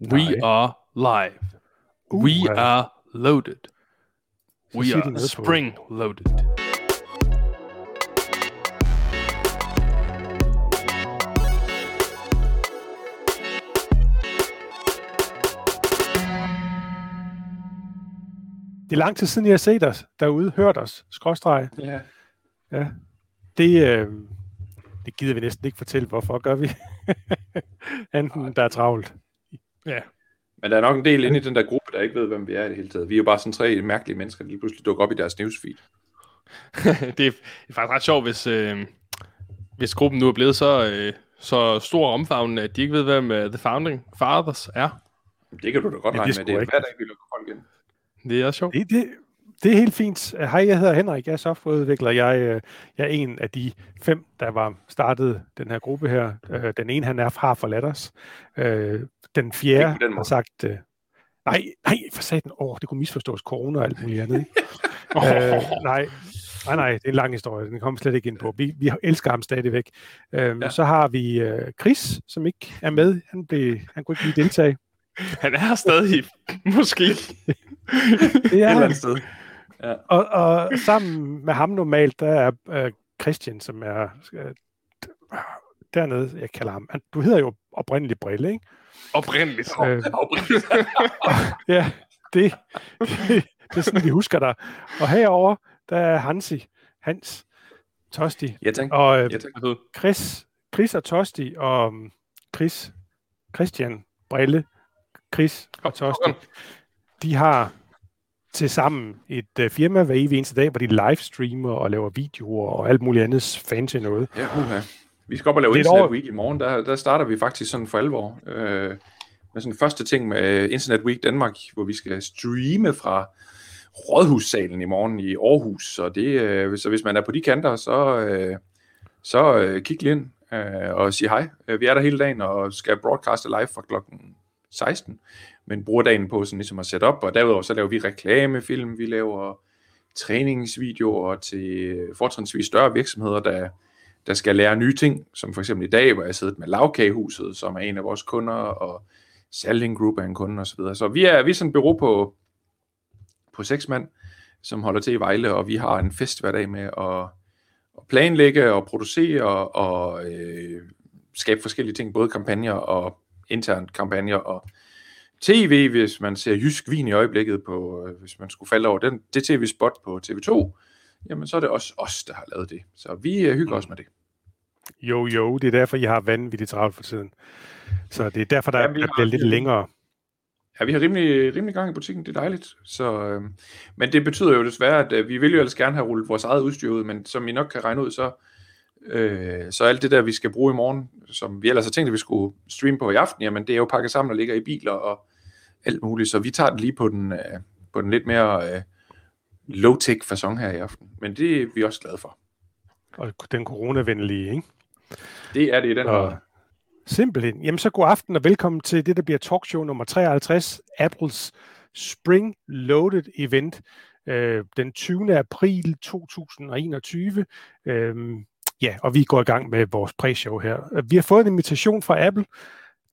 We Nej. are live. We Uha. are loaded. Så We siger de are noget på- spring loaded. Det er lang tid siden, jeg har set os derude, hørt os, skråstreg. Ja. Ja. Det, øh, det gider vi næsten ikke fortælle, hvorfor gør vi. Enten der er travlt. Ja. Men der er nok en del inde i den der gruppe, der ikke ved, hvem vi er i det hele taget. Vi er jo bare sådan tre mærkelige mennesker, der lige pludselig dukker op i deres newsfeed. det, er, det er faktisk ret sjovt, hvis, øh, hvis gruppen nu er blevet så, øh, så stor og omfavnende, at de ikke ved, hvem uh, The Founding Fathers er. Det kan du da godt Ja, regne det med. er Det er hver dag, vi lukker folk ind. Det er også sjovt. Det, det, det er helt fint. Hej, jeg hedder Henrik, jeg er softwareudvikler. Jeg, øh, jeg er en af de fem, der var startet den her gruppe her. Øh, Den ene, han er har forladt os. Øh, Den fjerde den har sagt... Nej, nej, for satan. Åh, det kunne misforstås corona og alt muligt andet. Ikke? øh, nej, nej, nej, det er en lang historie. Den kommer slet ikke ind på. Vi, vi elsker ham stadigvæk. Øhm, Ja. Så har vi øh, Chris, som ikke er med. Han, blev, han kunne ikke lige deltage. Han er stadig, måske. Det Et er eller han. andet sted. Og, og sammen med ham normalt, der er øh, Christian, som er øh, dernede, jeg kalder ham. Han, du hedder jo oprindeligt Brille, ikke? Oprindeligt. Øh, ja, det, det, det er sådan, vi husker dig. Og herover der er Hansi, Hans, Tosti, Jeg tænker, og øh, jeg tænker. Chris, Chris og Tosti, og um, Chris, Christian, Brille, Chris og Tosti, de har til sammen et uh, firma hver evig eneste dag, hvor de livestreamer og laver videoer og alt muligt andet fancy noget. ja, uha. Vi skal op og lave er Internet år- Week i morgen. Der, der starter vi faktisk sådan for alvor. Øh, med sådan første ting med Internet Week Danmark, hvor vi skal streame fra Rådhussalen i morgen i Aarhus. Så, det, øh, så hvis man er på de kanter, så, øh, så øh, kig lige ind øh, og sig hej. Øh, Vi er der hele dagen og skal broadcaste live fra klokken 16, men bruger dagen på sådan ligesom at sætte op, og derudover så laver vi reklamefilm, vi laver træningsvideoer til fortrinsvis større virksomheder, der, der skal lære nye ting, som for eksempel i dag, hvor jeg sidder med Lavkagehuset, som er en af vores kunder, og Selling Group er en kunde osv. Så, så vi er, vi er sådan et bureau på, på seks mand, som holder til i Vejle, og vi har en fest hver dag med at, at planlægge og producere og, og øh, skabe forskellige ting, både kampagner og interne kampagner og tv, hvis man ser Jysk Vin i øjeblikket, på, øh, hvis man skulle falde over den, det tv-spot på TV2, jamen så er det også os, der har lavet det. Så vi øh, hygger os med det. Jo, jo, det er derfor, I har vanvittigt travlt for tiden. Så det er derfor, der, Ja, vi der har- bliver lidt længere. Ja, vi har rimelig, rimelig gang i butikken, det er dejligt. Så, øh, men det betyder jo desværre, at øh, vi vil jo ellers gerne have rullet vores eget udstyr ud, men som I nok kan regne ud, så, øh, så alt det der, vi skal bruge i morgen, som vi ellers har tænkt, at vi skulle streame på i aften, jamen det er jo pakket sammen og ligger i biler og alt muligt, så vi tager den lige på den, øh, på den lidt mere øh, low-tech fasong her i aften. Men det er vi også glade for. Og den coronavenlige, ikke? Det er det i den Og- her. Simpelthen. Jamen så god aften og velkommen til det, der bliver talkshow nummer 53, Apples Spring Loaded Event, øh, den 20. april 2021. Øhm, ja, og vi går i gang med vores pre-show her. Vi har fået en invitation fra Apple.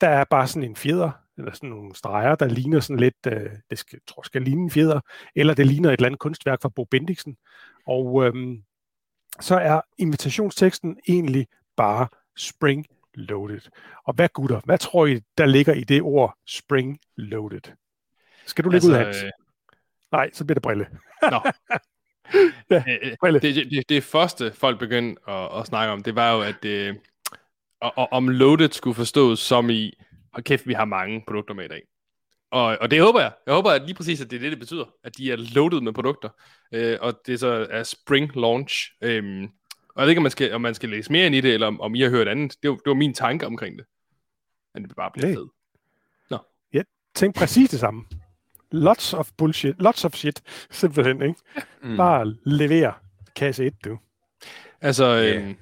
Der er bare sådan en fjeder, eller sådan nogle streger, der ligner sådan lidt, øh, det skal, tror skal ligne en fjeder, eller det ligner et eller andet kunstværk fra Bo Bendiksen. Og øhm, så er invitationsteksten egentlig bare Spring Loaded. Og hvad gutter, hvad tror I, der ligger i det ord Spring Loaded? Skal du lægge altså, ud, Hans? øh, Nej, så bliver det brille. Nå. Ja, Øh, Brille. det, det, det første, folk begyndte at, at snakke om, det var jo, at øh, og, og, om loaded skulle forstås som i, og kæft, vi har mange produkter med i dag. Og, og det håber jeg. Jeg håber at lige præcis, at det er det, det betyder. At de er loaded med produkter. Øh, og det så er spring launch. Øhm, og jeg ved ikke, om man, skal, om man skal læse mere ind i det, eller om, om I har hørt andet. Det var, det var min tanke omkring det. Men det bare bliver Hey. fedt. Tænk præcis det samme. Lots of bullshit. Lots of shit. Simpelthen, ikke? Mm. Bare levere kasse 1, du. Altså, Ja. øhm,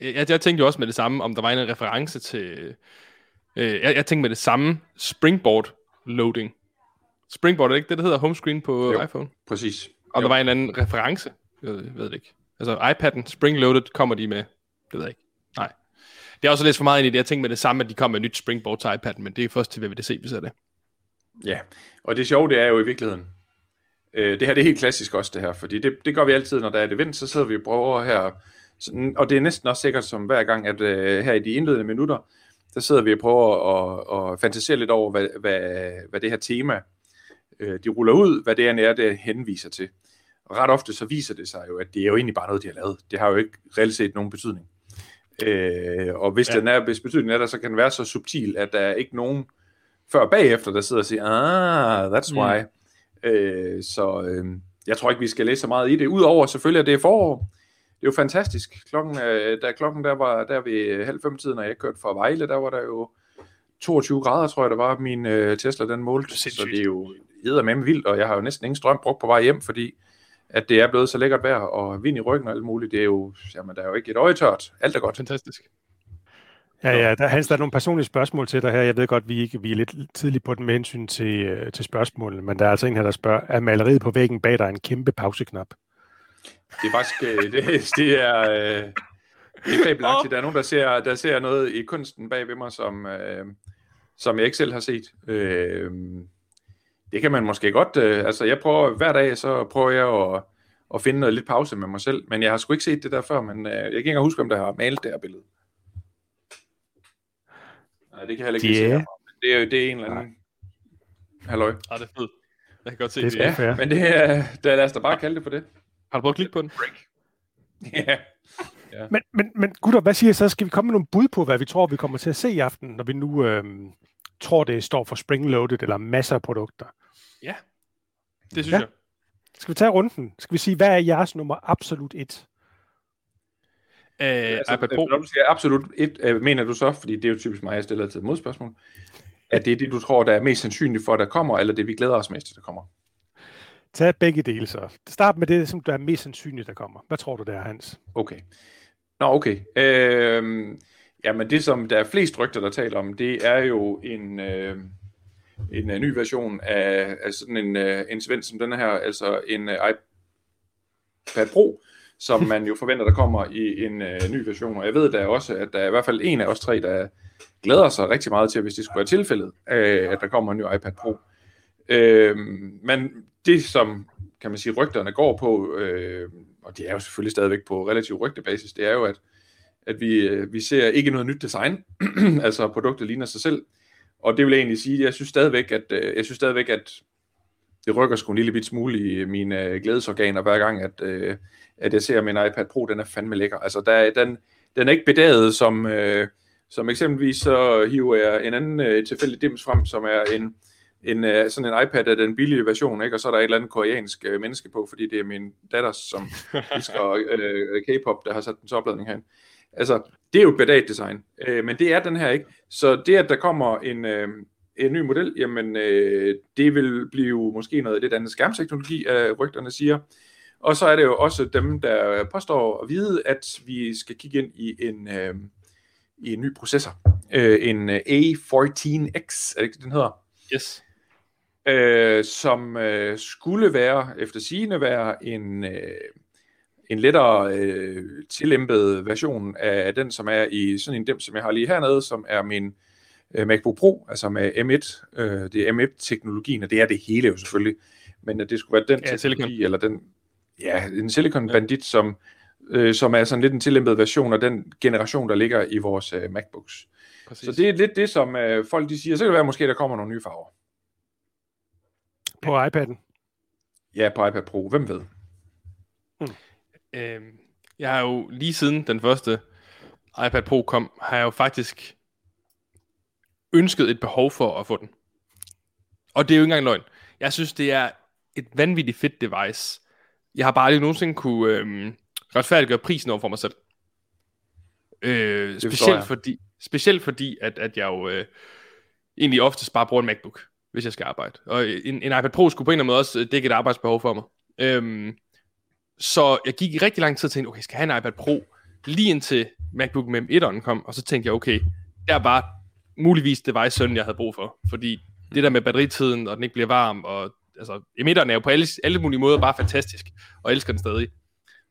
jeg, jeg tænkte jo også med det samme, om der var en reference til... Øh, jeg, jeg tænkte med det samme springboard loading. Springboard er ikke det, der hedder homescreen på Jo. iPhone? Præcis. Om Jo. der var en anden reference? Jeg ved, jeg ved det ikke. Altså iPad'en, spring-loaded, kommer de med? Det ved jeg ikke. Nej. det er også lidt for meget ind i det. Jeg tænkte med det samme, at de kom med et nyt Springboard til iPad'en, men det er først til VVDC, vi ser det. Ja, og det sjove det er jo i virkeligheden, øh, det her det er helt klassisk også det her, fordi det, det gør vi altid, når der er et event, så sidder vi og prøver her, sådan, og det er næsten også sikkert som hver gang, at øh, her i de indledende minutter, der sidder vi og prøver at, at fantasere lidt over, hvad, hvad, hvad det her tema, øh, de ruller ud, hvad det er, det henviser til. Og ret ofte så viser det sig jo, at det er jo egentlig bare noget, de har lavet. Det har jo ikke reelt set nogen betydning. Øh, og hvis, ja. den er, hvis betydningen er der, så kan den være så subtil, at der er ikke nogen før og bagefter, der sidder og siger, ah, that's mm. why. Øh, så øh, jeg tror ikke, vi skal læse så meget i det. Udover selvfølgelig, at det er forår. Det er jo fantastisk. Klokken, øh, da klokken der var der ved halv fem tiden, når jeg kørte fra Vejle, der var der jo 22 grader, tror jeg, der var min øh, Tesla, den målte. Så det er jo med vildt, og jeg har jo næsten ingen strøm brugt på vej hjem, fordi at det er blevet så lækkert vejr, og vind i ryggen og alt muligt, det er jo, jamen, der er jo ikke et øje tørt. Alt er godt. Fantastisk. Ja, ja, der, Hans, der er nogle personlige spørgsmål til dig her. Jeg ved godt, vi, ikke, vi er lidt tidligt på den med hensyn til, øh, til spørgsmålene, men der er altså en her, der spørger, er maleriet på væggen bag dig en kæmpe pauseknap? Det er faktisk, øh, det, det er, øh, det er fabelagtigt. Der er nogen, der ser, der ser noget i kunsten bag ved mig, som, øh, som jeg ikke selv har set. Øh, det kan man måske godt, øh, altså jeg prøver hver dag, så prøver jeg at, at finde noget lidt pause med mig selv, men jeg har sgu ikke set det der før, men øh, jeg kan ikke huske, om der har malet det her billede. Nej, det kan jeg heller ikke yeah. se. Det er, det er en eller anden... Halløj. Ja, det er fedt. Jeg kan godt se det. Det er ja, men det er, det, lad os da bare kalde det for det. Har du prøvet at klikke på den? Break. Ja. ja. Men, men, men gutter, hvad siger I så? Skal vi komme med nogle bud på, hvad vi tror, vi kommer til at se i aften, når vi nu øhm, tror, det står for spring-loaded eller masser af produkter? Ja, det synes ja. jeg. Skal vi tage runden? Skal vi sige, hvad er jeres nummer absolut et? Uh, altså, iPad Pro. Når du siger absolut et, uh, mener du så, fordi det er jo typisk mig, jeg stiller til modspørgsmål, at det er det, du tror, der er mest sandsynligt for, at der kommer, eller det, vi glæder os mest til, der kommer? Tag begge dele så. Start med det, som der er mest sandsynligt, der kommer. Hvad tror du, der er, Hans? Okay. Nå, okay. Øh, jamen, det, som der er flest rygter, der taler om, det er jo en... Øh, en uh, ny version af, af sådan en, uh, en svend som den her, altså en uh, iPad Pro, som man jo forventer, der kommer i en uh, ny version. Og jeg ved da også, at der er i hvert fald en af os tre, der glæder sig rigtig meget til, hvis det skulle være tilfældet, uh, at der kommer en ny iPad Pro. Øh, men det, som kan man sige, rygterne går på, øh, og det er jo selvfølgelig stadigvæk på relativ rygtebasis, det er jo, at, at vi, øh, vi ser ikke noget nyt design, altså produktet ligner sig selv, og det vil jeg egentlig sige, jeg synes stadigvæk, at, øh, jeg synes stadigvæk, at det rykker sgu en lille bit smule i mine øh, glædesorganer hver gang, at, at jeg ser min iPad Pro, den er fandme lækker. Altså, der, den, den er ikke bedaget som, som eksempelvis så hiver jeg en anden tilfældig dims frem, som er en, en, sådan en iPad af den billige version, ikke? og så er der et eller andet koreansk menneske på, fordi det er min datter, som elsker øh, K-pop, der har sat den til opladning herinde. Altså, det er jo et bedaget design, øh, men det er den her ikke. Så det, at der kommer en, øh, en ny model, jamen, øh, det vil blive måske noget lidt andet skærmteknologi, øh, rygterne siger. Og så er det jo også dem, der påstår at vide, at vi skal kigge ind i en, øh, i en ny processor. Øh, en A14X, er det ikke den hedder? Yes. Øh, som øh, skulle være, efter sigende være en... Øh, en lettere øh, tillæmpet version af den, som er i sådan en dem, som jeg har lige hernede, som er min øh, MacBook Pro, altså med M1. Øh, det er M1-teknologien, og det er det hele jo selvfølgelig. Men at det skulle være den ja, teknologi, silicon. eller den, ja, en Silicon Bandit, som, øh, som er sådan lidt en tillæmpet version af den generation, der ligger i vores øh, MacBooks. Præcis. Så det er lidt det, som øh, folk de siger. Så kan det være, måske der kommer nogle nye farver. På iPad'en? Ja, på iPad Pro. Hvem ved? Hmm. Øh, jeg har jo lige siden den første iPad Pro kom, har jeg jo faktisk ønsket et behov for at få den. Og det er jo ikke engang løgn. Jeg synes, det er et vanvittigt fedt device. Jeg har bare aldrig nogensinde kunne øh, retfærdiggøre prisen over for mig selv. Øh, specielt, fordi, specielt fordi, at, at jeg jo øh, egentlig oftest bare bruger en MacBook, hvis jeg skal arbejde. Og en, en iPad Pro skulle på en eller anden måde også øh, dække et arbejdsbehov for mig. Øhm, så jeg gik i rigtig lang tid og tænkte, okay, skal jeg have en iPad Pro? Lige indtil MacBook med M1'eren kom, og så tænkte jeg, okay, der var muligvis det var sådan, jeg havde brug for. Fordi det der med batteritiden, og den ikke bliver varm, og altså, M1'eren er jo på alle, alle mulige måder bare fantastisk, og elsker den stadig.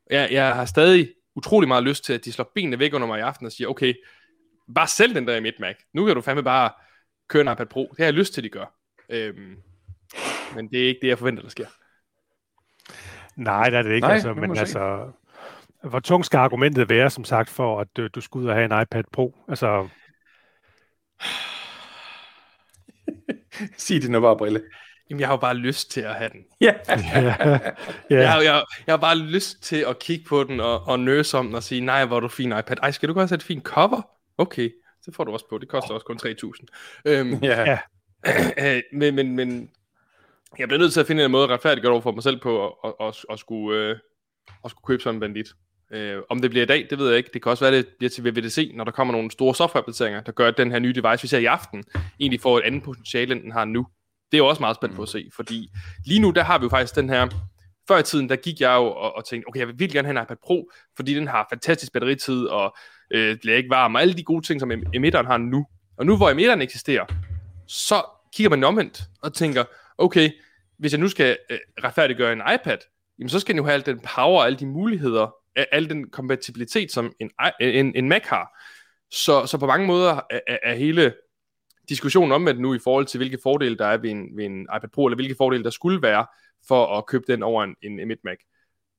Jeg, jeg har stadig utrolig meget lyst til, at de slår benene væk under mig i aften og siger, okay, bare selv den der i Mac. Nu kan du fandme bare køre en iPad Pro. Det har jeg lyst til, de gør. Øhm, men det er ikke det, jeg forventer, der sker. Nej, det er det ikke. Nej, altså, men altså, hvor tungt skal argumentet være, som sagt, for at øh, du skulle ud og have en iPad Pro? Altså, Sig det nu bare, Brille. Jamen, jeg har jo bare lyst til at have den. Ja. ja, Ja. ja, Jeg, har, jeg, jeg har bare lyst til at kigge på den og, og nøse om den og sige, nej, hvor er du fin iPad. Ej, skal du godt have et fint cover? Okay, det får du også på. Det koster også kun 3.000. Øhm, ja. Ja. men, men, men jeg bliver nødt til at finde en måde at retfærdiggøre over for mig selv på at, at, at, at, skulle, øh, at skulle købe sådan en bandit. Øh, om det bliver i dag, det ved jeg ikke. Det kan også være, det bliver til VVDC, når der kommer nogle store softwareopdateringer, der gør, at den her nye device, vi ser i aften, egentlig får et andet potentiale, end den har nu. Det er jo også meget spændt på at se, fordi lige nu, der har vi jo faktisk den her, før i tiden, der gik jeg jo og, og tænkte, okay, jeg vil virkelig gerne have en iPad Pro, fordi den har fantastisk batteritid, og øh, bliver ikke varm, og alle de gode ting, som emitteren har nu. Og nu hvor emitteren eksisterer, så kigger man omvendt og tænker, okay, hvis jeg nu skal øh, retfærdiggøre en iPad, jamen så skal den jo have al den power og alle de muligheder, al den kompatibilitet, som en, øh, en, en Mac har. Så, så på mange måder er, er, er hele diskussionen omvendt nu i forhold til, hvilke fordele der er ved en, ved en iPad Pro, eller hvilke fordele der skulle være for at købe den over en, en M1 Mac.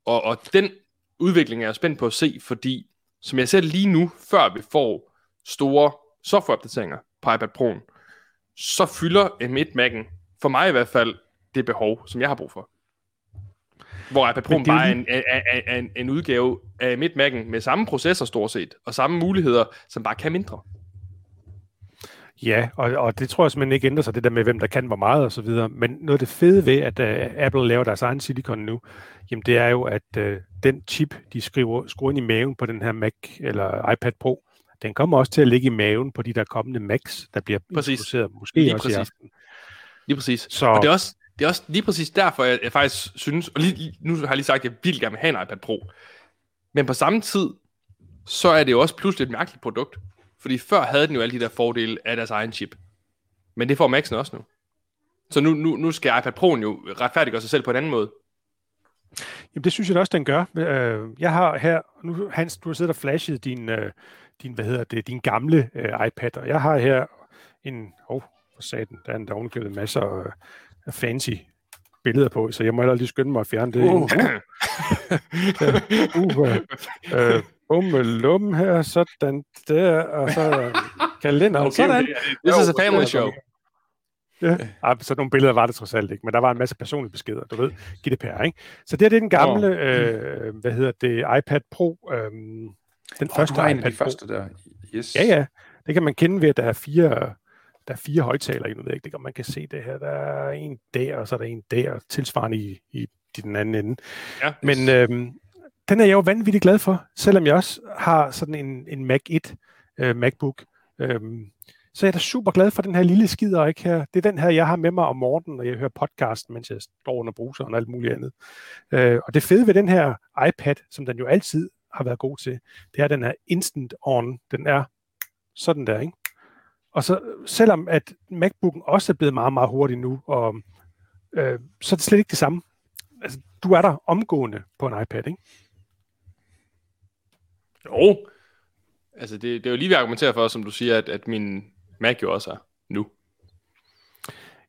Og, og den udvikling er jeg spændt på at se, fordi som jeg ser lige nu, før vi får store softwareopdateringer på iPad Pro'en, så fylder M1 Mac'en, for mig i hvert fald, det behov, som jeg har brug for. Hvor jo bare er en, er, er, er en, en udgave af M1 Mac'en med samme processor stort set, og samme muligheder, som bare kan mindre. Ja, og, og det tror jeg simpelthen ikke ændrer sig, det der med, hvem der kan hvor meget og så videre. Men noget af det fede ved, at uh, Apple laver deres egen silicon nu, jamen det er jo, at uh, den chip, de skriver, skruer ind i maven på den her Mac eller iPad Pro, den kommer også til at ligge i maven på de der kommende Macs, der bliver Præcis. introduceret måske Lige også i præcis. aften. Lige præcis. Så- Og det er, også, det er også lige præcis derfor, jeg, jeg faktisk synes, og lige, nu har jeg lige sagt, at jeg vil gerne have en iPad Pro. Men på samme tid, så er det jo også pludselig et mærkeligt produkt. Fordi før havde den jo alle de der fordele af deres egen chip. Men det får Max'en også nu. Så nu, nu, nu skal iPad Pro'en jo retfærdiggøre sig selv på en anden måde. Jamen det synes jeg også, den gør. Øh, Jeg har her, nu Hans, du har siddet og flashet din, øh, din hvad hedder det, din gamle øh, iPad, og jeg har her en, åh, oh, for satan, der er en ovenikøbet masser af af fancy billeder på, så jeg må hellere lige skynde mig at fjerne det. Uh. Uh, uh, Bumme lumme her, sådan der, og så kalender, okay, sådan. This is a family show. Ja, Ej, sådan nogle billeder var det trods alt ikke, men der var en masse personlige beskeder, du ved, GDPR, ikke? Så det, her, det er den gamle, øh, hvad hedder det, iPad Pro, øh, den Oh, første iPad de første der. Yes. Ja, ja, det kan man kende ved, at der er fire, der er fire højtalere i, nu ved jeg ikke, det man kan se det her, der er en der, og så er der en der, tilsvarende i, i, i den anden ende. Ja. Men øhm, den er jeg jo vanvittigt glad for, selvom jeg også har sådan en, en Mac 1 øh, MacBook. Øhm, så jeg er da super glad for den her lille skider ikke her. Det er den her, jeg har med mig om morgenen, når jeg hører podcast, mens jeg står under bruseren og alt muligt andet. Øh, og det fede ved den her iPad, som den jo altid har været god til, det er, at den er instant on. Den er sådan der, ikke? Og så selvom at MacBooken også er blevet meget, meget hurtig nu, og, øh, så er det slet ikke det samme. Altså, du er der omgående på en iPad, ikke? Jo. Altså, det, det er jo lige ved at argumentere for, som du siger, at, at min Mac jo også er nu.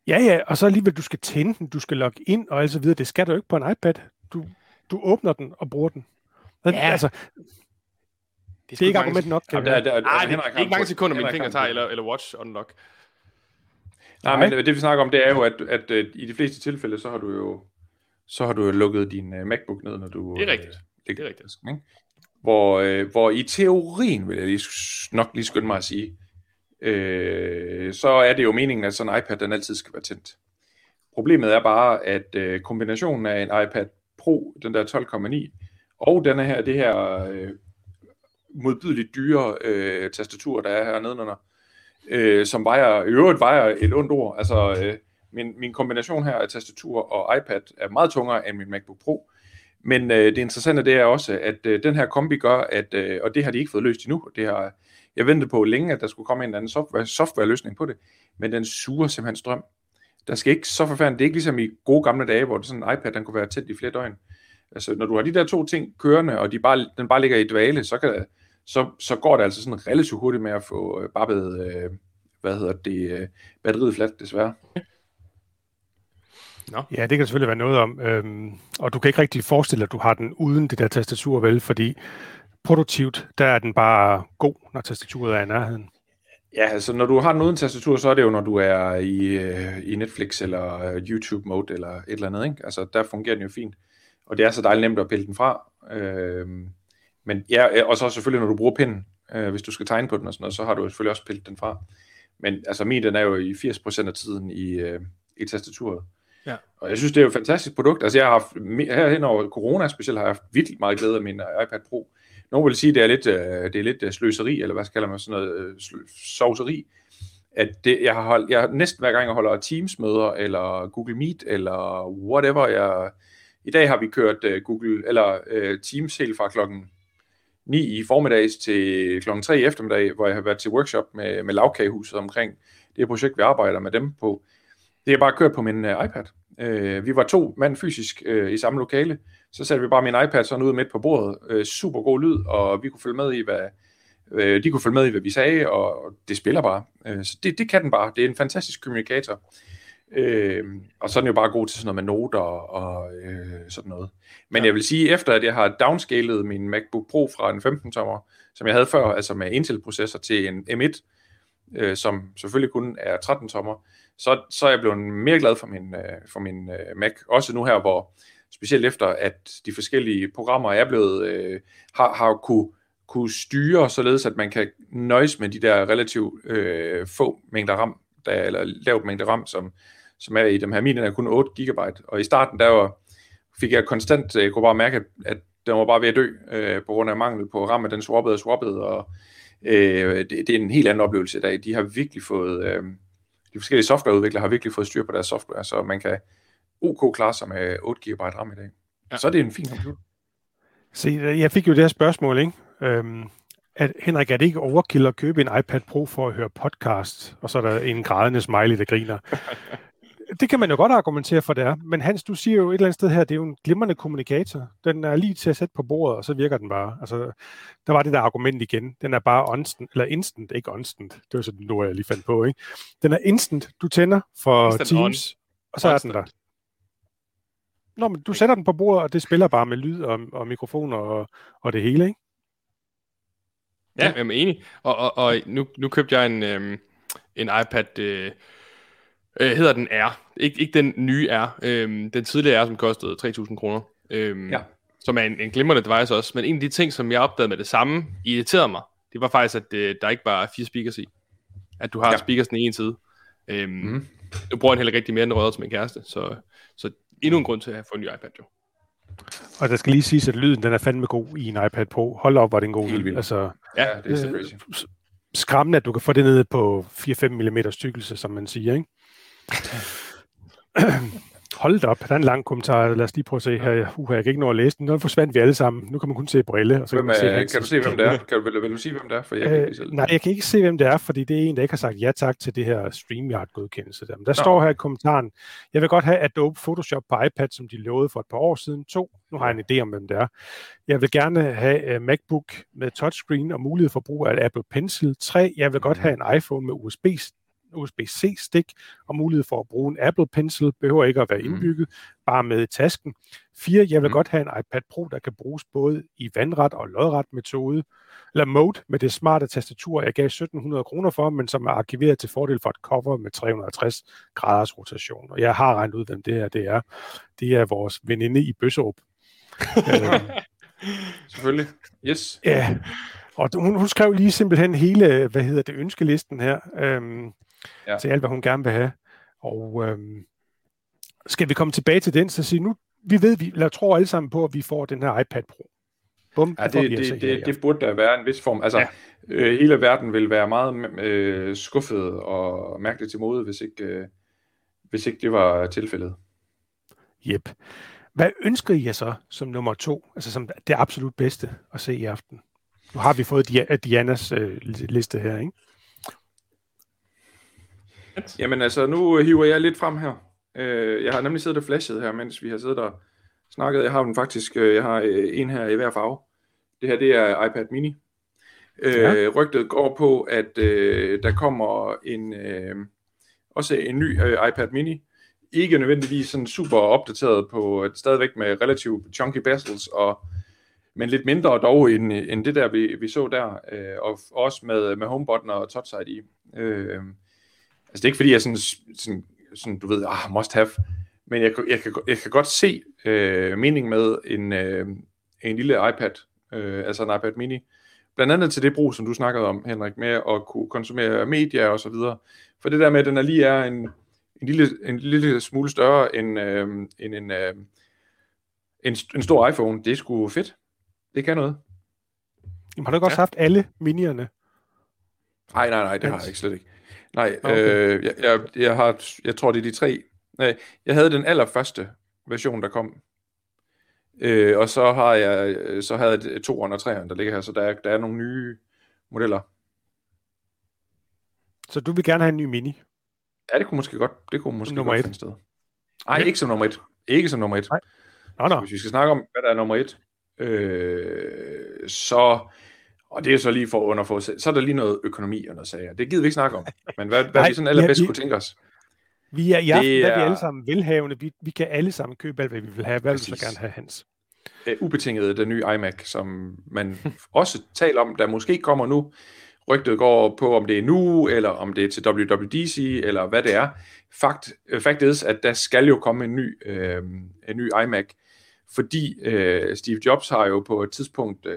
Ja, ja, og så alligevel, du skal tænde den, du skal logge ind og alt så videre. Det skal du jo ikke på en iPad. Du, du åbner den og bruger den. Ja. Altså, det er ikke argument nok, kan Jamen, jeg der, der, Nej, det, det er ikke mange sekunder, min en tager, eller, eller watch unlock. Nej, Nej. men det vi snakker om, det er jo, at, at, at i de fleste tilfælde, så har du jo så har du jo lukket din uh, MacBook ned, når du... Det er rigtigt. Øh, Det er rigtigt. Ikke? Hvor, øh, hvor i teorien, vil jeg lige, nok lige skynde mig at sige, øh, så er det jo meningen, at sådan en iPad, den altid skal være tændt. Problemet er bare, at øh, kombinationen af en iPad Pro, den der 12,9, og denne her, det her øh, modbydeligt dyre øh, tastatur, der er her nedenunder, øh, som vejer, i øvrigt vejer et ondt ord. Altså, øh, min, min kombination her af tastatur og iPad er meget tungere end min MacBook Pro. Men øh, det interessante det er også, at øh, den her kombi gør, at, øh, og det har de ikke fået løst endnu, det har jeg ventet på længe, at der skulle komme en eller anden software, softwareløsning på det, men den suger simpelthen strøm. Der skal ikke så forfærdeligt, det er ikke ligesom i gode gamle dage, hvor det sådan en iPad, den kunne være tæt i flere døgn. Altså, når du har de der to ting kørende, og de bare, den bare ligger i dvale, så kan, så, så går det altså sådan relativt hurtigt med at få øh, babbet, øh, hvad hedder det, øh, batteriet fladt, desværre. Nå. Ja, det kan selvfølgelig være noget om. Øhm, og du kan ikke rigtig forestille dig, at du har den uden det der tastatur, vel? Fordi produktivt, der er den bare god, når tastaturet er i nærheden. Ja, altså når du har den uden tastatur, så er det jo, når du er i, øh, i Netflix eller øh, YouTube-mode eller et eller andet. Ikke? Altså der fungerer den jo fint. Og det er så dejligt nemt at pille den fra. Øh, men ja, og så selvfølgelig, når du bruger pinden, øh, hvis du skal tegne på den og sådan noget, så har du selvfølgelig også pillet den fra. Men altså min, den er jo i 80% af tiden i, øh, i tastaturet. Ja. Og jeg synes, det er jo et fantastisk produkt. Altså jeg har haft, her hen over corona specielt, har jeg haft virkelig meget glæde af min øh, iPad Pro. Nogle vil sige, det er lidt, øh, det er lidt øh, sløseri, eller hvad skal man sådan noget, sovseri. At det, jeg, har holdt, jeg næsten hver gang jeg holder Teams-møder, eller Google Meet, eller whatever, jeg, i dag har vi kørt øh, Google, eller øh, Teams helt fra klokken 9 i formiddags til klokken 3 i eftermiddag, hvor jeg har været til workshop med, med lavkagehuset omkring det projekt, vi arbejder med dem på. Det er bare kørt på min øh, iPad. Øh, vi var to mand fysisk øh, i samme lokale. Så satte vi bare min iPad sådan ud midt på bordet. Øh, super god lyd, og vi kunne følge med i, hvad, uh, de kunne følge med i, hvad vi sagde, og det spiller bare. Øh, så det, det kan den bare. Det er en fantastisk kommunikator. Øh, og så er den jo bare god til sådan noget med noter og øh, sådan noget. Men ja. jeg vil sige, efter at jeg har downscalet min MacBook Pro fra en 15-tommer, som jeg havde før, altså med Intel-processor til en M1, øh, som selvfølgelig kun er 13-tommer, så, så er jeg blevet mere glad for min, øh, for min øh, Mac. Også nu her, hvor specielt efter, at de forskellige programmer er blevet, øh, har, har kunne, kunne styre, således at man kan nøjes med de der relativt øh, få mængder RAM, der, eller lavt mængde RAM, som, som er i dem her. Min er kun 8 GB, og i starten der var, fik jeg konstant, jeg kunne bare mærke, at den var bare ved at dø, øh, på grund af mangel på RAM, den swappede og swappede, og øh, det, det er en helt anden oplevelse i dag. De har virkelig fået, øh, de forskellige softwareudviklere har virkelig fået styr på deres software, så man kan OK klare sig med 8 GB RAM i dag. Ja. Så er det en fin computer. Se, jeg fik jo det her spørgsmål, ikke? Øhm, at, Henrik, er det ikke overkill at købe en iPad Pro for at høre podcast? Og så er der en grædende smiley, der griner. det kan man jo godt argumentere for, det er. Men Hans, du siger jo et eller andet sted her, det er jo en glimrende kommunikator. Den er lige til at sætte på bordet, og så virker den bare. Altså, der var det der argument igen. Den er bare instant, eller instant, ikke instant. Det var sådan noget, jeg lige fandt på, ikke? Den er instant. Du tænder for instant Teams, on. og så instant. er den der. Nå, men du sætter den på bordet, og det spiller bare med lyd og, og mikrofoner og, og det hele, ikke? Ja, jeg er enig. Og, og, og nu, nu købte jeg en, øhm, en iPad, øh, øh, hedder den R. Ik- ikke den nye R. Øhm, den tidligere R, som kostede 3.000 kroner. Øhm, ja. Som er en, en glimrende device også. Men en af de ting, som jeg opdagede med det samme, irriterede mig, det var faktisk, at øh, der ikke bare er fire speakers i. At du har ja. speakers i en side. Øhm, mm. Nu bruger jeg heller ikke rigtig mere end røret til min kæreste, så, så endnu en grund til at få en ny iPad jo. Og der skal lige siges, at lyden den er fandme god i en iPad Pro. Hold op, var det en god lyd. Altså, ja, det er så crazy. Skræmmende, at du kan få det ned på 4-5 mm tykkelse, som man siger, ikke? Hold op, der er en lang kommentar. Lad os lige prøve at se her. Uh, jeg kan ikke nå at læse den. Nu forsvandt vi alle sammen. Nu kan man kun se brille. Og så hvem, kan, man se, kan du se, hvem det er? Kan du, vil, vil du sige, hvem det er? For jeg øh, kan nej, jeg kan ikke se, hvem det er, fordi det er en, der ikke har sagt ja tak til det her StreamYard-godkendelse. Der, Men der Nå. står her i kommentaren, jeg vil godt have Adobe Photoshop på iPad, som de lovede for et par år siden. To, nu har jeg en idé om, hvem det er. Jeg vil gerne have uh, MacBook med touchscreen og mulighed for brug af Apple Pencil. Tre, jeg vil godt have en iPhone med USB USB-C-stik og mulighed for at bruge en Apple Pencil, behøver ikke at være mm. indbygget, mm. bare med i tasken. 4. Jeg vil mm. godt have en iPad Pro, der kan bruges både i vandret og lodret metode, eller mode med det smarte tastatur, jeg gav 1700 kroner for, men som er arkiveret til fordel for et cover med 360 graders rotation. Og jeg har regnet ud, hvem det her det er. Det er vores veninde i Bøsserup. Selvfølgelig. Yes. Ja, og hun, hun skrev lige simpelthen hele, hvad hedder det, ønskelisten her. Øhm, ja. til alt, hvad hun gerne vil have. Og øhm, skal vi komme tilbage til den, så sige, nu, vi ved, vi eller tror alle sammen på, at vi får den her iPad Pro. Bum, ja, det, det, det, det, det burde der være en vis form. Altså, ja. øh, hele verden vil være meget øh, skuffet og mærkeligt til mode, hvis ikke, øh, hvis ikke det var tilfældet. Jep. Hvad ønsker I jer så som nummer to, altså som det absolut bedste at se i aften? Nu har vi fået Dianas øh, liste her, ikke? Jamen altså, nu hiver jeg lidt frem her. Øh, jeg har nemlig siddet og flashet her, mens vi har siddet og snakket. Jeg har den faktisk, øh, jeg har øh, en her i hver farve. Det her, det er iPad mini. Øh, ja. Rygtet går på, at øh, der kommer en øh, også en ny øh, iPad mini. Ikke nødvendigvis sådan super opdateret på, stadigvæk med relativt chunky bezels, og, men lidt mindre dog end, end det der, vi, vi så der, øh, og også med, med HomeButton og Touch ID. Øh, altså det er ikke fordi, jeg sådan, sådan, sådan du ved, ah, must have, men jeg, jeg, kan, jeg kan godt se øh, mening med en, øh, en lille iPad, øh, altså en iPad mini, blandt andet til det brug, som du snakkede om, Henrik, med at kunne konsumere media og så videre. For det der med, at den er lige er en, en, lille, en lille smule større end, øh, end en, øh, en, en stor iPhone, det er sgu fedt. Det kan noget. Jamen, har du ikke også ja. haft alle minierne? Nej, nej, nej, det har jeg ikke slet ikke. Nej, okay. øh, jeg, jeg, jeg, har, jeg tror, det er de tre. Nej, jeg havde den allerførste version, der kom. Øh, og så har jeg så havde jeg to og treeren, der ligger her, så der er, der er nogle nye modeller. Så du vil gerne have en ny Mini? Ja, det kunne måske godt, det kunne måske nummer godt et. finde sted. Nej, ikke som nummer et. Ikke som nummer et. Nej. Nå, nå. Hvis vi skal snakke om, hvad der er nummer et, øh, så, og det er så lige for under for, så er der lige noget økonomi og noget sager. Det gider vi ikke snakke om. Men hvad, hvad Nej, vi sådan allerbedst ja, kunne tænke os? Vi er i aften, er... er vi alle sammen velhavende. Vi, vi kan alle sammen købe alt, hvad vi vil have. Hvad Præcis. vil så gerne have, Hans? Uh, ubetinget den nye iMac, som man også taler om, der måske kommer nu. Rygtet går på, om det er nu, eller om det er til WWDC, eller hvad det er. Fakt, uh, fact is, at der skal jo komme en ny, uh, en ny iMac, fordi uh, Steve Jobs har jo på et tidspunkt... Uh,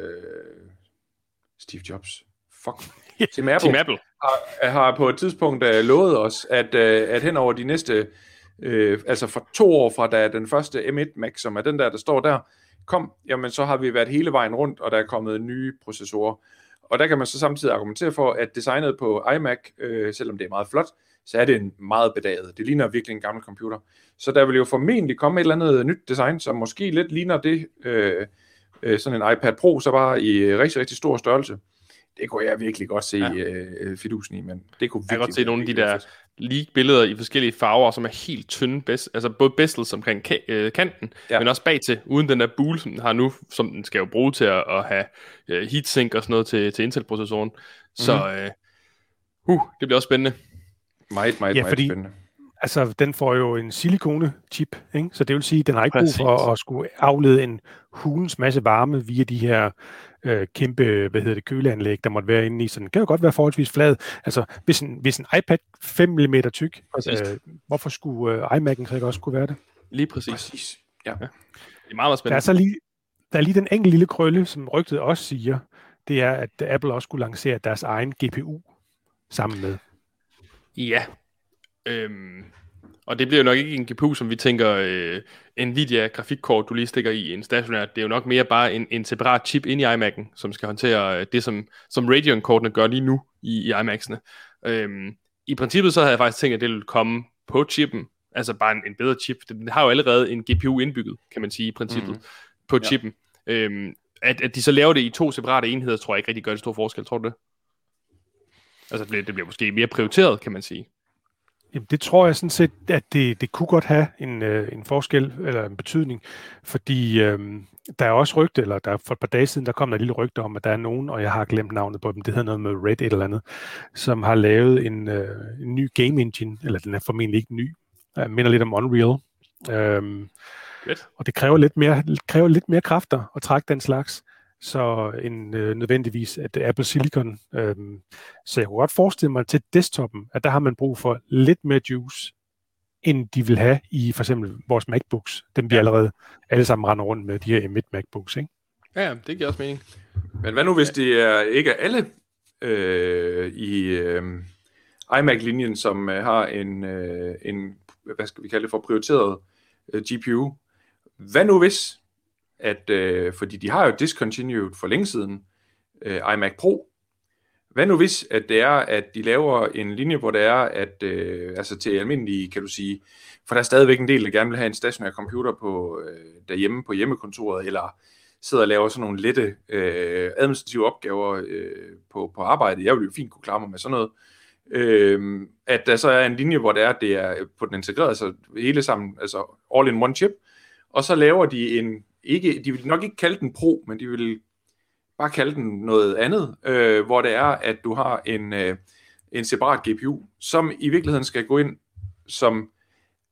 Steve Jobs? Fuck. Tim Apple, Tim Apple. Har, har på et tidspunkt uh, lovet os, at, uh, at hen over de næste... Uh, altså for to år fra da den første M1 Mac, som er den der, der står der, kom, jamen så har vi været hele vejen rundt, og der er kommet nye processorer. Og der kan man så samtidig argumentere for, at designet på iMac, øh, selvom det er meget flot, så er det en meget bedaget. Det ligner virkelig en gammel computer. Så der vil jo formentlig komme et eller andet nyt design, som måske lidt ligner det, øh, øh, sådan en iPad Pro, så bare i rigtig, rigtig stor størrelse. Det kunne jeg virkelig godt se ja. øh, fidusen i, men det kunne virkelig, Jeg kan godt se nogle af de der leak-billeder i forskellige farver, som er helt tynde, bes, altså både bezels omkring ka- øh, kanten, ja. men også bag til, uden den der bule, som den har nu, som den skal jo bruge til at, at have uh, heatsink og sådan noget til, til Intel-processoren. Så mm. uh, uh, det bliver også spændende. Meget, meget, ja, meget fordi, spændende. Altså, den får jo en silikone-chip, ikke? så det vil sige, at den har ikke brug for at skulle aflede en hulens masse varme via de her øh, kæmpe, hvad hedder det, køleanlæg, der måtte være inde i. Så den kan jo godt være forholdsvis flad. Altså, hvis en, hvis en iPad 5 mm tyk, øh, hvorfor skulle øh, iMac'en så ikke også kunne være det? Lige præcis. præcis. Ja. ja. Det er meget, meget spændende. Der er, så lige, der er lige den enkelte lille krølle, som rygtet også siger, det er, at Apple også skulle lancere deres egen GPU sammen med. Ja. Øhm, og det bliver jo nok ikke en GPU, som vi tænker, øh, Nvidia grafikkort, du lige stikker i en stationær. Det er jo nok mere bare en, en separat chip ind i iMac'en, som skal håndtere øh, det, som, som Radeon-kortene gør lige nu i, i iMac'ene. Øhm, I princippet så havde jeg faktisk tænkt, at det ville komme på chippen, altså bare en, en bedre chip. Den har jo allerede en GPU indbygget, kan man sige, i princippet, mm. på chippen. Ja. Øhm, at, at de så laver det i to separate enheder, tror jeg ikke rigtig gør det stor forskel, tror du det? Altså det bliver, det bliver måske mere prioriteret, kan man sige. Jamen, det tror jeg sådan set, at det, det kunne godt have en, øh, en forskel eller en betydning, fordi øh, der er også rygte, eller der for et par dage siden, der kom der et lille rygte om, at der er nogen, og jeg har glemt navnet på dem, det hedder noget med Red et eller andet, som har lavet en, øh, en ny game engine, eller den er formentlig ikke ny, jeg minder lidt om Unreal. Øh, og det kræver lidt mere, kræver lidt mere kræfter at trække den slags så en øh, nødvendigvis at Apple Silicon. Øh, så jeg kunne godt forestille mig til desktopen, at der har man brug for lidt mere juice, end de vil have i for eksempel vores MacBooks. Dem vi ja. allerede alle sammen render rundt med, de her M1 MacBooks, ikke? Ja, det giver også mening. Men hvad nu, hvis det er ikke er alle øh, i øh, iMac-linjen, som øh, har en, øh, en, hvad skal vi kalde det for, prioriteret øh, GPU? Hvad nu hvis at, øh, fordi de har jo discontinued for længe siden øh, iMac Pro. Hvad nu hvis, at det er, at de laver en linje, hvor det er, at øh, altså til almindelige, kan du sige, for der er stadigvæk en del, der gerne vil have en stationær computer på, øh, derhjemme på hjemmekontoret, eller sidder og laver sådan nogle lette øh, administrative opgaver øh, på, på arbejdet. Jeg vil jo fint kunne klare mig med sådan noget. Øh, at der så er en linje, hvor det er, det er på den integrerede, altså hele sammen, altså all in one chip, og så laver de en ikke, de vil nok ikke kalde den Pro, men de vil bare kalde den noget andet, øh, hvor det er, at du har en, øh, en separat GPU, som i virkeligheden skal gå ind som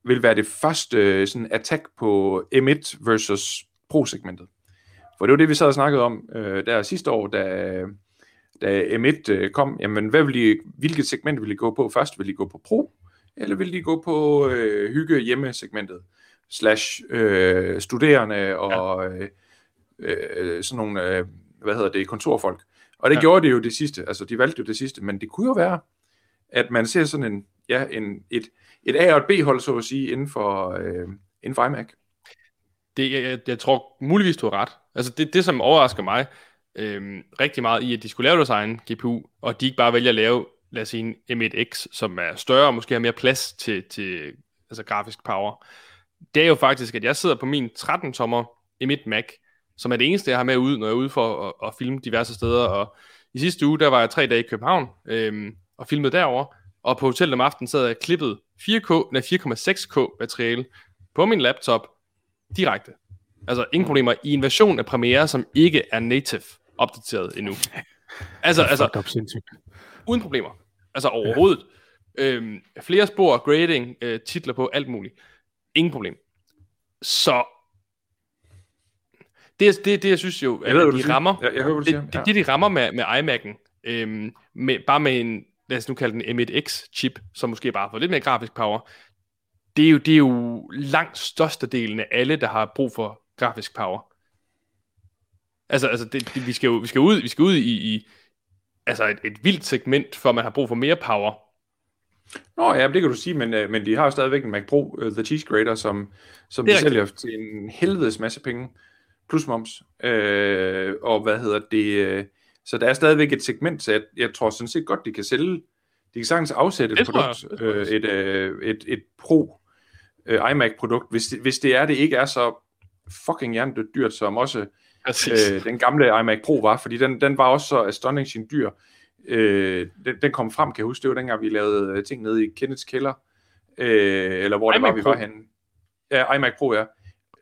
vil være det første øh, sådan attack på M1 versus Pro-segmentet. For det var det, vi sad og snakkede om øh, der sidste år, da, da M1 øh, kom. Jamen, hvad vil de, hvilket segment vil de gå på først? Vil de gå på Pro, eller vil de gå på øh, hygge hjemme-segmentet? Slash øh, studerende og ja. øh, øh, sådan nogle, øh, hvad hedder det, kontorfolk. Og det ja. gjorde de jo det sidste, altså de valgte jo det sidste, men det kunne jo være, at man ser sådan en, ja, en, et, et A- og et B-hold, så at sige, inden for, øh, inden for iMac. Det, jeg, jeg tror muligvis, du har ret. Altså det, det som overrasker mig øh, rigtig meget i, at de skulle lave deres egen GPU, og de ikke bare vælger at lave, lad os sige, en M1X, som er større og måske har mere plads til, til altså grafisk power. Det er jo faktisk, at jeg sidder på min 13-tommer M1 Mac, som er det eneste, jeg har med ud, når jeg er ude for at, at filme diverse steder. Og i sidste uge, der var jeg tre dage i København øh, og filmede derover og på hotellet om aftenen sad jeg klippet 4K, nej 4,6K materiale på min laptop direkte. Altså ingen problemer i en version af Premiere, som ikke er native opdateret endnu. Altså, altså uden problemer. Altså overhovedet. Ja. Øhm, flere spor, grading, øh, titler på, alt muligt. Ingen problem. Så det, det, det jeg synes jo, at jeg ved, de rammer, jeg, jeg hører, det, det, det, de rammer med, med iMac'en, øhm, med, bare med en lad os nu kalde den M1X-chip, som måske bare får lidt mere grafisk power, det er jo, det er jo langt størstedelen af alle, der har brug for grafisk power. Altså, altså det, det, vi, skal jo, vi skal ud, vi skal ud i, i altså et, et vildt segment, for man har brug for mere power. Nå ja, det kan du sige, men, øh, men de har jo stadigvæk en Mac Pro, uh, The Cheese Grater, som, som de sælger til en helvedes masse penge, plus moms. Øh, og hvad hedder det? Øh, så der er stadigvæk et segment, så jeg, jeg tror sådan set godt, de kan sælge, de kan sagtens afsætte et produkt, øh, et, øh, et, et Pro øh, iMac-produkt, hvis, det, hvis det er, det ikke er så fucking hjernedødt dyrt, som også øh, den gamle iMac Pro var, fordi den, den var også så astonishing dyr. Øh, den, den kom frem, kan jeg huske, det var dengang, vi lavede øh, ting nede i Kenneths kælder, øh, eller hvor iMac det var, vi var henne. Ja, iMac Pro, ja.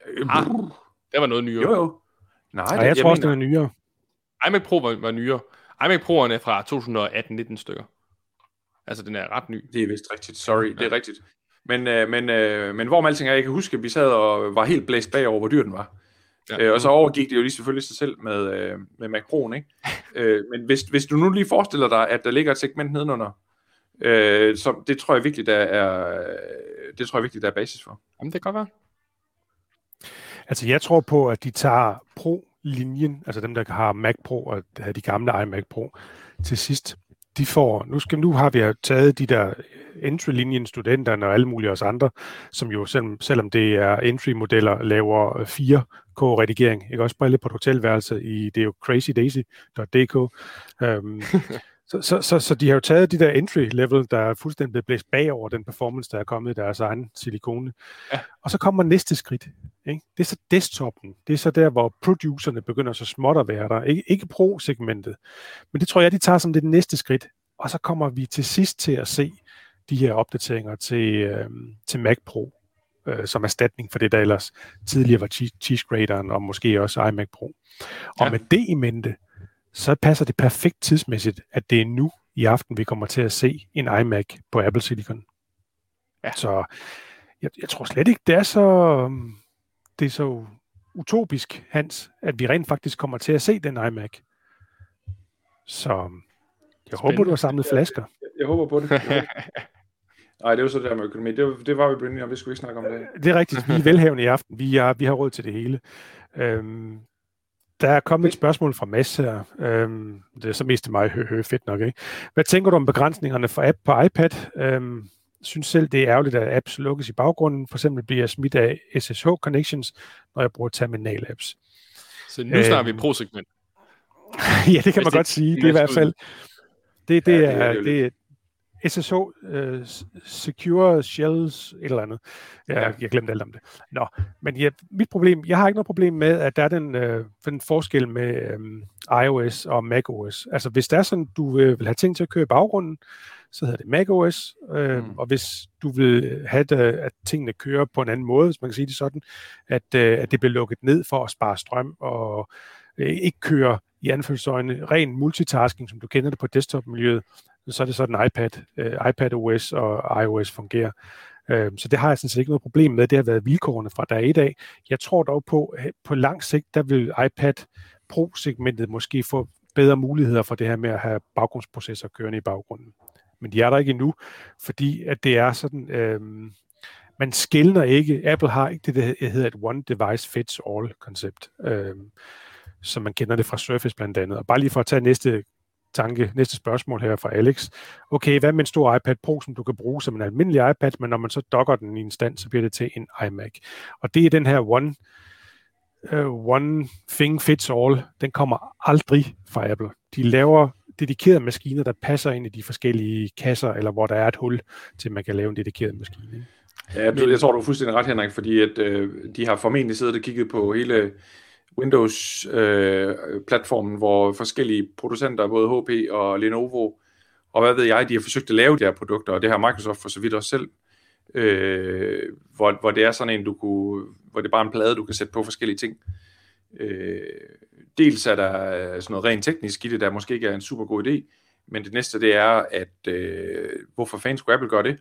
Øh, ah, det var noget nyere. Jo, jo. Nej, det, jeg, jeg tror også, det er nyere iMac Pro var, var nyere. iMac Pro'erne er fra 2018-19 stykker. Altså, den er ret ny. Det er vist rigtigt. Sorry, ja. det er rigtigt. Men, øh, men, øh, men hvor alting er, jeg kan huske, at vi sad og var helt blæst bagover, hvor dyr den var. Ja. Øh, og så overgik det jo lige selvfølgelig sig selv med, øh, med Mac Pro'en, ikke? øh, men hvis, hvis du nu lige forestiller dig, at der ligger et segment nedenunder, øh, så det tror jeg virkelig, der er, det tror jeg virkelig, der er basis for. Jamen, det kan godt være. Altså, jeg tror på, at de tager Pro linjen, altså dem, der har Mac Pro og de gamle iMac Pro til sidst, de får, nu, skal, nu har vi taget de der entry-linjen, studenterne og alle mulige os andre, som jo, selv, selvom det er entry-modeller, laver 4K-redigering, ikke også lidt på et hotelværelse i, det er jo crazydaisy.dk. Øhm, så, så, så, så de har jo taget de der entry-level, der er fuldstændig blæst bagover den performance, der er kommet i deres egen silikone. Ja. Og så kommer næste skridt. Ikke? Det er så desktopen. Det er så der, hvor producerne begynder så småt at være der. Ikke, ikke pro-segmentet. Men det tror jeg, de tager som det næste skridt. Og så kommer vi til sidst til at se de her opdateringer til, øh, til Mac Pro, øh, som erstatning for det, der ellers tidligere var cheese graderen og måske også iMac Pro. Og ja. med det i mente, så passer det perfekt tidsmæssigt, at det er nu i aften, vi kommer til at se en iMac på Apple Silicon. Ja. Så jeg, jeg tror slet ikke, det er så, øhm, det er så utopisk, Hans, at vi rent faktisk kommer til at se den iMac. Så jeg Spændende. håber, du har samlet flasker. Jeg, jeg, jeg håber på det. Nej, det er jo så der med økonomi. Det, det var vi blevet om, vi skulle ikke snakke om det. Det er rigtigt. Vi er velhavende i aften. Vi, er, vi har råd til det hele. Øhm, der er kommet et spørgsmål fra Mads her. Øhm, det er så mest til mig, hø, hø, fedt nok, ikke? Hvad tænker du om begrænsningerne for app på iPad? Øhm, synes selv, det er ærgerligt, at apps lukkes i baggrunden. For eksempel bliver jeg smidt af SSH connections, når jeg bruger terminal apps. Så nu snakker øhm, vi pro-segment. ja, det kan man godt sige. Det er i hvert fald... Det, det, ja, det er, det, det, SSH, øh, Secure Shells, et eller andet. Jeg, ja. jeg glemte alt om det. Nå, men ja, mit problem, jeg har ikke noget problem med, at der er den, uh, den forskel med um, iOS og macOS. Altså, hvis det er sådan, du vil, vil have ting til at køre i baggrunden, så hedder det macOS, øh, mm. og hvis du vil have, det, at tingene kører på en anden måde, hvis man kan sige det sådan, at, øh, at det bliver lukket ned for at spare strøm og øh, ikke køre i anførselsøjne ren multitasking, som du kender det på desktop-miljøet, så er det sådan iPad, øh, iPad OS og iOS fungerer. Øh, så det har jeg sådan set ikke noget problem med. Det har været vilkårene fra dag i dag. Jeg tror dog på, at på lang sigt, der vil iPad Pro-segmentet måske få bedre muligheder for det her med at have baggrundsprocesser kørende i baggrunden. Men de er der ikke endnu, fordi at det er sådan, øh, man skældner ikke, Apple har ikke det, der hedder et one device fits all koncept, øh, som man kender det fra Surface blandt andet. Og bare lige for at tage næste tanke, næste spørgsmål her fra Alex. Okay, hvad med en stor iPad Pro, som du kan bruge som en almindelig iPad, men når man så dokker den i en stand, så bliver det til en iMac. Og det er den her one, uh, one thing fits all, den kommer aldrig fra Apple. De laver dedikerede maskiner, der passer ind i de forskellige kasser, eller hvor der er et hul, til man kan lave en dedikeret maskine. Ja, jeg tror, du er fuldstændig ret, Henrik, fordi at, øh, de har formentlig siddet og kigget på hele Windows-platformen, øh, hvor forskellige producenter, både HP og Lenovo, og hvad ved jeg, de har forsøgt at lave de her produkter, og det har Microsoft for så vidt også selv, øh, hvor, hvor det er sådan en, du kunne, hvor det er bare en plade, du kan sætte på forskellige ting. Øh, dels er der sådan noget rent teknisk i det, der måske ikke er en super god idé, men det næste det er, at øh, hvorfor fanden skulle Apple gøre det?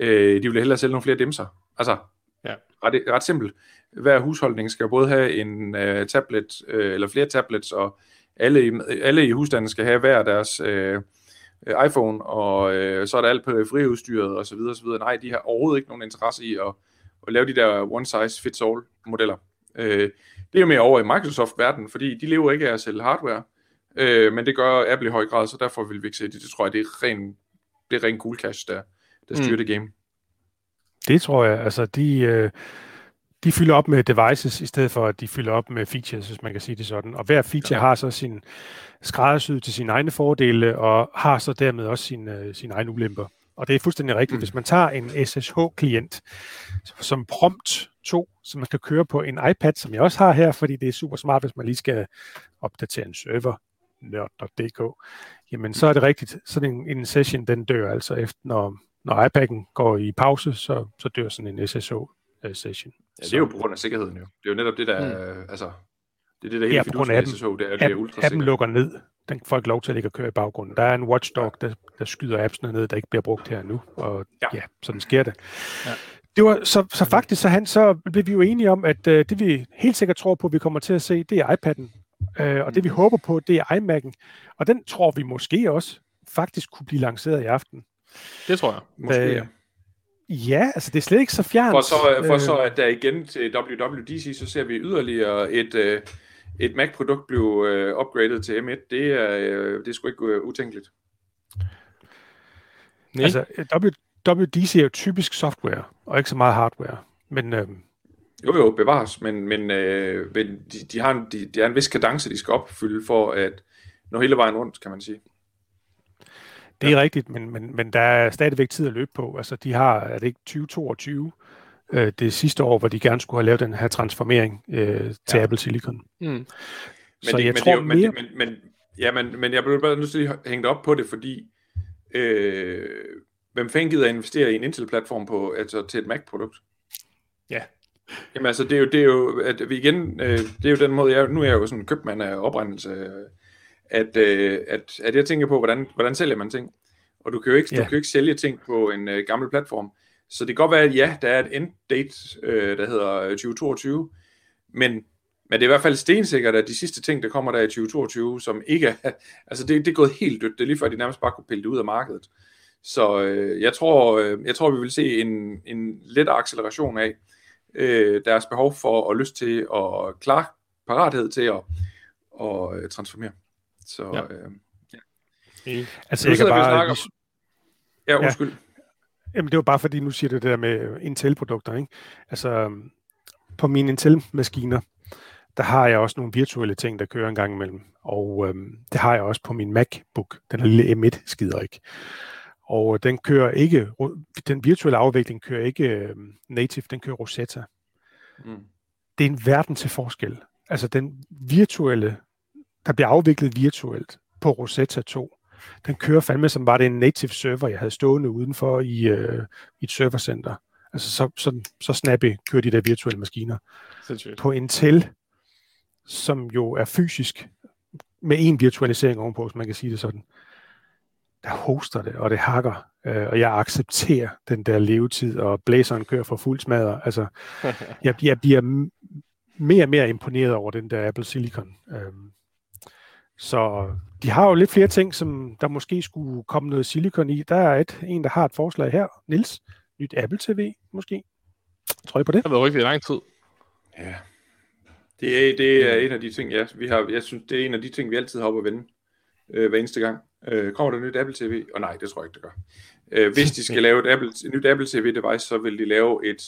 Øh, de vil hellere sælge nogle flere dimser. Altså, ja. ret, ret simpelt. Hver husholdning skal både have en øh, tablet, øh, eller flere tablets, og alle i, alle i husstanden skal have hver deres øh, iPhone, og øh, så er der alt på friudstyret og så videre, og så videre. Nej, de har overhovedet ikke nogen interesse i at, at lave de der one size fits all modeller. Øh, det er jo mere over i Microsoft-verdenen, fordi de lever ikke af at sælge hardware, øh, men det gør Apple i høj grad, så derfor vil vi ikke se det. Det tror jeg, det er ren, det er ren cool cash, der, der styrer mm. det game. Det tror jeg. Altså, de, øh, de fylder op med devices, i stedet for at de fylder op med features, hvis man kan sige det sådan. Og hver feature har så sin skræddersyd til sine egne fordele, og har så dermed også sin, øh, sin egne ulemper. Og det er fuldstændig rigtigt. Mm. Hvis man tager en SSH-klient som prompt 2, som man kan køre på en iPad, som jeg også har her, fordi det er super smart, hvis man lige skal opdatere en server, nørd.dk, jamen så er det rigtigt. Sådan en, en session, den dør altså efter, når, når iPad'en går i pause, så, så dør sådan en SSH-session. Ja, det er jo på grund af sikkerheden jo. Det er jo netop det, der, mm. altså, det er det, der hele ja, på grund af SSH, det er, det er ultra Appen lukker ned. Den får ikke lov til at ligge og køre i baggrunden. Der er en watchdog, der, der skyder appsene ned, der ikke bliver brugt her nu. Og ja, ja sådan sker det. Ja. Det var, så, så faktisk, så, han, så blev vi jo enige om, at uh, det vi helt sikkert tror på, vi kommer til at se, det er iPad'en. Uh, og det vi mm. håber på, det er iMac'en. Og den tror vi måske også faktisk kunne blive lanceret i aften. Det tror jeg. Måske, uh, ja. Ja, altså det er slet ikke så fjernt. For så, for så at der igen til WWDC, så ser vi yderligere et, uh, et Mac-produkt blive uh, upgraded til M1. Det er, uh, det er sgu ikke utænkeligt. Nej. Altså, WDC er jo typisk software, og ikke så meget hardware. Men, øh, jo, jo, bevares, men, men, øh, men de, de, har en, de, de har en vis kadence, de skal opfylde for at nå hele vejen rundt, kan man sige. Det er ja. rigtigt, men, men, men der er stadigvæk tid at løbe på. Altså, de har, er det ikke 2022, øh, det sidste år, hvor de gerne skulle have lavet den her transformering øh, til ja. Apple Silicon. Mm. Så det, jeg men tror det, mere... Men, men, men, ja, men, men jeg bliver bare nødt til at hænge op på det, fordi øh, hvem fanden gider at investere i en Intel-platform på, altså til et Mac-produkt? Ja. Jamen altså, det er jo, det er jo at vi igen, øh, det er jo den måde, jeg, nu er jeg jo sådan en købmand af oprindelse, øh, at, øh, at, at jeg tænker på, hvordan, hvordan sælger man ting? Og du kan jo ikke, ja. du kan jo ikke sælge ting på en øh, gammel platform. Så det kan godt være, at ja, der er et end date, øh, der hedder 2022, men, men det er i hvert fald stensikkert, at de sidste ting, der kommer der i 2022, som ikke er, altså det, det er gået helt dødt. Det er lige før, de nærmest bare kunne pille det ud af markedet. Så øh, jeg, tror, øh, jeg tror, vi vil se en, en let acceleration af øh, deres behov for og lyst til og klar parathed til at og, øh, transformere. Så ja. Øh, ja. Altså, jeg kan bare... Om... Ja, undskyld. Ja. Jamen, det var bare fordi, nu siger det der med Intel-produkter, ikke? Altså, på mine Intel-maskiner, der har jeg også nogle virtuelle ting, der kører en gang imellem. Og øhm, det har jeg også på min MacBook, den lille M1 skider ikke og den kører ikke, den virtuelle afvikling kører ikke øh, native, den kører Rosetta. Mm. Det er en verden til forskel. Altså den virtuelle, der bliver afviklet virtuelt på Rosetta 2, den kører fandme som var det en native server, jeg havde stående udenfor i, øh, i et servercenter. Altså så, så, så snappy kører de der virtuelle maskiner. På Intel, som jo er fysisk med en virtualisering ovenpå, hvis man kan sige det sådan, der hoster det, og det hakker, øh, og jeg accepterer den der levetid, og blæseren kører for fuld smadre. Altså, jeg, jeg bliver mere og mere imponeret over den der Apple Silicon. Øhm, så de har jo lidt flere ting, som der måske skulle komme noget silicon i. Der er et, en, der har et forslag her. Nils, nyt Apple TV måske. Tror I på det? Det har været rigtig lang tid. Ja. Det er, det er en af de ting, ja, vi har, jeg synes, det er en af de ting, vi altid har op at vende øh, hver eneste gang. Øh, kommer der nyt Apple TV? Og nej, det tror jeg ikke, det gør. Øh, hvis de skal lave et, Apple, et nyt Apple TV-device, så vil de lave et,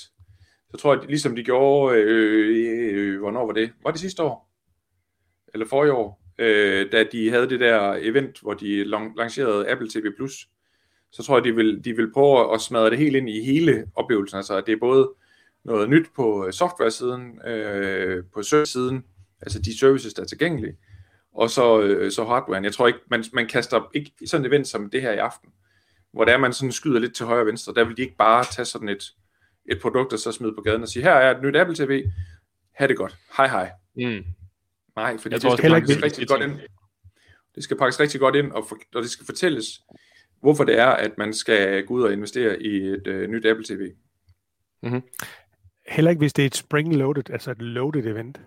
så tror jeg, ligesom de gjorde, øh, øh, hvornår var det? Var det sidste år? Eller forrige år? Øh, da de havde det der event, hvor de lancerede Apple TV+, så tror jeg, de vil, de vil prøve at smadre det helt ind i hele oplevelsen. Altså, det er både noget nyt på øh, software-siden, øh, på service-siden, altså de services, der er tilgængelige, og så, øh, så hardwaren. Jeg tror ikke, man, man kaster ikke sådan et event som det her i aften, hvor der man sådan skyder lidt til højre og venstre, der vil de ikke bare tage sådan et, et produkt og så smide på gaden og sige, her er et nyt Apple TV, ha' det godt, hej hej. Mm. Nej, for det skal pakkes rigtig godt ind. Det skal pakkes rigtig godt ind, og, for, og det skal fortælles, hvorfor det er, at man skal gå ud og investere i et øh, nyt Apple TV. Mm-hmm. Heller ikke, hvis det er et spring-loaded, altså et loaded event.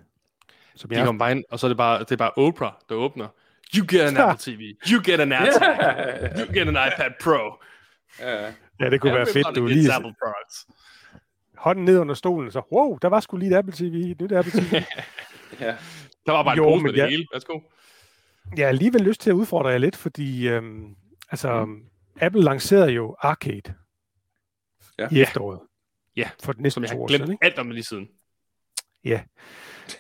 Som de kommer bare ind, og så er det bare, det er bare Oprah, der åbner. You get an Apple TV. You get an Apple TV. You get an iPad Pro. Ja, ja det kunne være fedt, du lige... Apple products. Hånden ned under stolen, så wow, der var sgu lige et Apple TV, et nyt Apple TV. ja. Der var bare jo, en pose med det hele. Værsgo. Jeg har alligevel lyst til at udfordre jer lidt, fordi øhm, altså, mm. Apple lancerede jo Arcade ja. i efteråret. Ja, for næste som jeg har glemt siden, alt om lige siden. Ja,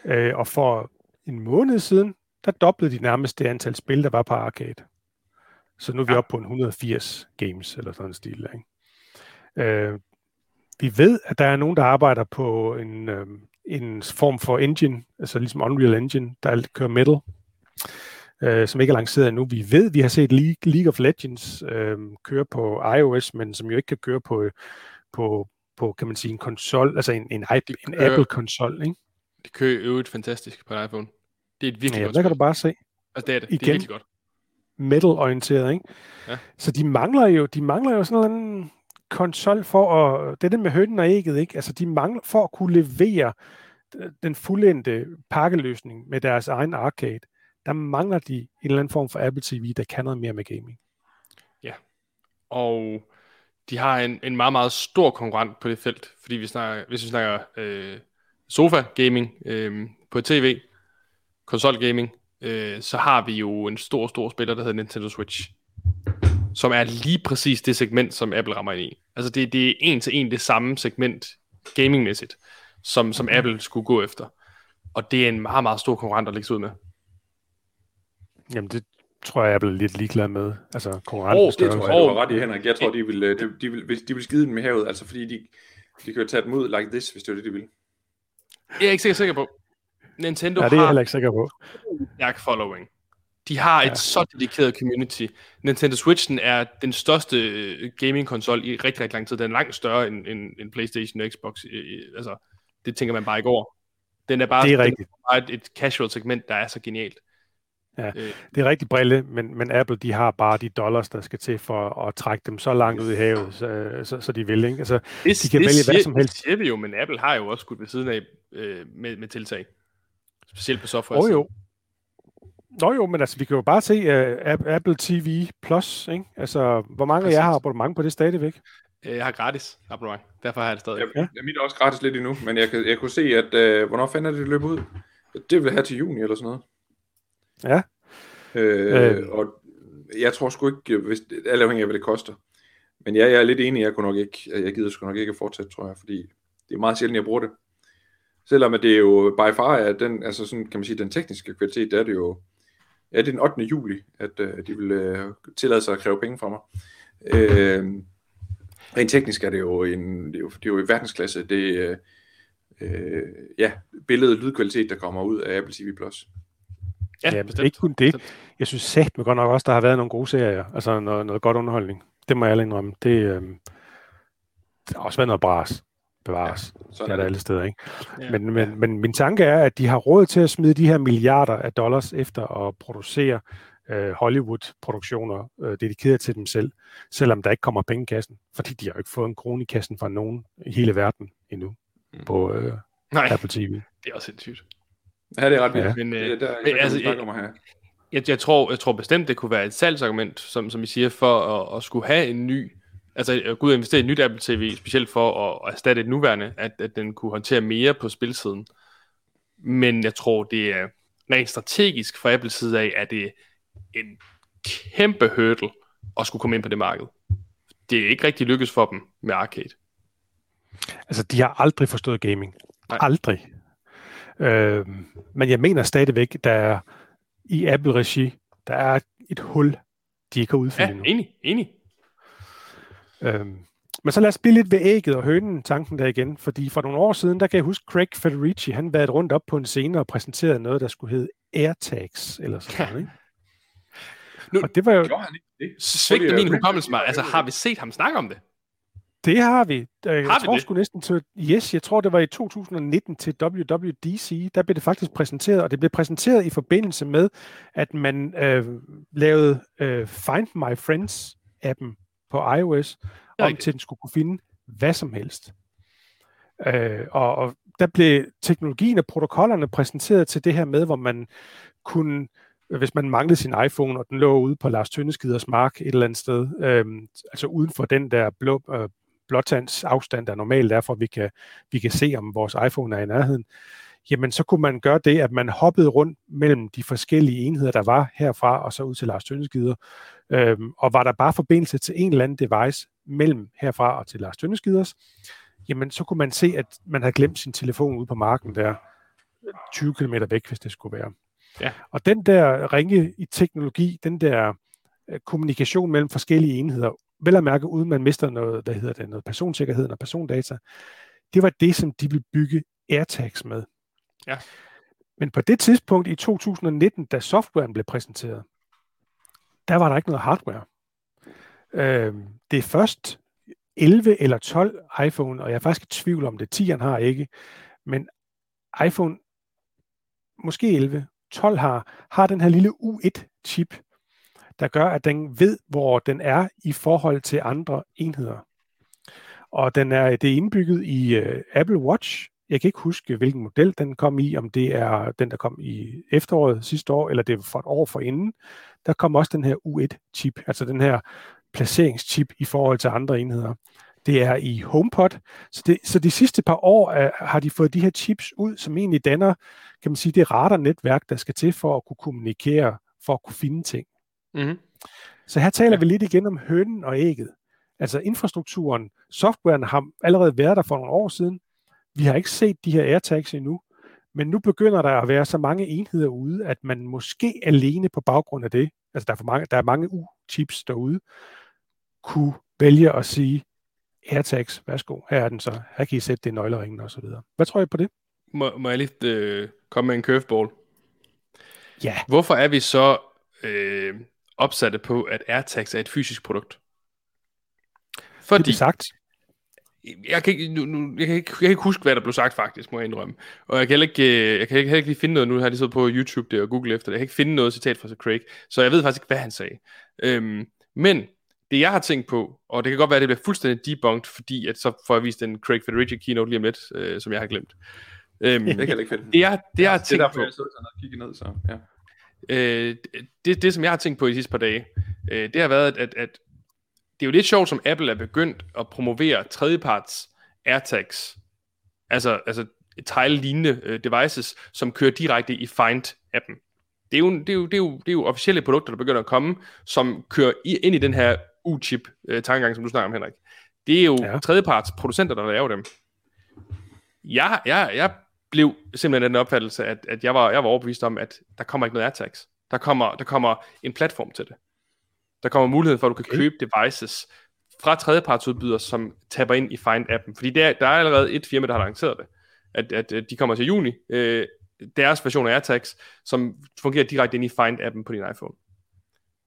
øh, og for en måned siden, der doblede de nærmest det antal spil, der var på Arcade. Så nu er vi ja. oppe på en 180 games, eller sådan en stil. Ikke? Øh, vi ved, at der er nogen, der arbejder på en, øh, en form for engine, altså ligesom Unreal Engine, der kører Metal, øh, som ikke er lanceret endnu. Vi ved, vi har set League, League of Legends øh, køre på iOS, men som jo ikke kan køre på, på, på kan man sige, en konsol, altså en, en, en Apple-konsol, ikke? Det kører øvrigt fantastisk på iPhone. Det er et virkelig ja, godt der kan du bare se. Altså, det er det. Igen, det er virkelig godt. metal-orienteret, ikke? Ja. Så de mangler jo, de mangler jo sådan en konsol for at, det er det med hønnen og ægget, ikke? Altså de mangler, for at kunne levere den fuldendte pakkeløsning med deres egen arcade, der mangler de en eller anden form for Apple TV, der kan noget mere med gaming. Ja, og de har en, en meget, meget stor konkurrent på det felt, fordi vi snakker, hvis vi snakker øh, sofa gaming øh, på tv, konsol gaming, øh, så har vi jo en stor, stor spiller, der hedder Nintendo Switch som er lige præcis det segment, som Apple rammer ind i. Altså det, det er en til en det samme segment gamingmæssigt, som, som Apple skulle gå efter. Og det er en meget, meget stor konkurrent at lægge ud med. Jamen det tror jeg, Apple er lidt ligeglad med. Altså konkurrenten oh, det tror jeg, du har ret i, Henrik. Jeg tror, de vil, øh, de, de vil, de vil skide den med havet, altså fordi de, de kan jo tage dem ud like this, hvis det er det, de vil. Jeg er ikke sikker, sikker på. Nintendo ja, det er jeg heller ikke sikker på. Stærk following. De har ja. et så dedikeret community. Nintendo Switchen er den største øh, gaming-konsol i rigtig, rigtig lang tid. Den er langt større end, end, end PlayStation og Xbox. Altså, det tænker man bare ikke over. Den er bare, det er rigtigt. er bare et, et casual segment, der er så genialt. Ja, øh. det er rigtig brille, men, men Apple de har bare de dollars, der skal til for at trække dem så langt ud i havet, så, så, så de vil. Ikke? Altså, det, de kan det vælge siger, hvad som helst. Det siger vi jo, men Apple har jo også skudt ved siden af øh, med, med tiltag. Specielt på software. Oh, jo, Nå jo, men altså, vi kan jo bare se uh, Apple TV Plus, ikke? Altså, hvor mange af jer har abonnement på det stadigvæk? Øh, jeg har gratis abonnement, derfor har jeg det stadig. Ja, ja. Mit er også gratis lidt endnu, men jeg, kan, jeg kunne se, at uh, hvornår fanden er det løbet ud? Det vil have til juni eller sådan noget. Ja. Øh, øh. Og jeg tror sgu ikke, hvis, alt afhængig af, hvad det koster. Men ja, jeg er lidt enig, jeg kunne nok ikke, jeg gider sgu nok ikke at fortsætte, tror jeg, fordi det er meget sjældent, jeg bruger det. Selvom at det er jo by far er den, altså sådan, kan man sige, den tekniske kvalitet, der er det jo ja, det er den 8. juli, at øh, de vil øh, tillade sig at kræve penge fra mig. Øh, rent teknisk er det jo en, det er jo, det er jo i verdensklasse. Det er øh, ja, billede- og lydkvalitet, der kommer ud af Apple TV+. Plus. Ja, ja bestemt. ikke kun det. Jeg synes sagt med godt nok også, der har været nogle gode serier, altså noget, noget godt underholdning. Det må jeg alle indrømme. Det, øh, det har også været noget bras. Bevares. Ja, sådan det er er der alle steder, ikke? Ja. Men, men, men min tanke er, at de har råd til at smide de her milliarder af dollars efter at producere øh, Hollywood-produktioner øh, dedikeret til dem selv, selvom der ikke kommer penge i kassen, fordi de har jo ikke fået en krone i kassen fra nogen i hele verden endnu Mm. på øh, Nej, Apple TV. det er også sindssygt. Ja, det er ret vildt. Ja. Men, øh, det, der, men altså, om have. Jeg, jeg, tror, jeg tror bestemt, det kunne være et salgsargument, som, som I siger, for at, at skulle have en ny, altså at gå ud og investere i et nyt Apple TV, specielt for at, at erstatte et nuværende, at, at den kunne håndtere mere på spilsiden. Men jeg tror, det er rent strategisk fra Apples side af, at det er en kæmpe hurdle at skulle komme ind på det marked. Det er ikke rigtig lykkedes for dem med arcade. Altså, de har aldrig forstået gaming. Nej. Aldrig. Øh, men jeg mener stadigvæk, der er i Apple-regi, der er et hul, de ikke har udfyldt Ja, endnu. enig, enig. Øhm, men så lad os blive lidt ved ægget og hønen tanken der igen, fordi for nogle år siden, der kan jeg huske Craig Federici, han været rundt op på en scene og præsenterede noget, der skulle hedde AirTags, eller sådan noget, ikke? Nu- og det var jo, han ikke det? Svigter Fordi, min hukommelse mig. Altså, har vi set ham snakke om det? det har vi. Øh, Jeg Har vi tror det? sgu næsten til, yes, jeg tror det var i 2019 til WWDC, der blev det faktisk præsenteret, og det blev præsenteret i forbindelse med, at man øh, lavede øh, Find My Friends-appen på iOS, om til den skulle kunne finde hvad som helst. Øh, og, og der blev teknologien og protokollerne præsenteret til det her med, hvor man kunne, hvis man manglede sin iPhone, og den lå ude på Lars Tønneskiders mark et eller andet sted, øh, altså uden for den der blå, øh, blåtands afstand, der normalt er, for vi kan, vi kan se, om vores iPhone er i nærheden, jamen så kunne man gøre det, at man hoppede rundt mellem de forskellige enheder, der var herfra og så ud til Lars Tønneskider. Øhm, og var der bare forbindelse til en eller anden device mellem herfra og til Lars Tønneskiders, jamen så kunne man se, at man havde glemt sin telefon ude på marken der 20 km væk, hvis det skulle være. Ja. Og den der ringe i teknologi, den der øh, kommunikation mellem forskellige enheder, vel at mærke, uden man mister noget, hvad hedder det, noget personsikkerhed og persondata, det var det, som de ville bygge AirTags med. Ja. Men på det tidspunkt i 2019, da softwaren blev præsenteret, der var der ikke noget hardware. Øh, det er først 11 eller 12 iPhone, og jeg er faktisk i tvivl om det, 10'eren har ikke, men iPhone, måske 11, 12 har, har den her lille U1-chip, der gør, at den ved, hvor den er i forhold til andre enheder. Og den er, det er indbygget i uh, Apple Watch. Jeg kan ikke huske, hvilken model den kom i, om det er den, der kom i efteråret sidste år, eller det er for et år forinden. Der kom også den her U1-chip, altså den her placeringschip i forhold til andre enheder. Det er i HomePod. Så, det, så de sidste par år uh, har de fået de her chips ud, som egentlig danner, kan man sige, det radarnetværk, der skal til for at kunne kommunikere, for at kunne finde ting. Mm-hmm. Så her taler ja. vi lidt igen om hønen og ægget. Altså infrastrukturen, softwaren har allerede været der for nogle år siden. Vi har ikke set de her AirTags endnu, men nu begynder der at være så mange enheder ude, at man måske alene på baggrund af det, altså der er, for mange, der er mange U-chips derude, kunne vælge at sige, AirTags, værsgo, her er den så, her kan I sætte det i nøgleringen og så videre. Hvad tror I på det? Må, må jeg lige øh, komme med en curveball? Ja. Hvorfor er vi så øh, opsatte på, at AirTags er et fysisk produkt? Det Fordi, er sagt. Jeg kan, ikke, nu, nu, jeg, kan ikke, jeg kan ikke huske, hvad der blev sagt faktisk, må jeg indrømme. Og jeg kan heller ikke, øh, jeg kan ikke, heller ikke lige finde noget, nu har jeg lige siddet på YouTube der og Google efter det, jeg kan ikke finde noget citat fra Craig, så jeg ved faktisk ikke, hvad han sagde. Øhm, men det jeg har tænkt på, og det kan godt være, at det bliver fuldstændig debunked, fordi at så får jeg vist en Craig Federici keynote lige om lidt, øh, som jeg har glemt. Øhm, Det kan jeg ikke finde. det, jeg, det jeg har det er tænkt derfor, på, jeg sidder sådan og kigger ned, så ja. øh, det, det, som jeg har tænkt på i de sidste par dage, øh, det har været, at, at, at det er jo lidt sjovt, som Apple er begyndt at promovere tredjeparts AirTags, altså, altså tile-lignende øh, devices, som kører direkte i Find-appen. Det er, jo, det, er jo, det, er jo, det er jo officielle produkter, der begynder at komme, som kører i, ind i den her U-chip øh, som du snakker om, Henrik. Det er jo. Ja. tredjeparts producenter, der laver dem. Jeg, jeg, jeg blev simpelthen af den opfattelse, at, at jeg, var, jeg var overbevist om, at der kommer ikke noget AirTags. Der kommer, der kommer en platform til det. Der kommer mulighed for, at du kan Okay. købe devices fra tredjepartsudbydere, som tapper ind i Find-appen. Fordi der, der er allerede et firma, der har lanceret det. At, at, at de kommer til juni. Øh, deres version af AirTags, som fungerer direkte ind i Find-appen på din iPhone.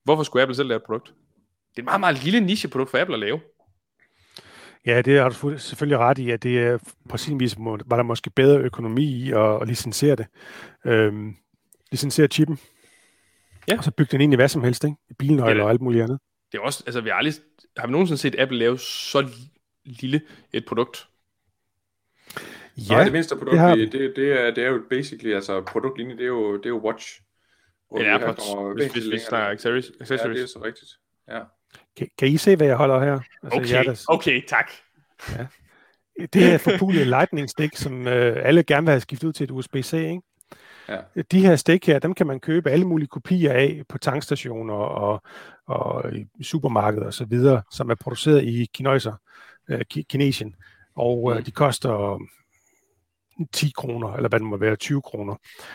Hvorfor skulle Apple selv lave et produkt? Det er et meget, meget lille nicheprodukt for Apple at lave. Ja, det har du selvfølgelig ret i, at det er på sin vis var der måske bedre økonomi i at, at licensere det. Øhm, licensere chippen. Ja. Og så bygge den ind i hvad som helst, ikke? I bilnøgler ja, og alt muligt andet. Det er også, altså vi har aldrig, har vi nogensinde set Apple lave så lille et produkt? Ja, Nej, det mindste produkt, det, har... det, det, det, er, det er jo basically, altså produktlinje, det er jo, det er jo Watch. Ja, AirPods, hvis, hvis, hvis der er accessories. accessories. Ja, det er så rigtigt. Ja. Kan, kan I se, hvad jeg holder her? Altså, okay, hjertes... okay, tak. Ja. Det er forpulede lightning stick, som øh, alle gerne vil have skiftet ud til et USB-C, ikke? Ja. De her stik her, dem kan man købe alle mulige kopier af på tankstationer og, og i supermarkeder og så videre, som er produceret i Kinøjser, øh, Kinesien. Og øh, mm. de koster 10 kroner, eller hvad det må være, 20 kroner.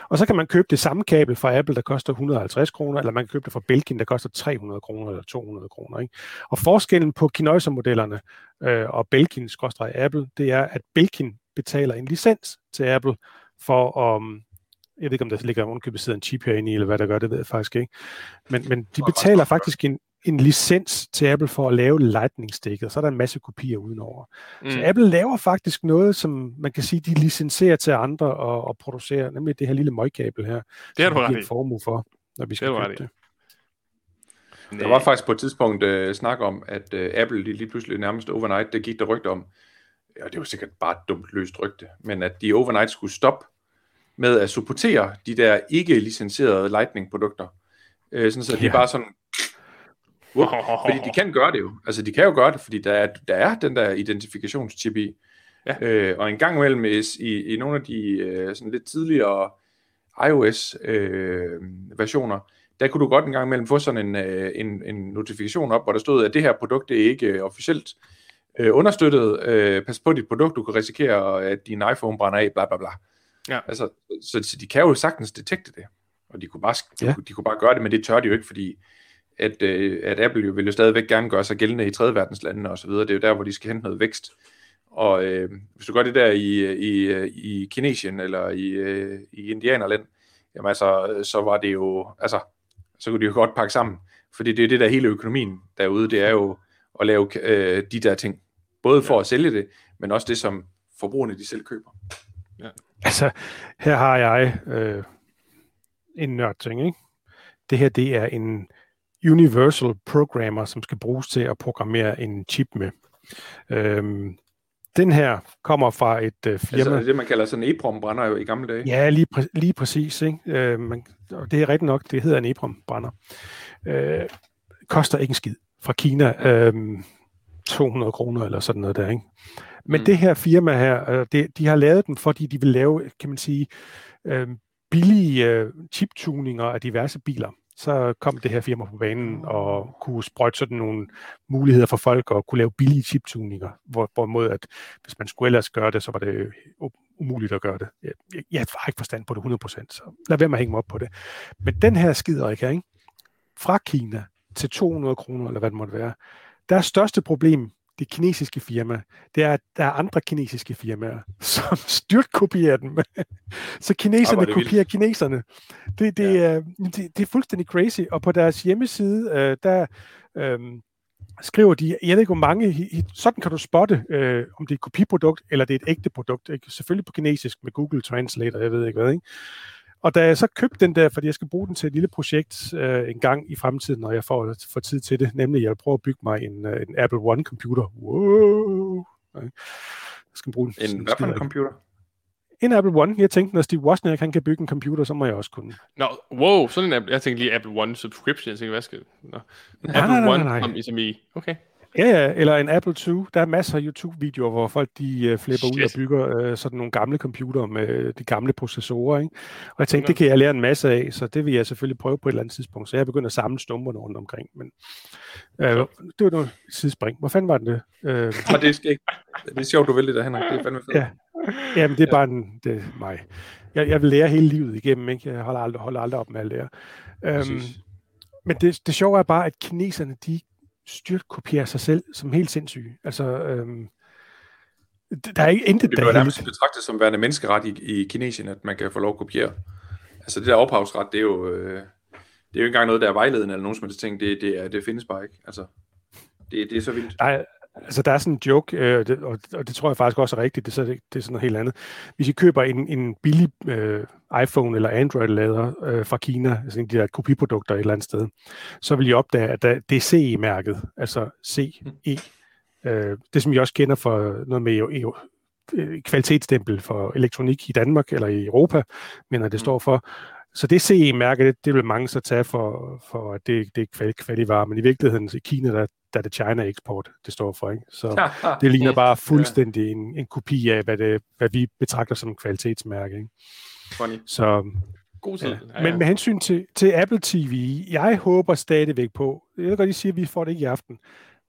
Og så kan man købe det samme kabel fra Apple, der koster 150 kroner, eller man kan købe det fra Belkin, der koster 300 kroner eller 200 kroner. Ikke? Og forskellen på Kinoiser-modellerne øh, og Belkin-Apple, det er, at Belkin betaler en licens til Apple for at, um, jeg ved ikke, om der ligger ovenkøbet sidder en chip herinde i, eller hvad der gør, det ved jeg faktisk ikke. Men, men de betaler faktisk en, en licens til Apple for at lave lightning-stikket, og så er der en masse kopier udenover. Mm. Så Apple laver faktisk noget, som man kan sige, de licenserer til andre og, og producerer, nemlig det her lille møgkabel her. Det har du ret i. formue for, når vi skal det købe det. det. Der var faktisk på et tidspunkt uh, snak om, at uh, Apple de lige pludselig nærmest overnight, det gik der rygte om, ja, det var sikkert bare et dumt løst rygte, men at de overnight skulle stoppe med at supportere de der ikke licenserede Lightning-produkter. Øh, sådan så ja. de bare sådan Whoop, fordi de kan gøre det jo. Altså, de kan jo gøre det, fordi der er, der er den der identifikationschip i. Ja. Øh, og en gang imellem i, i, i nogle af de øh, sådan lidt tidligere iOS-versioner, øh, der kunne du godt en gang imellem få sådan en, øh, en, en notifikation op, hvor der stod, at det her produkt er ikke øh, officielt øh, understøttet. Øh, pas på dit produkt, du kan risikere, at din iPhone brænder af, bla bla bla. Ja. Altså, så, så de kan jo sagtens detekte det. Og de kunne, bare, ja. de, de kunne bare gøre det, men det tør de jo ikke, fordi at, øh, at Apple jo vil jo stadigvæk gerne gøre sig gældende i tredje verdenslandene og så videre. Det er jo der, hvor de skal hente noget vækst. Og øh, hvis du gør det der i, i, i Kinesien eller i, øh, i Indianerland, jamen altså, så var det jo, altså, så kunne de jo godt pakke sammen. Fordi det er det der hele økonomien derude, det er jo at lave øh, de der ting. Både for ja. at sælge det, men også det, som forbrugerne de selv køber. Ja. Altså, her har jeg øh, en nørd ting, ikke? Det her, det er en Universal Programmer, som skal bruges til at programmere en chip med. Øhm, den her kommer fra et øh, firma... Altså det, man kalder sådan en EEPROM-brænder jo i gamle dage. Ja, lige, præ- lige præcis. Ikke? Øh, man, og det er rigtigt nok, det hedder en EEPROM-brænder. Øh, koster ikke en skid fra Kina. Øh, 200 kroner eller sådan noget der. Ikke? Men mm. det her firma her, øh, det, de har lavet den, fordi de vil lave, kan man sige, øh, billige øh, chiptuninger af diverse biler så kom det her firma på banen og kunne sprøjte sådan nogle muligheder for folk at kunne lave billige chiptuninger, hvor, hvorimod at hvis man skulle ellers gøre det, så var det umuligt at gøre det. Jeg, jeg, jeg har ikke forstand på det 100%, så lad være med at hænge mig op på det. Men den her skider ikke, fra Kina til 200 kroner, eller hvad det måtte være, deres største problem det kinesiske firma, det er, at der er andre kinesiske firmaer, som styrt kopierer dem. så kineserne oh, kopierer vildt. kineserne. Det, det, ja. er, det, det er fuldstændig crazy. Og på deres hjemmeside, øh, der øh, skriver de, jeg ved ikke hvor mange, sådan kan du spotte, øh, om det er et kopiprodukt, eller det er et ægte produkt. Ikke? Selvfølgelig på kinesisk med Google Translate, jeg ved ikke hvad. Ikke? Og da jeg så købte den der, fordi jeg skal bruge den til et lille projekt øh, en gang i fremtiden, når jeg får, får tid til det, nemlig jeg vil prøve at bygge mig en, øh, en Apple One computer. Wow! Jeg skal bruge den. En hvad for en computer? En Apple One. Jeg tænkte, når Steve Wozniak kan bygge en computer, så må jeg også kunne. Nå, no, wow, sådan en Apple. Jeg tænkte lige Apple One subscription. Jeg tænkte, hvad skal... Apple nej, nej, nej, nej. One som i Okay. Ja, ja, eller en Apple II. Der er masser af YouTube-videoer, hvor folk de uh, flipper Shit. ud og bygger uh, sådan nogle gamle computer med de gamle processorer. Ikke? Og jeg tænkte, ja. det kan jeg lære en masse af, så det vil jeg selvfølgelig prøve på et eller andet tidspunkt. Så jeg begynder at samle stumperne rundt omkring. Men uh, det var noget sidespring. Hvor fanden var det? Uh, det, er ikke, det er sjovt, du vil det der, Henrik. Det er fandme fedt. Ja. Jamen, det er ja. bare en, det er mig. Jeg, jeg vil lære hele livet igennem. Ikke? Jeg holder aldrig, holder aldrig op med at lære. Um, men det, det sjove er bare, at kineserne, de styrtkopierer sig selv som helt sindssyge. Altså, øhm, der er ikke intet Det bliver nærmest betragtet som værende menneskeret i, i Kinesien, at man kan få lov at kopiere. Altså det der ophavsret, det er jo, øh, det er jo ikke engang noget, der er vejledende eller nogen som helst ting. Det, det, er, det findes bare ikke. Altså, det, det er så vildt. Nej, Altså, der er sådan en joke, øh, det, og, og det tror jeg faktisk også er rigtigt, det, så det, det er sådan noget helt andet. Hvis I køber en, en billig øh, iPhone eller Android-lader øh, fra Kina, altså en af de der kopiprodukter et eller andet sted, så vil I opdage, at der, det er CE-mærket, altså CE. Øh, det, som I også kender for noget med EU, øh, kvalitetsstempel for elektronik i Danmark eller i Europa, men det mm. står for. Så det CE-mærke, det, det vil mange så tage for, for at det, det er kvalivarer, men i virkeligheden i Kina, der, der er det China Export, det står for. Ikke? Så det ligner bare fuldstændig en, en kopi af, hvad, det, hvad vi betragter som en kvalitetsmærke. Ikke? Funny. Så, God tid. ja. Men med hensyn til, til Apple TV, jeg håber stadigvæk på, jeg ved godt, I siger, at vi får det ikke i aften,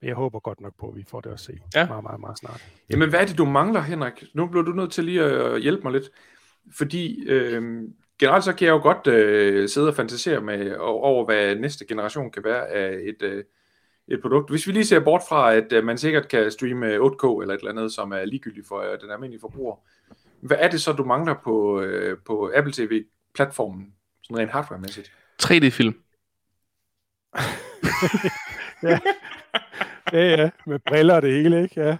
men jeg håber godt nok på, at vi får det at se Ja. meget, meget, meget snart. Jamen, hvad er det, du mangler, Henrik? Nu bliver du nødt til lige at hjælpe mig lidt. Fordi øh, generelt så kan jeg jo godt øh, sidde og fantasere med over, hvad næste generation kan være af et, øh, et produkt. Hvis vi lige ser bort fra, at øh, man sikkert kan streame 8K eller et eller andet, som er ligegyldigt for øh, den almindelige forbruger. Hvad er det så, du mangler på, øh, på Apple TV-platformen, sådan rent hardware-mæssigt? 3D-film. ja. ja, ja, med briller og det hele, ikke? Ja.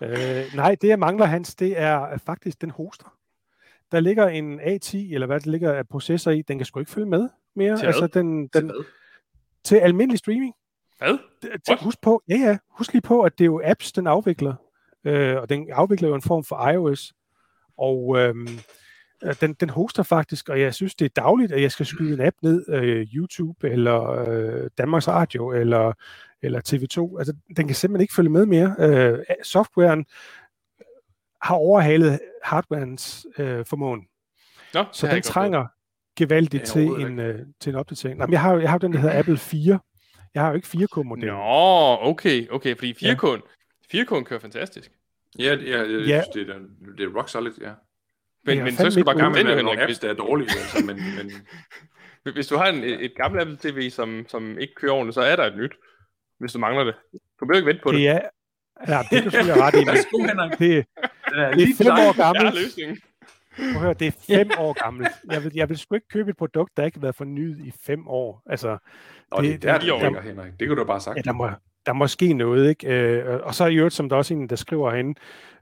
Øh, nej, det jeg mangler, Hans, det er faktisk den hoster. Der ligger en A10, eller hvad der ligger af processor i, den kan sgu ikke følge med mere. Til altså, den, Til den, hvad? til almindelig streaming. Hvad? What? Husk på, ja, ja, husk lige på, at det er jo apps, den afvikler. Øh, og den afvikler jo en form for iOS. Og øhm, øh, den, den hoster faktisk, og jeg synes, det er dagligt, at jeg skal skyde en app ned, øh, YouTube, eller øh, Danmarks Radio, eller, eller TV2. Altså, den kan simpelthen ikke følge med mere. Øh, softwaren har overhalet hardwarens øh, formåen. Nå, Så den trænger gevaldigt til en, øh, til en opdatering. Nå, men jeg har, jo- jeg har den, der hedder Apple 4. Jeg har jo ikke 4K-modellen. Nå, okay, okay, fordi 4K'en, 4K'en kører fantastisk. Ja, det- jeg, jeg Ja. synes, det er, det er rock solid, ja. Men, men så skal du bare Gammel ind, med nogle Henrik. apps, der er dårlige, altså, men, men Hvis, du har en, et, et gammelt Apple TV, som, som ikke kører ordentligt, så er der et nyt, hvis du mangler det. Du behøver ikke vente på det. Det er, ja, det kan du selvfølgelig ret i. Det, er det lige er fem år gammelt. Prøv høre, det er fem år gammelt. Jeg vil, jeg vil sgu ikke købe et produkt, der ikke har været fornyet i fem år. Altså, Nå, det er det- der, det- det ligger, Henrik. Det kunne du bare sagt. ja, der, må, der må ske noget, ikke? Øh, og så er i øvrigt, som der også er en, der skriver herinde,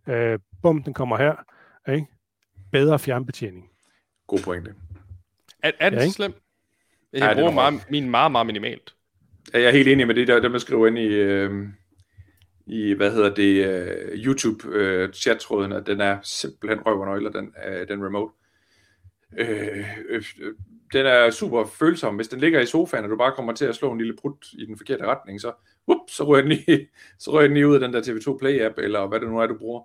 øh, bum, den kommer her, ikke? Bedre fjernbetjening. God pointe. Er, er den Ja, så ikke? slem? Jeg Ja, bruger er meget, min meget, meget minimalt. Ja, Jeg er helt enig med det der, der man skriver ind i, øh, i hvad hedder det, øh, YouTube-chattråden, at den er simpelthen røv og nøgler, den, øh, den remote. Øh, øh, øh, den er super følsom. Hvis den ligger i sofaen, og du bare kommer til at slå en lille prut i den forkerte retning, så, whoop, så ryger den lige, så ryger den lige ud af den der TV2 Play-app, eller hvad det nu er, du bruger.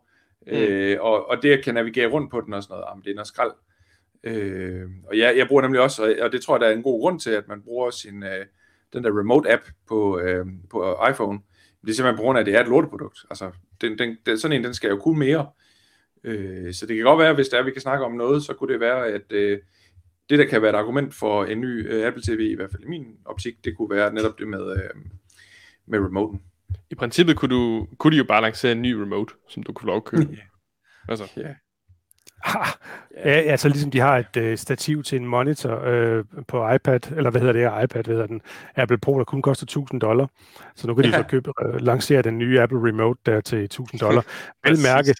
Mm. Øh, og, og det at kan navigere rundt på den og sådan noget, jamen, det er noget skrald. Øh, og jeg, jeg bruger nemlig også, og- og det tror jeg, der er en god grund til, at man bruger sin, øh, den der remote-app på, øh, på iPhone. Det er simpelthen på grund af, at det er et lorteprodukt. Altså, den, den, den, sådan en, den skal jo kunne mere. Øh, så det kan godt være, hvis der er, vi kan snakke om noget, så kunne det være, at øh, det, der kan være et argument for en ny øh, Apple TV, i hvert fald i min optik, det kunne være netop det med, øh, med remoten. I princippet kunne, du, kunne de jo bare lancere en ny remote, som du kunne få lov at købe. altså, Ja. Ah, ja, altså ligesom de har et øh, stativ til en monitor øh, på iPad, eller hvad hedder det, iPad, hvad hedder den, Apple Pro, der kun koster 1000 dollar. Så nu kan de Ja. så købe, øh, lancere den nye Apple Remote der til 1000 dollar. Vel Præcis. mærke,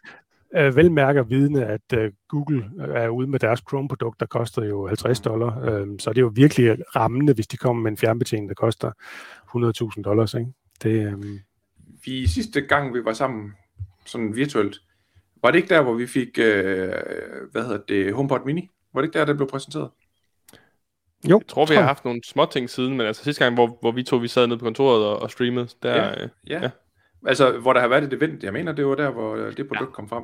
øh, vel mærker vidne, at øh, Google er ude med deres Chrome-produkt, der koster jo 50 dollar. Øh, så det er jo virkelig rammende, hvis de kommer med en fjernbetjening, der koster 100.000 dollars. Ikke? Det, øh, Vi sidste gang, vi var sammen, sådan virtuelt, var det ikke der, hvor vi fik, øh, hvad hedder det, HomePod Mini? Var det ikke der, der blev præsenteret? jo, jeg tror, vi har haft nogle små ting siden, men altså sidste gang, hvor, hvor vi to vi sad nede på kontoret og, og streamede, der... Ja. Øh, Ja. Ja. Altså, hvor der har været et event. Jeg mener, det var der, hvor øh, det produkt ja. kom frem.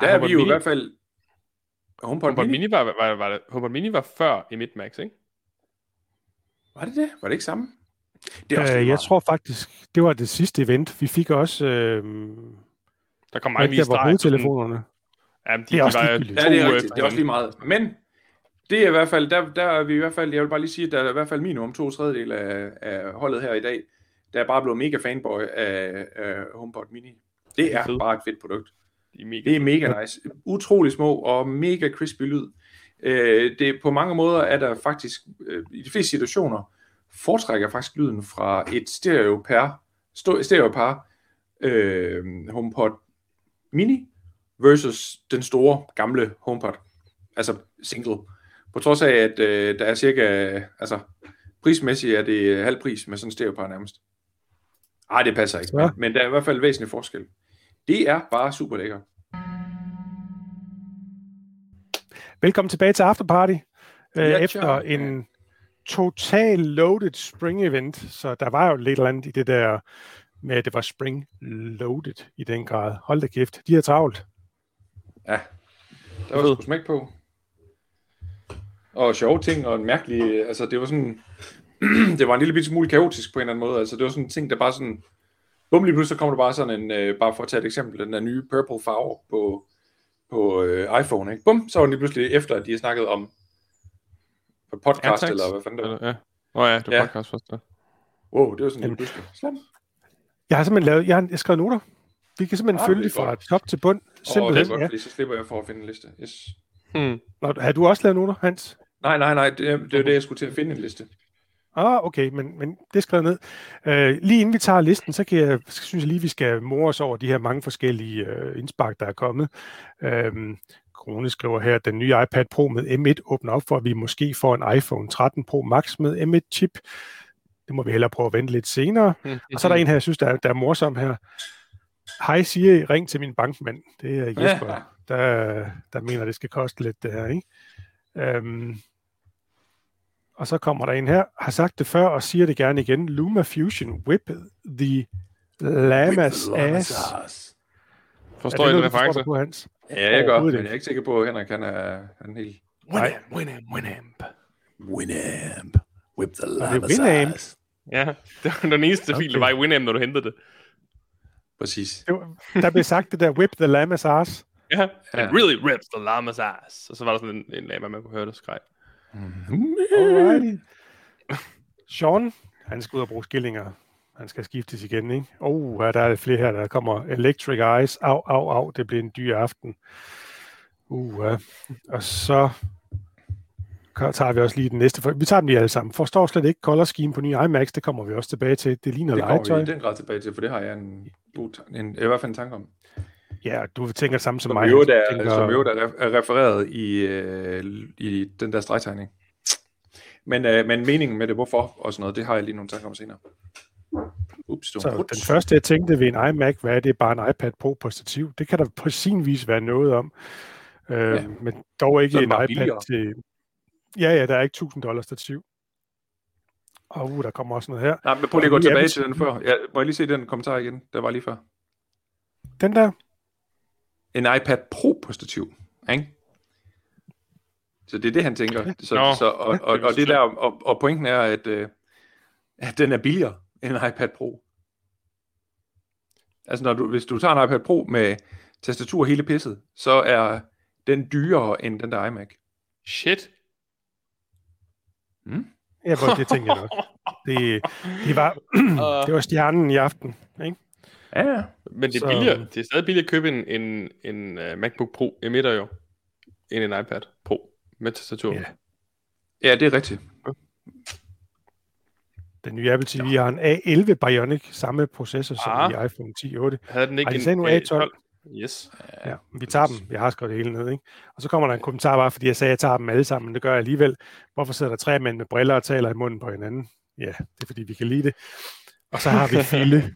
Der er HomePod vi jo i Mini- hvert fald... HomePod, HomePod Mini? Mini var, var, var, HomePod Mini var før i Max, ikke? Var det det? Var det ikke samme? Det er Øh, lige jeg tror faktisk, det var det sidste event. Vi fik også øh, Der kom mange hvor starten. hovedtelefonerne. Jamen, de, Det er de også var. Ja, det er rigtigt. Det er også lige meget. Men det er i hvert fald, der, der er vi i hvert fald, jeg vil bare lige sige, at der er i hvert fald minimum to tredjedel af, af holdet her i dag, der er bare blevet mega fanboy af, af HomePod Mini. Det er fede. bare et fedt produkt. De er mega Det er mega nice. Utrolig små og mega crispy lyd. Øh, det, på mange måder er der faktisk, øh, i de fleste situationer, foretrækker jeg faktisk lyden fra et stereopar, sto- stereopar øh, HomePod Mini versus den store gamle HomePod, altså single. På trods af, at øh, der er cirka, altså prismæssigt er det halv pris med sådan en stereopar nærmest. Ej, det passer ikke, men, men der er i hvert fald væsentlig forskel. Det er bare super lækker. Velkommen tilbage til Afterparty. Øh, ja, efter en total loaded spring event, så der var jo lidt eller andet i det der med, at det var spring loaded i den grad. Hold da kæft, de har travlt. Ja, der var sgu smæk på. Og sjove ting, og en mærkelig, altså det var sådan, det var en lille smule kaotisk på en eller anden måde, altså det var sådan en ting, der bare sådan, bum lige pludselig så kommer der bare sådan en, øh, bare for at tage et eksempel, den der nye purple farve på, på øh, iPhone, ikke? Bum, så var den lige pludselig efter, at de har snakket om podcast, AirTags. eller hvad fanden det var. Ja. Oh, ja, det var ja. podcast først, ja. Wow, det var sådan lige pludselig. Slam. Jeg har simpelthen lavet, jeg har skrevet noter. Vi kan simpelthen ah, følge det fra top til bund. Simpelthen, oh, det er godt, ja. fordi så slipper jeg for at finde en liste. Yes. Hmm. Nå, har du også lavet noter, Hans? Nej, nej, nej, det, det er det, jeg skulle til at finde en liste. Ah, okay, men, men det er skrevet ned. Uh, lige inden vi tager listen, så kan jeg, synes jeg lige, vi skal more os over de her mange forskellige uh, indspark, der er kommet. Uh, Krone skriver her, at den nye iPad Pro med M1 åbner op for, at vi måske får en iPhone 13 Pro Max med M1-chip. Det må vi hellere prøve at vente lidt senere. Mm, og så er der en her, jeg synes, der er, der er morsom her. Hej Siri, ring til min bankmand. Det er Jesper, ja. der, der mener, det skal koste lidt det her. Ikke? Um, og så kommer der en her, har sagt det før og siger det gerne igen. Luma Fusion whip the llamas ass. ass. Forstår I den reference? På, Hans? Ja, jeg gør, men jeg er ikke sikker på, at Henrik han er, han er helt... Winamp, Winamp, Winamp. Winamp. Whip the llamas Winamp. ass. Ja, det var den eneste okay. fil, der var i Winamp, når du hentede det. Præcis. Det var, der blev sagt det der, whip the llamas ass. Ja, yeah. it really rips the llama's ass. Og så var der sådan en, en lama, man kunne høre det skreg. Alrighty. Sean, han skal ud og bruge skillinger. Han skal skiftes igen, ikke? Oh, der er flere her, der kommer. Electric Eyes. Au, au, au. Det bliver en dyr aften. Uh. Og så tager vi også lige den næste. Vi tager dem lige alle sammen. Forstår slet ikke color scheme på nye iMacs. Det kommer vi også tilbage til. Det ligner legetøj. Det kommer vi i den grad tilbage til, for det har jeg en, en, i hvert fald en tanke om. Ja, du tænker samme som, som mig. Jo, der, tænker... Som jo der er refereret i, øh, i den der stregtegning. Men, øh, men meningen med det, hvorfor og sådan noget, det har jeg lige nogle tanker om senere. Ups, så den første, jeg tænkte ved en iMac, hvad er det? Bare en iPad Pro på stativ. Det kan der på sin vis være noget om. Øh, ja. Men dog ikke en iPad billigere. til... Ja, ja, der er ikke 1000 dollars stativ. Og uh, der kommer også noget her. Nej, men prøv lige at gå tilbage til den før. Ja, må jeg lige se den kommentar igen? Der var lige før. Den der? En iPad Pro på stativ, ikke? Så det er det, han tænker. Så, Nå, så, og, og, og, det der, og, og pointen er, at, øh, at den er billigere end en iPad Pro. Altså, når du, hvis du tager en iPad Pro med tastatur og hele pisset, så er den dyrere end den der iMac. Shit. Hmm? Ja, det tænker jeg nok. Det, det, var, det var stjernen i aften, ikke? Ja, men det er, så... billigere. det er stadig billigere at købe en, en, en uh, MacBook Pro i midter jo, end en iPad Pro med tastatur. Ja. ja, det er rigtigt. Den nye Apple TV ja. har en A11 Bionic, samme processor som ah. i iPhone 10.8. Havde den ikke har de en A12? Yes. Ja, vi tager dem. Jeg har skrevet det hele ned, ikke? Og så kommer der en kommentar bare, fordi jeg sagde, at jeg tager dem alle sammen, men det gør jeg alligevel. Hvorfor sidder der tre mænd med briller og taler i munden på hinanden? Ja, det er fordi, vi kan lide det. Og så har vi Fille,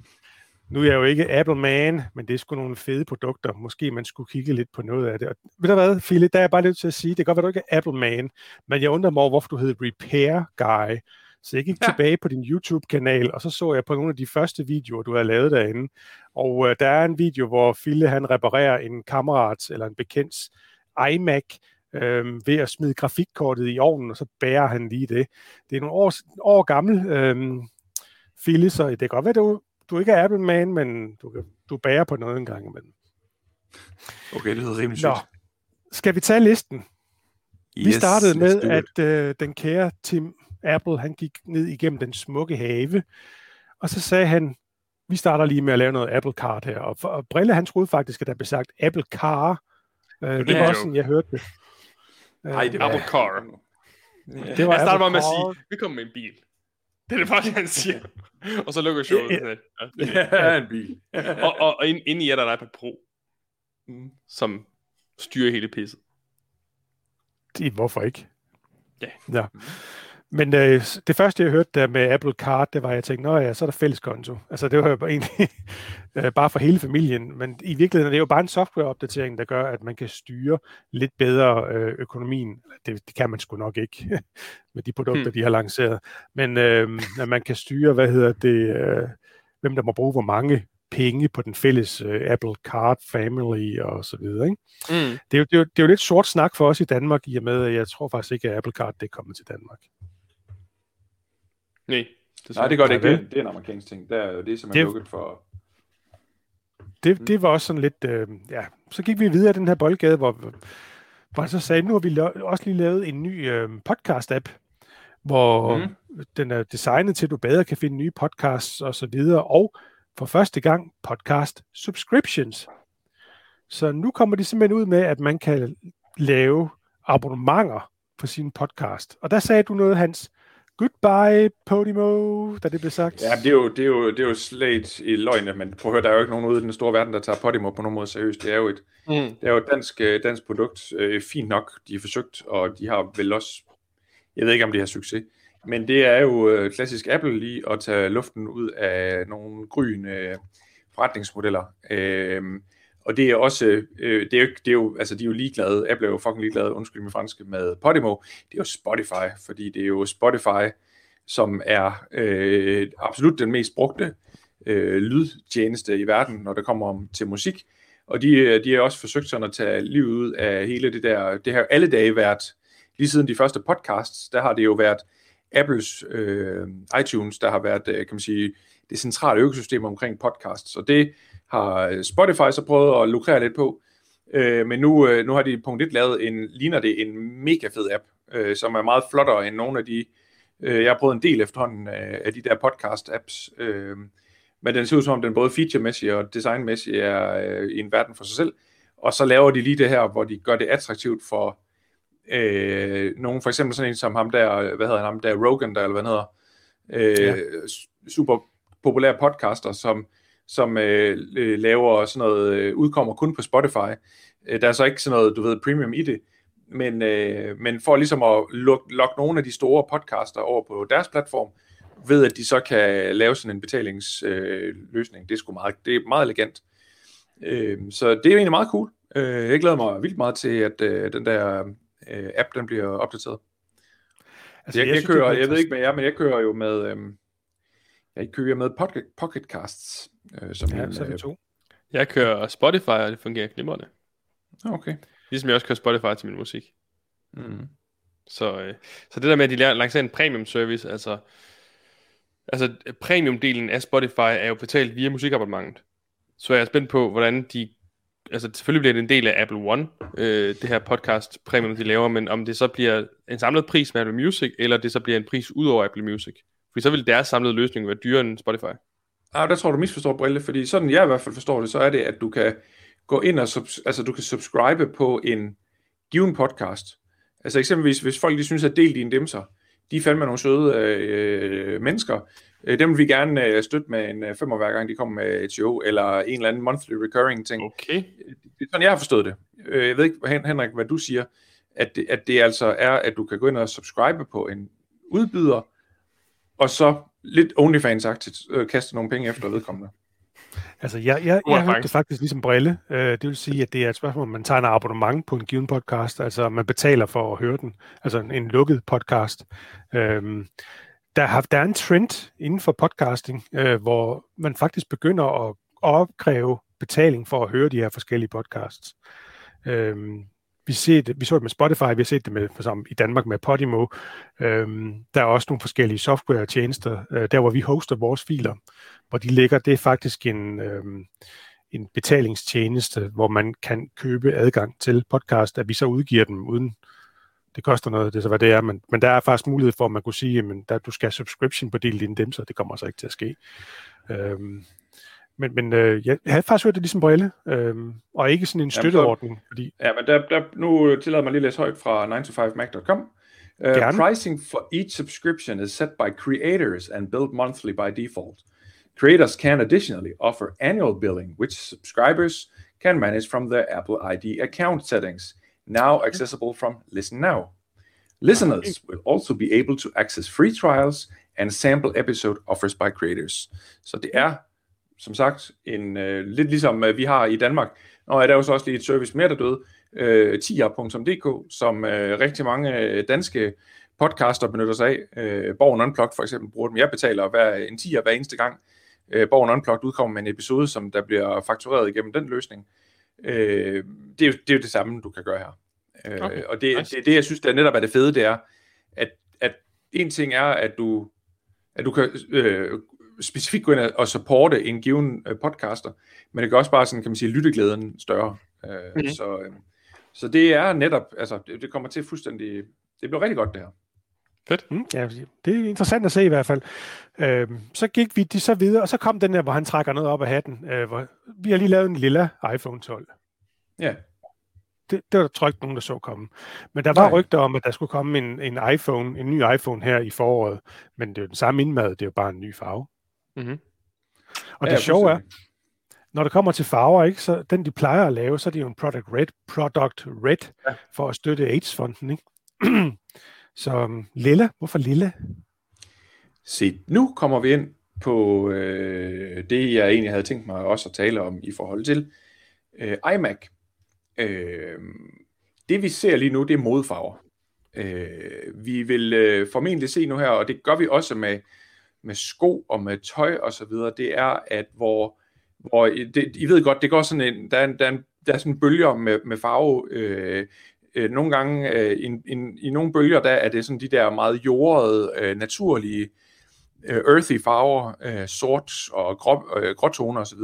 nu er jeg jo ikke Apple Man, men det er sgu nogle fede produkter. Måske man skulle kigge lidt på noget af det. Og ved du hvad, Philip, der er jeg bare lidt til at sige, det kan godt være, du ikke er Apple Man, men jeg undrer mig over, hvorfor du hedder Repair Guy. Så jeg gik ja. tilbage på din YouTube-kanal, og så så jeg på nogle af de første videoer, du har lavet derinde. Og øh, der er en video, hvor Fille han reparerer en kammerat eller en bekendts iMac, øh, ved at smide grafikkortet i ovnen, og så bærer han lige det. Det er nogle år, år gammel, øh, Fille, så det kan godt være, du du ikke er Apple Man, men du, du bærer på noget en gang imellem. Okay, det lyder rimelig sygt. Skal vi tage listen? Yes, vi startede med, at øh, den kære Tim Apple, han gik ned igennem den smukke have, og så sagde han, vi starter lige med at lave noget Apple Card her. Og, for, og Brille, han troede faktisk, at der blev sagt Apple Car. Øh, det, det var også sådan, jeg hørte det. Nej, det var Apple Car. Det var jeg starter bare med at sige, vi kommer med en bil. Det er det første, han siger. og så lukker showet. Ja, det er en bil. og, og, og ind, inde i er der en iPad Pro, Mm. som styrer hele pisset. Det, hvorfor ikke? Ja. ja. Men øh, det første, jeg hørte der med Apple Card, det var, at jeg tænkte, nå ja, så er der fælleskonto. Altså, det var jo egentlig øh, bare for hele familien. Men i virkeligheden er det jo bare en softwareopdatering, der gør, at man kan styre lidt bedre øh, økonomien. Det, det kan man sgu nok ikke med de produkter, hmm. de har lanceret. Men øh, at man kan styre, hvad hedder det, øh, hvem der må bruge hvor mange penge på den fælles øh, Apple Card Family og så videre. Ikke? Mm. Det, er jo, det, er jo, det er jo lidt sort snak for os i Danmark, i og med, at jeg tror faktisk ikke, at Apple Card det er kommet til Danmark. Nej. Det Nej, det gør det ikke. Det, det er en amerikansk ting. Det er jo det, som er Det- lukket for... Det, det var også sådan lidt, øh, ja, så gik vi videre i den her boldgade, hvor, hvor jeg så sagde, nu har vi la- også lige lavet en ny øh, podcast-app, hvor mm. den er designet til, at du bedre kan finde nye podcasts og så videre, og for første gang podcast subscriptions. Så nu kommer de simpelthen ud med, at man kan lave abonnementer på sin podcast. Og der sagde du noget, Hans. Goodbye, Podimo, da det blev sagt. Ja, det er jo, det er jo, det er jo slet i løgne, men prøv at høre, der er jo ikke nogen ude i den store verden, der tager Podimo på nogen måde seriøst. Det er jo et, Mm. det er jo et dansk, øh, dansk produkt. Øh, fint nok, de har forsøgt, og de har vel også, jeg ved ikke, om de har succes, men det er jo øh, klassisk Apple lige at tage luften ud af nogle grønne øh, forretningsmodeller. Øh, og det er også, øh, det er jo, det er jo, altså de er jo ligeglade, Apple er jo fucking ligeglade, undskyld min franske, med Podimo. Det er jo Spotify, fordi det er jo Spotify, som er øh, absolut den mest brugte øh, lydtjeneste i verden, når det kommer om, til musik. Og de, øh, de har også forsøgt sådan at tage livet ud af hele det der, det har jo alle dage været, lige siden de første podcasts, der har det jo været Apples øh, iTunes, der har været, øh, kan man sige, det centrale økosystem omkring podcasts. Og det har Spotify så prøvet at lukrere lidt på. Øh, men nu, øh, nu har de punkt 1 lavet en, ligner det en mega fed app, øh, som er meget flottere end nogle af de, øh, jeg har prøvet en del efterhånden øh, af de der podcast apps. Øh, men den ser ud som om den både featuremæssigt og designmæssigt er øh, i en verden for sig selv. Og så laver de lige det her, hvor de gør det attraktivt for øh, nogen, for eksempel sådan en som ham der, hvad hedder han, ham der, Rogan der, eller hvad han hedder, øh, ja. super populær podcaster, som, som øh, øh, laver sådan noget, øh, udkommer kun på Spotify. Øh, der er så ikke sådan noget, du ved, premium i det, men, øh, men for ligesom at lukke luk nogle af de store podcaster over på deres platform, ved at de så kan lave sådan en betalingsløsning. Øh, det er sgu meget, det er meget elegant. Øh, så det er egentlig meget cool. Øh, jeg glæder mig vildt meget til, at øh, den der øh, app, den bliver opdateret. Altså, jeg, jeg, jeg, synes, kører, er jeg ved ikke med jer, men jeg kører jo med, øh, jeg kører med Pocket, Pocket Casts. Øh, som Ja, en, så er øh, det to. Jeg kører Spotify, og det fungerer glimrende. Okay. Ligesom jeg også kører Spotify til min musik. Mm. Så, øh, så det der med, at de la- lancerer en premium service, altså, altså premiumdelen af Spotify er jo betalt via musikabonnementet. Så jeg er spændt på, hvordan de, altså selvfølgelig bliver det en del af Apple One, øh, det her podcast premium, de laver, men om det så bliver en samlet pris med Apple Music, eller det så bliver en pris ud over Apple Music. Fordi så vil deres samlede løsning være dyrere end Spotify. Ah, der tror du misforstår Brille, fordi sådan jeg i hvert fald forstår det, så er det, at du kan gå ind og subs- altså, du kan subscribe på en given podcast. Altså eksempelvis, hvis folk de synes, at del dine dimser, de er fandme nogle søde øh, mennesker, øh, dem vil vi gerne øh, støtte med en øh, femmer hver gang, de kommer med et show, eller en eller anden monthly recurring ting. Okay. Det er sådan, jeg har forstået det. Øh, Jeg ved ikke, Hen- Henrik, hvad du siger, at det, at det altså er, at du kan gå ind og subscribe på en udbyder, og så lidt OnlyFans-agtigt øh, kaste nogle penge efter vedkommende. Altså, jeg, jeg, jeg hørte det faktisk ligesom Brille. Øh, det vil sige, at det er et spørgsmål, om man tager en abonnement på en given podcast, altså man betaler for at høre den, altså en, en lukket podcast. Øhm, der, har, der er en trend inden for podcasting, øh, hvor man faktisk begynder at opkræve betaling for at høre de her forskellige podcasts. Øhm, vi, ser det, vi så det med Spotify, vi har set det med, for eksempel, i Danmark med Podimo. Øhm, der er også nogle forskellige software-tjenester, øh, der hvor vi hoster vores filer, hvor de ligger, det er faktisk en, øhm, en betalingstjeneste, hvor man kan købe adgang til podcast, at vi så udgiver dem uden, det koster noget, det er så hvad det er, men, men der er faktisk mulighed for, at man kunne sige, at du skal have subscription på del dine dem, så det kommer altså ikke til at ske. Øhm, men men øh, jeg, havde faktisk hørt det ligesom Brille, øhm, og ikke sådan en så- støtteordning, fordi Ja, men der, der, nu tillader jeg mig lige at læse højt fra 9to5mac.com. Uh, pricing for each subscription is set by creators and billed monthly by default. Creators can additionally offer annual billing, which subscribers can manage from their Apple ID account settings, now accessible from Listen Now. Listeners will also be able to access free trials and sample episode offers by creators. Så det er, som sagt, en, uh, lidt ligesom uh, vi har i Danmark. Og er der jo så også lige et service mere, der døde, uh, tia.dk, som uh, rigtig mange danske podcaster benytter sig af. Uh, Borgen Unplugged for eksempel bruger dem. Jeg betaler hver, en tier hver eneste gang. Uh, Borgen Unplugged udkommer med en episode, som der bliver faktureret igennem den løsning. Uh, det, er jo, det er jo det samme, du kan gøre her. Okay, og det, nice. det, det, jeg synes, der netop er det fede, det er, at, at en ting er, at du, at du kan øh, specifikt gå ind og supporte en given øh, podcaster, men det kan også bare sådan, kan man sige, lytteglæden større. Øh, mm-hmm. så, øh, så det er netop, altså det, det kommer til fuldstændig, det bliver rigtig godt det her. Fedt. Mm, ja, det er interessant at se i hvert fald. Øh, så gik vi de så videre, og så kom den der, hvor han trækker noget op af hatten. Øh, hvor vi har lige lavet en lille iPhone 12. Ja det, det var der tror ikke nogen, der så komme. Men der var Nej. rygter om, at der skulle komme en, en iPhone, en ny iPhone her i foråret. Men det er jo den samme indmad, det er jo bare en ny farve. Mm-hmm. Og ja, det sjove er, når det kommer til farver, ikke, så den de plejer at lave, så er det jo en Product Red, Product Red ja. for at støtte AIDS-fonden. Ikke? så um, lilla, hvorfor lilla? Se, nu kommer vi ind på øh, det, jeg egentlig havde tænkt mig også at tale om i forhold til øh, iMac. Øh, det vi ser lige nu, det er modfarver. Øh, vi vil øh, formentlig se nu her, og det gør vi også med, med sko og med tøj og så videre, det er, at hvor, hvor det, I ved godt, det går sådan en, der er, en, der er, en, der er sådan bølger med, med farve, øh, øh, nogle gange øh, i, i, i nogle bølger, der er det sådan de der meget jordede, øh, naturlige, øh, earthy farver, øh, sort og grå, øh, gråtoner osv.,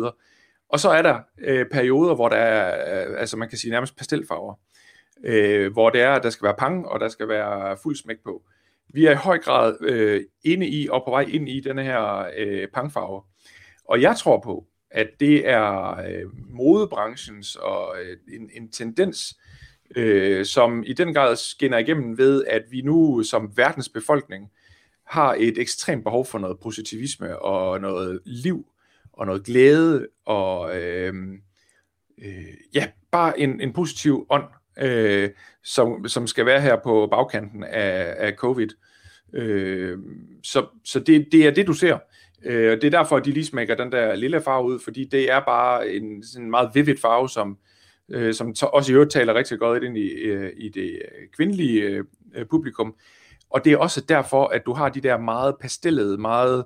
og så er der øh, perioder, hvor der er, øh, altså man kan sige nærmest pastelfarver, øh, hvor det er, at der skal være pang, og der skal være fuld smæk på. Vi er i høj grad øh, inde i, og på vej ind i denne her øh, pangfarve. Og jeg tror på, at det er øh, modebranchens og øh, en, en tendens, øh, som i den grad skinner igennem ved, at vi nu som verdens befolkning har et ekstremt behov for noget positivisme og noget liv og noget glæde, og øh, øh, ja, bare en, en positiv ånd, øh, som, som skal være her på bagkanten af, af covid. Øh, så så det, det er det, du ser. Øh, det er derfor, at de lige smækker den der lille farve ud, fordi det er bare en sådan meget vivid farve, som, øh, som også i øvrigt taler rigtig godt ind i, øh, i det kvindelige øh, publikum. Og det er også derfor, at du har de der meget pastellede, meget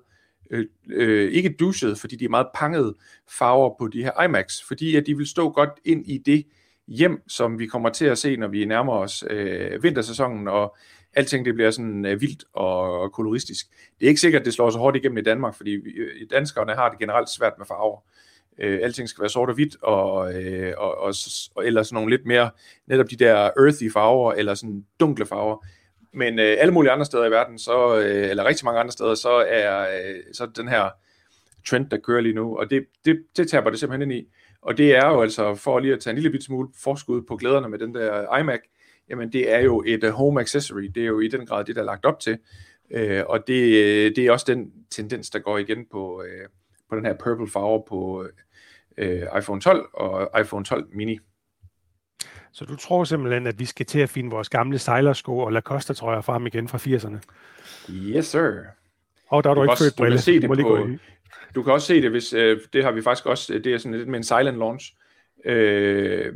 øh, øh, ikke duschede, fordi de er meget pangede farver på de her IMAX, fordi at de vil stå godt ind i det hjem, som vi kommer til at se, når vi nærmer os øh, vintersæsonen, og alting det bliver sådan øh, vildt og, koloristisk. Det er ikke sikkert, at det slår så hårdt igennem i Danmark, fordi vi, øh, danskerne har det generelt svært med farver. Øh, alting skal være sort og hvidt, og, øh, og, og, og, eller sådan nogle lidt mere, netop de der earthy farver, eller sådan dunkle farver. Men øh, alle mulige andre steder i verden, så, øh, eller rigtig mange andre steder, så er øh, så den her trend, der kører lige nu, og det, det, det taber det simpelthen ind i. Og det er jo altså, for lige at tage en lille smule forskud på glæderne med den der iMac, jamen det er jo et uh, home accessory, det er jo i den grad det, der er lagt op til. Øh, og det, det er også den tendens, der går igen på, øh, på den her purple farve på øh, iPhone 12 og iPhone 12 mini. Så du tror simpelthen, at vi skal til at finde vores gamle sejlersko og Lacoste-trøjer frem igen fra 80'erne? Yes, sir. Og der er du, du ikke født brille. Se det på, du kan også se det, hvis øh, det har vi faktisk også, det er sådan lidt med en silent launch. Øh,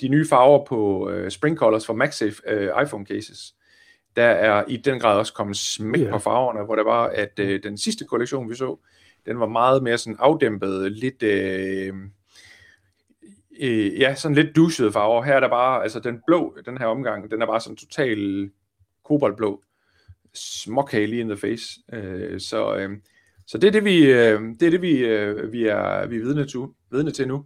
de nye farver på øh, Spring Colors fra MagSafe øh, iPhone cases, der er i den grad også kommet smæk yeah. på farverne, hvor det var, at øh, den sidste kollektion, vi så, den var meget mere sådan afdæmpet, lidt... Øh, øh, ja, sådan lidt duschede farver. Her er der bare, altså den blå, den her omgang, den er bare sådan total koboldblå. Småkage lige in the face. Øh, så, øh, så det er det, vi, øh, det er, det, vi, øh, vi er, vi er vidne, til, vidne til nu.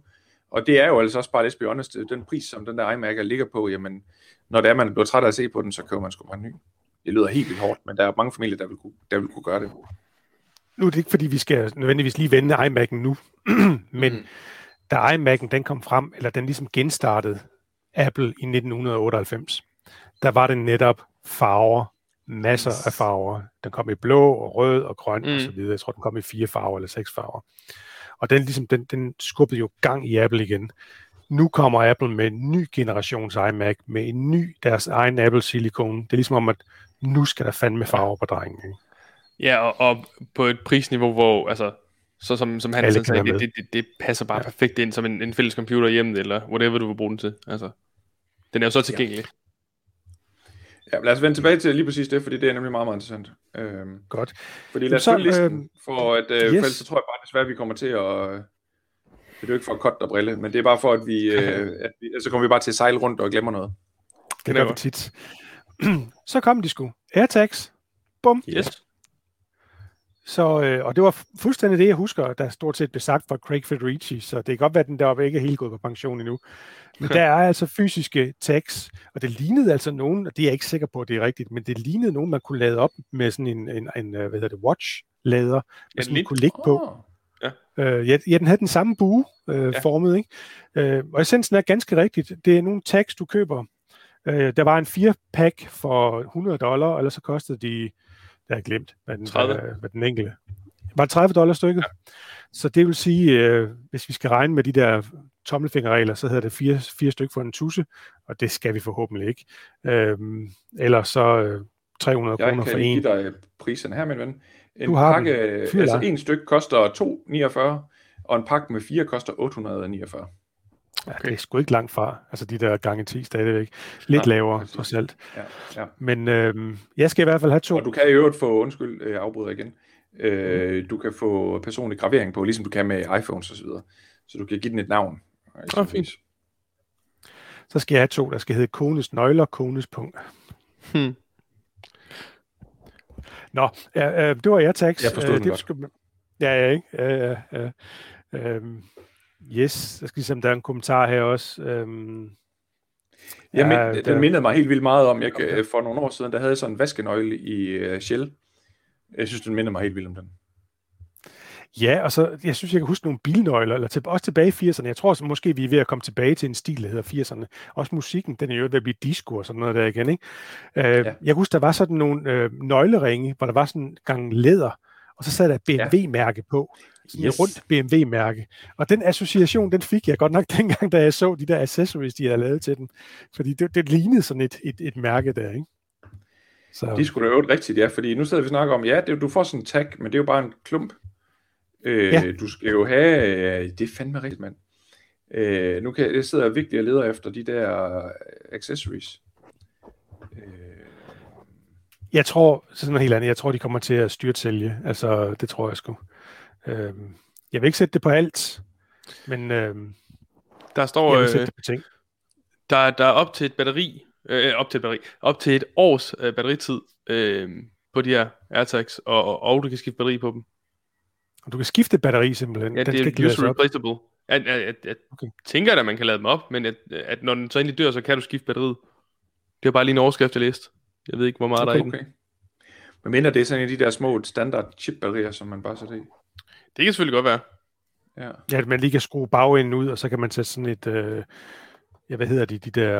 Og det er jo altså også bare, let's be honest, den pris, som den der iMac ligger på, jamen, når det er, man bliver træt af at se på den, så køber man sgu bare en ny. Det lyder helt vildt hårdt, men der er mange familier, der vil kunne, der vil kunne gøre det. Nu er det ikke, fordi vi skal nødvendigvis lige vende iMac'en nu, men mm da iMac'en den kom frem, eller den ligesom genstartede Apple i 1998, der var det netop farver, masser af farver. Den kom i blå og rød og grøn mm. og så videre. Jeg tror, den kom i fire farver eller seks farver. Og den, ligesom, den, den skubbede jo gang i Apple igen. Nu kommer Apple med en ny generations iMac, med en ny, deres egen Apple Silicon. Det er ligesom om, at nu skal der fandme farver på drengen. Ikke? Ja, og, og på et prisniveau, hvor, altså, så som, som han sagde, det, det, det, det passer bare ja. perfekt ind som en, en fælles computer hjemme, eller whatever du vil bruge den til. Altså, den er jo så tilgængelig. Ja. Ja, lad os vende tilbage til lige præcis det, fordi det er nemlig meget, meget interessant. Øhm, Godt. Fordi lad os følge listen, øh, for at, øh, yes. for så tror jeg bare desværre, at vi kommer til at... Det er jo ikke for at kotte og brille, men det er bare for, at vi, øh, at vi så kommer vi bare til at sejle rundt og glemmer noget. Det gør vi tit. så kom de sgu. AirTags. Bum. Yes. Så, øh, og det var fuldstændig det, jeg husker, der stort set blev sagt fra Craig Federici, så det kan godt være, at den deroppe ikke er helt gået på pension endnu. Men der er altså fysiske tags, og det lignede altså nogen, og det er jeg ikke sikker på, at det er rigtigt, men det lignede nogen, man kunne lade op med sådan en, en, en hvad hedder det, watch-lader, ja, som man kunne ligge på. Ja. Øh, ja, ja, den havde den samme bue øh, ja. formet, ikke? Øh, og essensen er ganske rigtigt. Det er nogle tags, du køber. Øh, der var en 4-pack for 100 dollar, eller så kostede de jeg har glemt, hvad den, 30. Hvad, hvad den enkelte. Var det 30 dollar stykket? Ja. Så det vil sige, øh, hvis vi skal regne med de der tommelfingerregler, så hedder det fire, fire stykker for en tusse, og det skal vi forhåbentlig ikke. Øhm, eller så øh, 300 jeg kroner for en. Jeg kan give dig prisen her, min ven. En du har pakke, altså en stykke koster 2,49, og en pakke med fire koster 849. Ja, okay. det er sgu ikke langt fra, altså de der gange 10 stadigvæk. Lidt ja, lavere, trods alt. Ja, ja. Men øh, jeg skal i hvert fald have to. Og du kan i øvrigt få, undskyld, jeg afbryder igen, øh, mm. du kan få personlig gravering på, ligesom du kan med iPhones osv. Så, videre. så du kan give den et navn. Oh, fint. Så skal jeg have to, der skal hedde Kones Nøgler, Kones Punkt. Hmm. Nå, ja, øh, det var AirTags. Jeg forstod øh, det godt. Ja, ja, ikke? Ja, ja, ja. Øh, Yes, jeg skal ligesom, der er en kommentar her også. Øhm, ja, men, den der... mindede mig helt vildt meget om, jeg, okay. for nogle år siden, der havde jeg sådan en vaskenøgle i uh, Shell. Jeg synes, den minder mig helt vildt om den. Ja, og så, jeg synes, jeg kan huske nogle bilnøgler, eller til, også tilbage i 80'erne. Jeg tror også, måske vi er ved at komme tilbage til en stil, der hedder 80'erne. Også musikken, den er jo ved at blive disco og sådan noget der igen, ikke? Uh, ja. Jeg kan huske, der var sådan nogle uh, nøgleringe, hvor der var sådan en gang læder, og så sad der et BMW-mærke på sådan yes. et rundt BMW-mærke. Og den association, den fik jeg godt nok dengang, da jeg så de der accessories, de havde lavet til den. Fordi det, det lignede sådan et, et, et mærke der, ikke? Så. De skulle da øve rigtigt, ja, fordi nu sidder vi og snakker om, ja, det, du får sådan en tag, men det er jo bare en klump. Øh, ja. Du skal jo have, øh, det er fandme rigtigt, mand. Øh, nu kan jeg sidder jeg virkelig og leder efter de der accessories. Øh. Jeg tror, sådan noget helt andet, jeg tror, de kommer til at sælge. Altså, det tror jeg sgu. Øh, jeg vil ikke sætte det på alt, men øh, der står, jeg vil sætte øh, det på ting. Der, der er op til et batteri, øh, op til et batteri, op til et års øh, batteritid øh, på de her AirTags, og, og, og du kan skifte batteri på dem. Og du kan skifte batteri simpelthen? Ja, Den det er user replaceable. Jeg, jeg, jeg, jeg okay. tænker at man kan lade dem op, men at, at når den så endelig dør, så kan du skifte batteriet. Det er bare lige en overskrift, jeg læste. Jeg ved ikke, hvor meget okay, der er i den. Okay. Men mindre det er sådan en af de der små standard chip batterier, som man bare sætter i. Det kan selvfølgelig godt være. Ja, ja at man lige kan skrue bagenden ud, og så kan man sætte sådan et, øh, ja, hvad hedder de, de der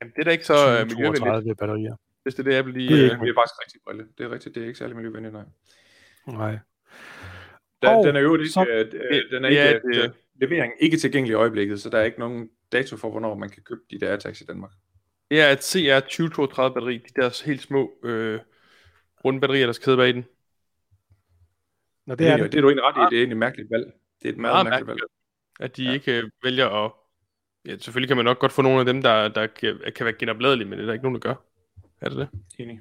Jamen, det er da ikke så øh, miljøvenligt. batterier. Hvis det er det, jeg lige... Det er, øh, det er faktisk rigtig brille. Det er rigtigt, det er ikke særlig miljøvenligt, nej. Nej. Da, oh, den er jo ikke, så, øh, den er ikke, ja, det, øh, levering ikke tilgængelig i øjeblikket, så der er ikke nogen dato for, hvornår man kan købe de der AirTags i Danmark. Det er et CR2032 batteri, de der helt små øh, runde batterier, der skal bag i den. Nå, det, er det, det er du egentlig ret i, det er egentlig et mærkeligt valg. Det er et meget, meget mærkeligt valg. At de ja. ikke øh, vælger at... Ja, selvfølgelig kan man nok godt få nogle af dem, der, der kan, kan være genopladelige, men det er der ikke nogen, der gør. Er det det? Enig.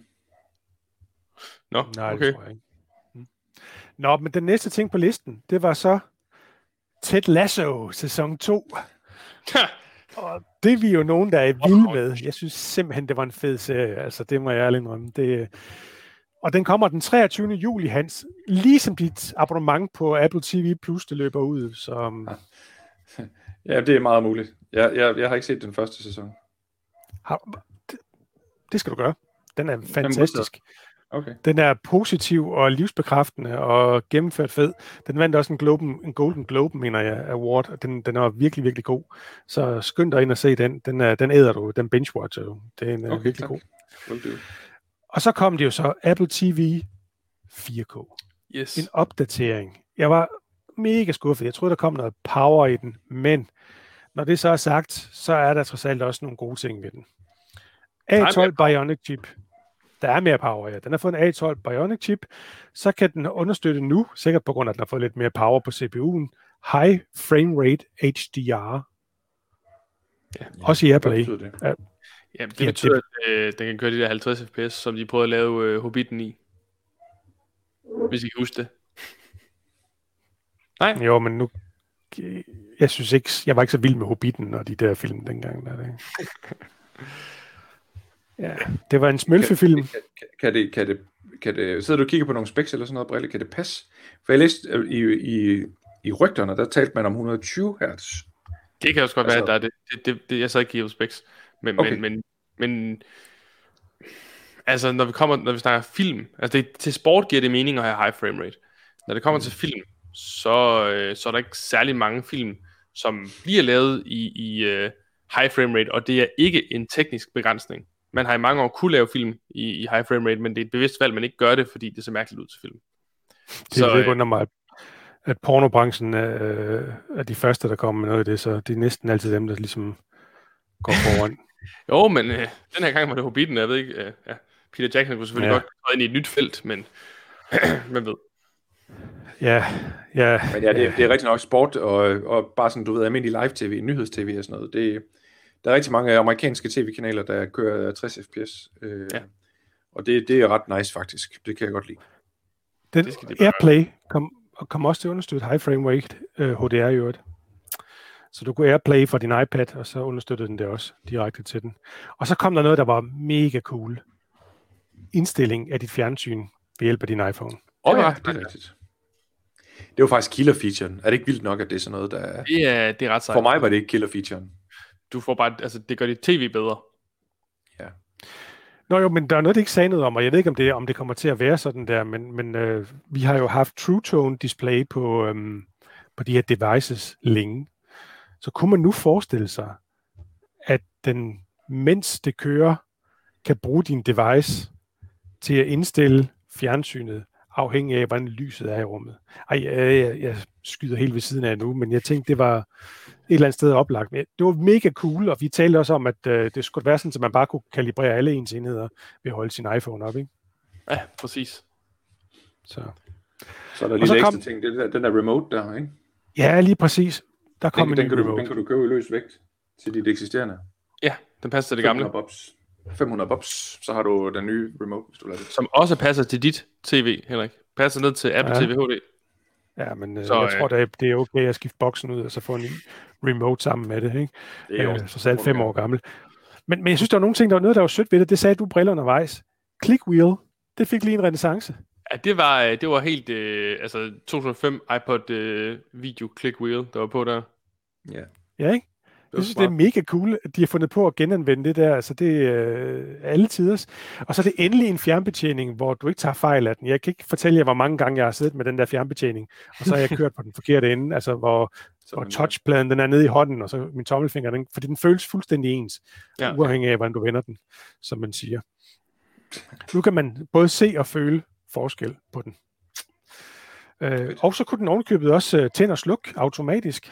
Nå, Nej, okay. det tror jeg ikke. Mm. Nå, men den næste ting på listen, det var så Ted Lasso, sæson 2. Og det er vi jo nogen, der er vilde med. Jeg synes simpelthen, det var en fed serie. Altså, det må jeg ærligt indrømme. Det, og den kommer den 23. juli, Hans. Ligesom dit abonnement på Apple TV Plus, det løber ud. Så... Ja, det er meget muligt. Jeg, jeg, jeg har ikke set den første sæson. Har, det, det skal du gøre. Den er fantastisk. Okay. Den er positiv og livsbekræftende og gennemført fed. Den vandt også en, Globe, en Golden Globe, mener jeg, award. Den, den er virkelig, virkelig god. Så skynd dig ind og se den. Den, er, den æder du. Den binge-watcher du. Den er okay, virkelig tak. god. Og så kom det jo så Apple TV 4K. Yes. En opdatering. Jeg var mega skuffet. Jeg troede, der kom noget power i den, men når det så er sagt, så er der trods alt også nogle gode ting ved den. A12 Bionic chip. Der er mere power, ja. Den har fået en A12 Bionic chip. Så kan den understøtte nu, sikkert på grund af, at den har fået lidt mere power på CPU'en, High Frame Rate HDR. Ja. Også i AirPlay. Hvad betyder det? Ja, det Ja, betyder, at øh, den kan køre de der 50 fps, som de prøvede at lave øh, Hobbiten i. Hvis I kan huske det. Nej, Jo, men nu... Jeg synes ikke, jeg var ikke så vild med Hobbiten og de der film dengang. Der, det. Ja, det var en smølfefilm. Kan, kan, kan, det, kan, det, kan det, sidder du og kigger på nogle specs eller sådan noget, Brille, kan det passe? For jeg læste øh, i, i, i rygterne, der talte man om 120 hertz. det kan også godt Altså- være, at der er det. det, det, det jeg så ikke giver specs. Men, Okay. men, men, men, altså, når vi kommer, når vi snakker film, altså det, til sport giver det mening at have high frame rate. Når det kommer mm. til film, så, øh, så er der ikke særlig mange film, som bliver lavet i, i uh, high frame rate, og det er ikke en teknisk begrænsning. Man har i mange år kunne lave film i, i high frame rate, men det er et bevidst valg, man ikke gør det, fordi det ser mærkeligt ud til film. Det Så, er ikke øh, under mig, at, pornobranchen er, øh, er de første, der kommer med noget af det, så det er næsten altid dem, der ligesom går foran. Jo, men øh, den her gang var det Hobbiten, jeg ved ikke, øh, ja, Peter Jackson kunne selvfølgelig Ja. godt træde ind i et nyt felt, men hvem ved. ja, ja, Men ja, det, det er rigtig nok sport, og, og bare sådan, du ved, almindelig live-tv, nyheds-tv og sådan noget. Det, der er rigtig mange amerikanske tv-kanaler, der kører 60 fps. Øh, Ja. Og det, det er ret nice faktisk. Det kan jeg godt lide. Den Det skal de bare Airplay kom, kom også til at understøtte high frame rate øh, HDR i øvrigt. Så du kunne Airplay fra din iPad, og så understøttede den det også direkte til den. Og så kom der noget, der var mega cool. Indstilling af dit fjernsyn ved hjælp af din iPhone. Og var ja, det er rigtigt. Det var faktisk killer-featuren. Er det ikke vildt nok, at det er sådan noget, der er... Det er, det er ret sejt. For mig var det ikke killer-featuren. Du får bare, altså det gør dit tv bedre. Ja. Nå jo, men der er noget, det ikke sagde noget om, og jeg ved ikke, om det, om det kommer til at være sådan der, men, men øh, vi har jo haft True Tone display på, øhm, på de her devices længe. Så kunne man nu forestille sig, at den, mens det kører, kan bruge din device til at indstille fjernsynet, afhængig af, hvordan lyset er i rummet. Ej, jeg, jeg, jeg skyder helt ved siden af nu, men jeg tænkte, det var eller andet sted oplagt. Men det var mega cool, og vi talte også om, at øh, det skulle være sådan, at man bare kunne kalibrere alle ens enheder ved at holde sin iPhone op. Ikke? Ja, præcis. Så. Så er der lige så en ekstra kom- ting. Det der, den der remote der, ikke? Ja, lige præcis. Der kom Den, en den, kan du, den kan du købe i løs vægt til dit eksisterende. Ja, den passer til det gamle. 500 bobs. 500 bobs, så har du den nye remote, hvis du lader det. Som også passer til dit tv, Henrik. Passer ned til Apple Ja. ja. TV HD. Ja, men øh, Så, så, jeg øh, tror, det er, det er okay at skifte boksen ud og så få en ny remote sammen med det. Ikke? Det er Øh, jo så selv fem år gammel. Men, men jeg synes, der var nogle ting, der var noget, der var sødt ved det. Det sagde du briller undervejs. Click wheel, det fik lige en renaissance. Ja, det var, øh, det var helt, øh, altså 2005 iPod øh, video click wheel, der var på der. Ja. Ja, ikke? Det Jeg synes, det er mega cool, at de har fundet på at genanvende det der. Altså, det er øh, alle tiders. Og så er det endelig en fjernbetjening, hvor du ikke tager fejl af den. Jeg kan ikke fortælle jer, hvor mange gange jeg har siddet med den der fjernbetjening, og så har jeg kørt på den forkerte ende, altså hvor, hvor touchpladen den er nede i hånden, og så min tommelfinger, den, fordi den føles fuldstændig ens, Ja. ja. uafhængig af, hvordan du vender den, som man siger. Nu kan man både se og føle forskel på den. Øh, og så kunne den ovenkøbet også øh, tænde og slukke automatisk.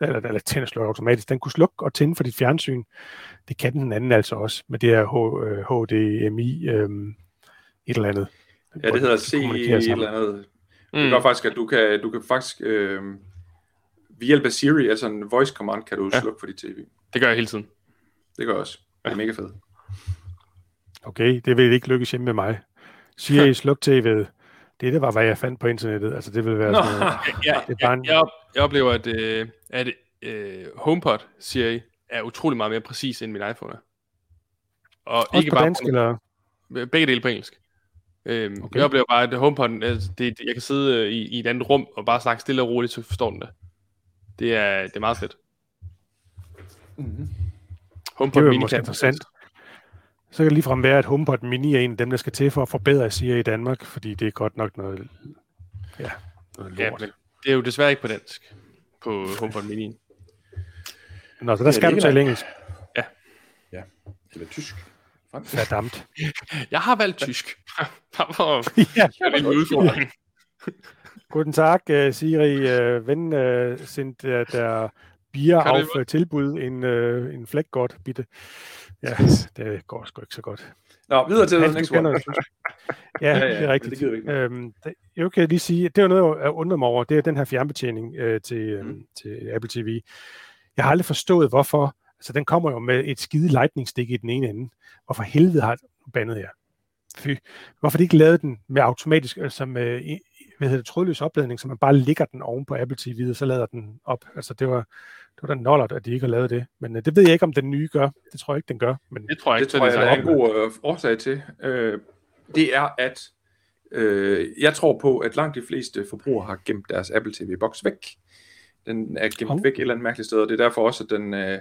Eller, eller tænde og slukke automatisk. Den kunne slukke og tænde for dit fjernsyn. Det kan den anden altså også, med det her H, øh, HDMI øh, et eller andet. Ja, det hedder Hvor C de kommunikerer et eller andet. Mm. Det gør faktisk, at du kan, du kan faktisk øh, ved hjælp af Siri, altså en voice command, kan du Ja. slukke for dit tv. Det gør jeg hele tiden. Det gør jeg også. Det er mega fedt. Okay, det vil ikke lykkes hjemme med mig. Siri, sluk tv'et. Det, det var, hvad jeg fandt på internettet. Altså, det vil være Nå, sådan noget. Ja, Det er bare jeg, en- jeg, jeg oplever, at, øh, at øh, HomePod, siger I, er utrolig meget mere præcis end min iPhone er. Og Også ikke på bare dansk, eller? begge dele på engelsk. Øhm, Okay. Jeg oplever bare, at HomePod, altså, det, jeg kan sidde øh, i, i et andet rum og bare snakke stille og roligt, så forstår den det. Det er, det er meget fedt. Mhm. HomePod Det er jo måske kan- interessant. Så kan det ligefrem være, at HomePod Mini er en af dem, der skal til for at forbedre Siri i Danmark, fordi det er godt nok noget, ja, noget Ja, lort. men det er jo desværre ikke på dansk. På HomePod Mini. Nå, så der Ja, skal det du er tale engelsk. Eller tysk. Verdammt. Jeg har valgt tysk. Bare for at ja. en udfordring. Guten Tag, uh, Siri. Uh, wenn uh, sind uh, der Bier Kan auf uh, Tilbud en, uh, en Fleckgott, bitte? Ja, det går sgu ikke så godt. Nå, videre til kender one. det. Ja, Ja, ja, det er rigtigt. det gider vi ikke. Øhm, det, jeg kan lige sige, det er jo noget, jeg undrer mig over, det er den her fjernbetjening øh, til, øhm, Mm. til Apple TV. Jeg har aldrig forstået, hvorfor, altså den kommer jo med et skide lightning stik i den ene ende. Hvorfor helvede har bandet her? Fy. Hvorfor de ikke lavet den med automatisk, altså med hvad hedder det, trådløs opladning, så man bare ligger den oven på Apple TV, og så lader den op. Altså det var, det var da nollert, at de ikke har lavet det. Men øh, det ved jeg ikke, om den nye gør. Det tror jeg ikke, den gør. Men Det tror jeg Det ikke, tror jeg, den der er en god øh, årsag til. Øh, det er, at øh, jeg tror på, at langt de fleste forbrugere har gemt deres Apple TV-boks væk. Den er gemt Hov. væk et eller andet mærkeligt sted, og det er derfor også, at den, øh,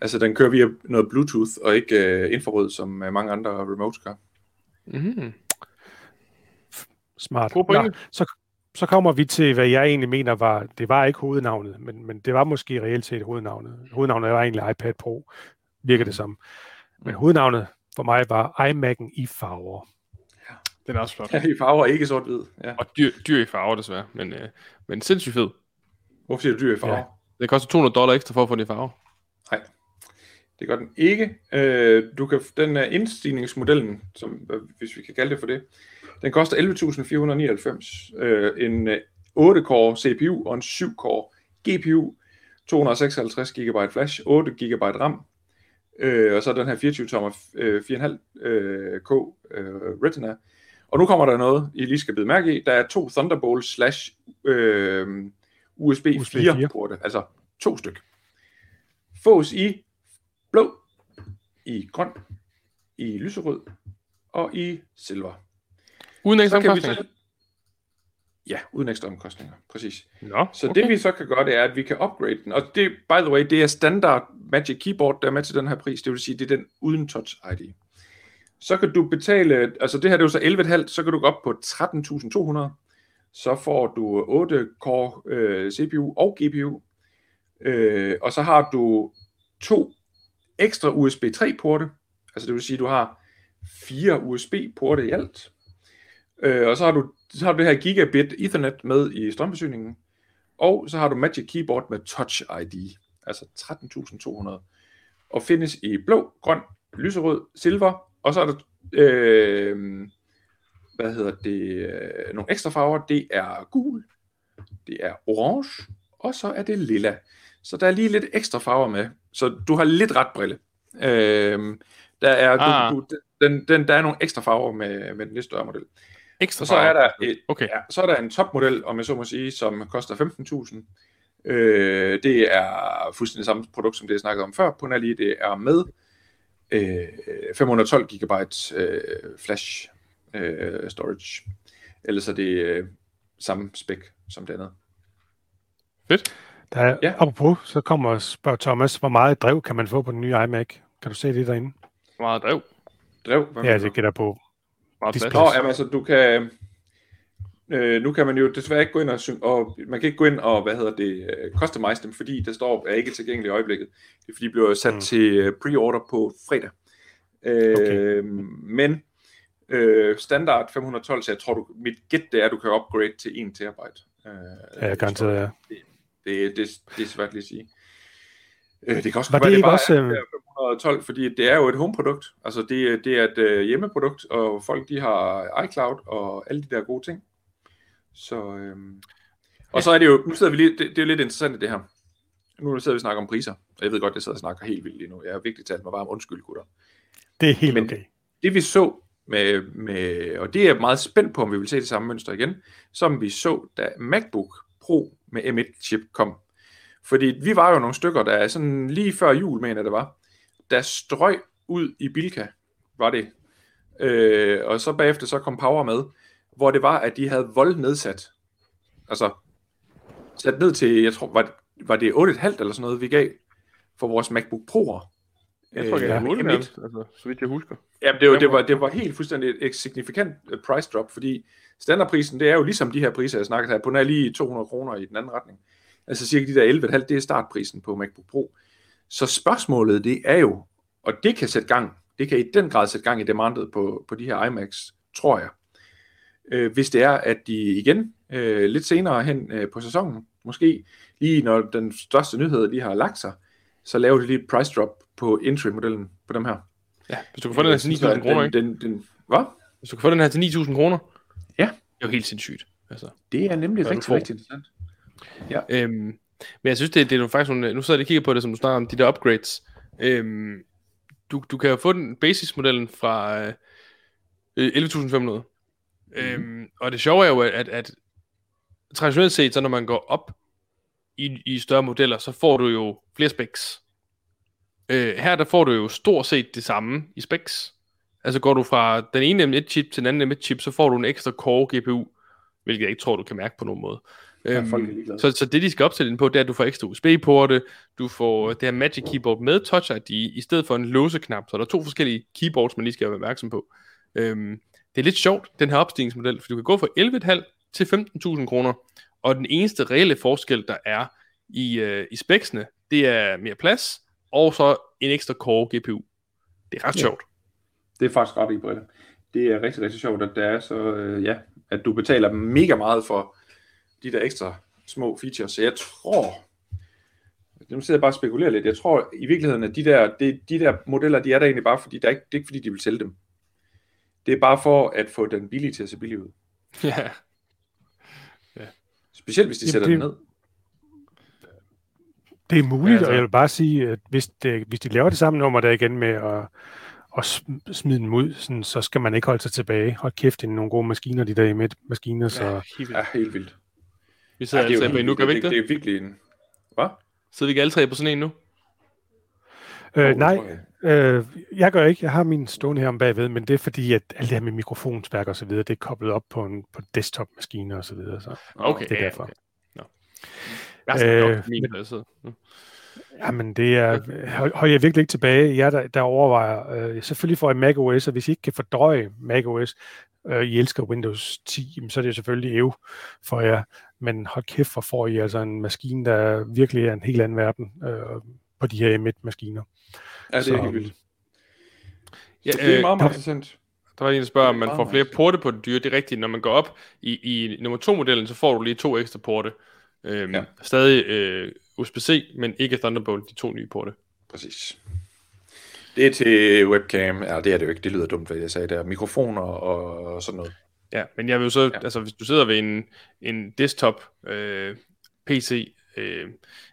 altså, den kører via noget Bluetooth, og ikke øh, infrarød, som øh, mange andre remotes gør. Mm-hmm. Smart. God pointe. så, så kommer vi til, hvad jeg egentlig mener var, det var ikke hovednavnet, men, men det var måske reelt set hovednavnet. Hovednavnet var egentlig iPad Pro, virker det som. Men hovednavnet for mig var iMac'en i farver. Den er også flot. Ja, i farver, ikke sort-hvid. Ja. Og dyr, dyr i farver, desværre. Men, øh, men sindssygt fed. Hvorfor siger du dyr i farver? Ja. Ja. Det koster 200 dollar ekstra for at få den i farver. Nej, det gør den ikke. Øh, du kan, den er indstigningsmodellen, som, hvis vi kan kalde det for det, den koster 11.499. Øh, en øh, 8-core CPU og en 7-core GPU, 256 GB flash, 8 GB RAM, øh, og så den her 24-tommer øh, 4,5 øh, K øh, Retina. Og nu kommer der noget, I lige skal bide mærke i. Der er to Thunderbolt slash øh, USB, USB 4 4. porte, altså to styk. Fås i blå, i grøn, i lyserød og i silver. Uden ekstra omkostninger. så... Ja, uden ekstra omkostninger, præcis. Nå, Så okay. det vi så kan gøre, det er, at vi kan upgrade den. Og det, by the way, det er standard Magic Keyboard, der er med til den her pris. Det vil sige, det er den uden Touch ID. Så kan du betale, altså det her det er jo så 11,5, så kan du gå op på 13.200. Så får du 8 core øh, CPU og GPU. Øh, og så har du to ekstra USB 3 porte. Altså det vil sige, du har fire USB porte i alt. Øh, og så har, du, så har du det her gigabit Ethernet med i strømforsyningen. Og så har du Magic Keyboard med Touch ID. Altså 13.200. Og findes i blå, grøn, lyserød, silver. Og så er der, øh, hvad hedder det, øh, nogle ekstra farver. Det er gul, det er orange, og så er det lilla. Så der er lige lidt ekstra farver med. Så du har lidt ret brille. Øh, der er, Ah. du, du, den, den, der er nogle ekstra farver med, med den større model. Ekstra Og så er der, et, Okay. ja, så er der en topmodel, om jeg så må sige, som koster 15.000. Øh, det er fuldstændig samme produkt, som det jeg snakkede om før på Nali. Det er med øh, 512 GB øh, flash øh, storage. Ellers er det øh, samme spec som det andet. Fedt. Der er, Ja. Apropos, så kommer og spørger Thomas, hvor meget drev kan man få på den nye iMac? Kan du se det derinde? Meget drev. Drev? Hvad Ja, det gætter på. Meget Display. plads. Nå, jamen, altså, du kan... Øh, nu kan man jo desværre ikke gå ind og, og man kan ikke gå ind og, hvad hedder det, øh, customize dem, fordi der står, er ikke tilgængeligt i øjeblikket. Det er fordi, de bliver sat Mm. til øh, pre-order på fredag. Øh, Okay. Men øh, standard 512, så jeg tror, du, mit gæt det er, at du kan upgrade til 1 terabyte. Øh, Ja, garanteret, ja. det, det, det er svært lige at sige. Øh, det kan også Var være, det bare også, er øh, der 512, fordi det er jo et homeprodukt. Altså det, det er et øh, hjemmeprodukt, og folk de har iCloud og alle de der gode ting. Så, øhm, og så er det jo, nu sidder vi lige, det, det er jo lidt interessant det her. Nu sidder vi og snakker om priser, og jeg ved godt, jeg sidder og snakker helt vildt lige nu. Jeg er vigtigt talt mig bare om undskyld, gutter. Det er helt Men- okay. Det vi så med, med, og det er jeg meget spændt på, om vi vil se det samme mønster igen, som vi så, da MacBook Pro med M1-chip kom. Fordi vi var jo nogle stykker, der sådan lige før jul, mener det var, der strøg ud i Bilka, var det. Øh, og så bagefter så kom Power med, hvor det var, at de havde vold nedsat. Altså, sat ned til, jeg tror, var det, var det 8,5 eller sådan noget, vi gav for vores MacBook Pro'er. Jeg tror, jeg Ja. er M1. altså, så vidt jeg husker. Jamen, det var, det, var, det var helt fuldstændig et, signifikant øh, price drop, fordi standardprisen, det er jo ligesom de her priser, jeg snakkede her, på nær lige 200 kroner i den anden retning. Altså cirka de der 11,5, det er startprisen på MacBook Pro. Så spørgsmålet, det er jo, og det kan sætte gang, det kan i den grad sætte gang i demandet på, på de her iMacs, tror jeg. Øh, hvis det er, at de igen øh, lidt senere hen øh, på sæsonen, måske lige når den største nyhed lige har lagt sig, så laver de lige et price drop på entry-modellen på dem her. Ja, hvis du kan få den her til 9.000 kroner, ikke? Den, den, hvad? Hvis du kan få den her til 9.000 kroner, Ja. det er jo helt sindssygt. Altså. Det er nemlig rigtig, rigtig interessant. Øhm, men jeg synes, det, det er faktisk nogle, nu sidder jeg og kigger på det, som du snakker om, de der upgrades. Øhm, du, du kan jo få den basismodellen fra øh, øh, 11.500. Mm. Øhm, og det sjove er jo, at, at, traditionelt set, så når man går op i, i større modeller, så får du jo flere specs. Øh, her der får du jo stort set det samme i specs. Altså går du fra den ene M1 chip til den anden M1 chip, så får du en ekstra core GPU, hvilket jeg ikke tror, du kan mærke på nogen måde. Ja, Øhm, folk er ligeglade. så, så det, de skal opsætte den på, det er, at du får ekstra USB-porte, du får det her Magic Keyboard med Touch ID, i stedet for en låseknap, så der er to forskellige keyboards, man lige skal være opmærksom på. Øhm, det er lidt sjovt, den her opstigningsmodel, for du kan gå fra 11.500 til 15.000 kroner, og den eneste reelle forskel, der er i, øh, i specsene, det er mere plads, og så en ekstra core GPU. Det er ret Ja. sjovt. Det er faktisk ret i briller. Det er rigtig, rigtig sjovt, at det er så, øh, ja, at du betaler mega meget for de der ekstra små features. Så jeg tror, nu sidder jeg bare og spekulerer lidt, jeg tror i virkeligheden, at de der, de, de der modeller, de er der egentlig bare, fordi der er ikke, det er ikke fordi, de vil sælge dem. Det er bare for at få den billige til at se billig ud. Ja. Specielt hvis de Jamen, sætter det- den ned. Det er muligt, Ja, ja, altså- og jeg vil bare sige, at hvis, det, hvis de laver det samme nummer der igen med at, at sm- smide dem ud, sådan, så skal man ikke holde sig tilbage. Hold kæft, det er nogle gode maskiner, de der i midt maskiner. Så, ja, ja. helt vildt. Ja, helt vildt. Vi sidder Ja, alle tre på en nu, gør vi det, ikke det, det? er virkelig en... Hvad? Sidder vi ikke alle tre på sådan en nu? øh, nej, øh, jeg gør ikke. Jeg har min stående her om bagved, men det er fordi, at alt det her med mikrofonsværk og så videre, det er koblet op på en på desktop-maskiner og så videre. Så. Okay, det er derfor. Okay. Nå. Jeg har sådan Øh, min, sidder. Nu. Jamen, det er, hold, hold jeg virkelig ikke tilbage. Jeg der, der overvejer, øh, selvfølgelig får I Mac OS, og hvis I ikke kan fordøje Mac OS, øh, I elsker Windows 10, jamen, så er det selvfølgelig EU for jer. Men hold kæft, hvor får I altså en maskine, der virkelig er en helt anden verden øh, på de her M1-maskiner. Ja, det Så, er helt vildt. Ja, det er øh, meget, meget interessant. Der var en, der spørger, om man får flere porte på det dyre. Det er rigtigt. Når man går op i, i nummer to modellen, så får du lige to ekstra porte. Øhm, ja. Stadig øh, USB-C, men ikke Thunderbolt, de to nye porte. Præcis. Det er til webcam. Ja, det er det jo ikke. Det lyder dumt, hvad jeg sagde der. Mikrofoner og sådan noget. Ja, men jeg vil jo så, Ja. altså hvis du sidder ved en, en desktop øh, PC, øh,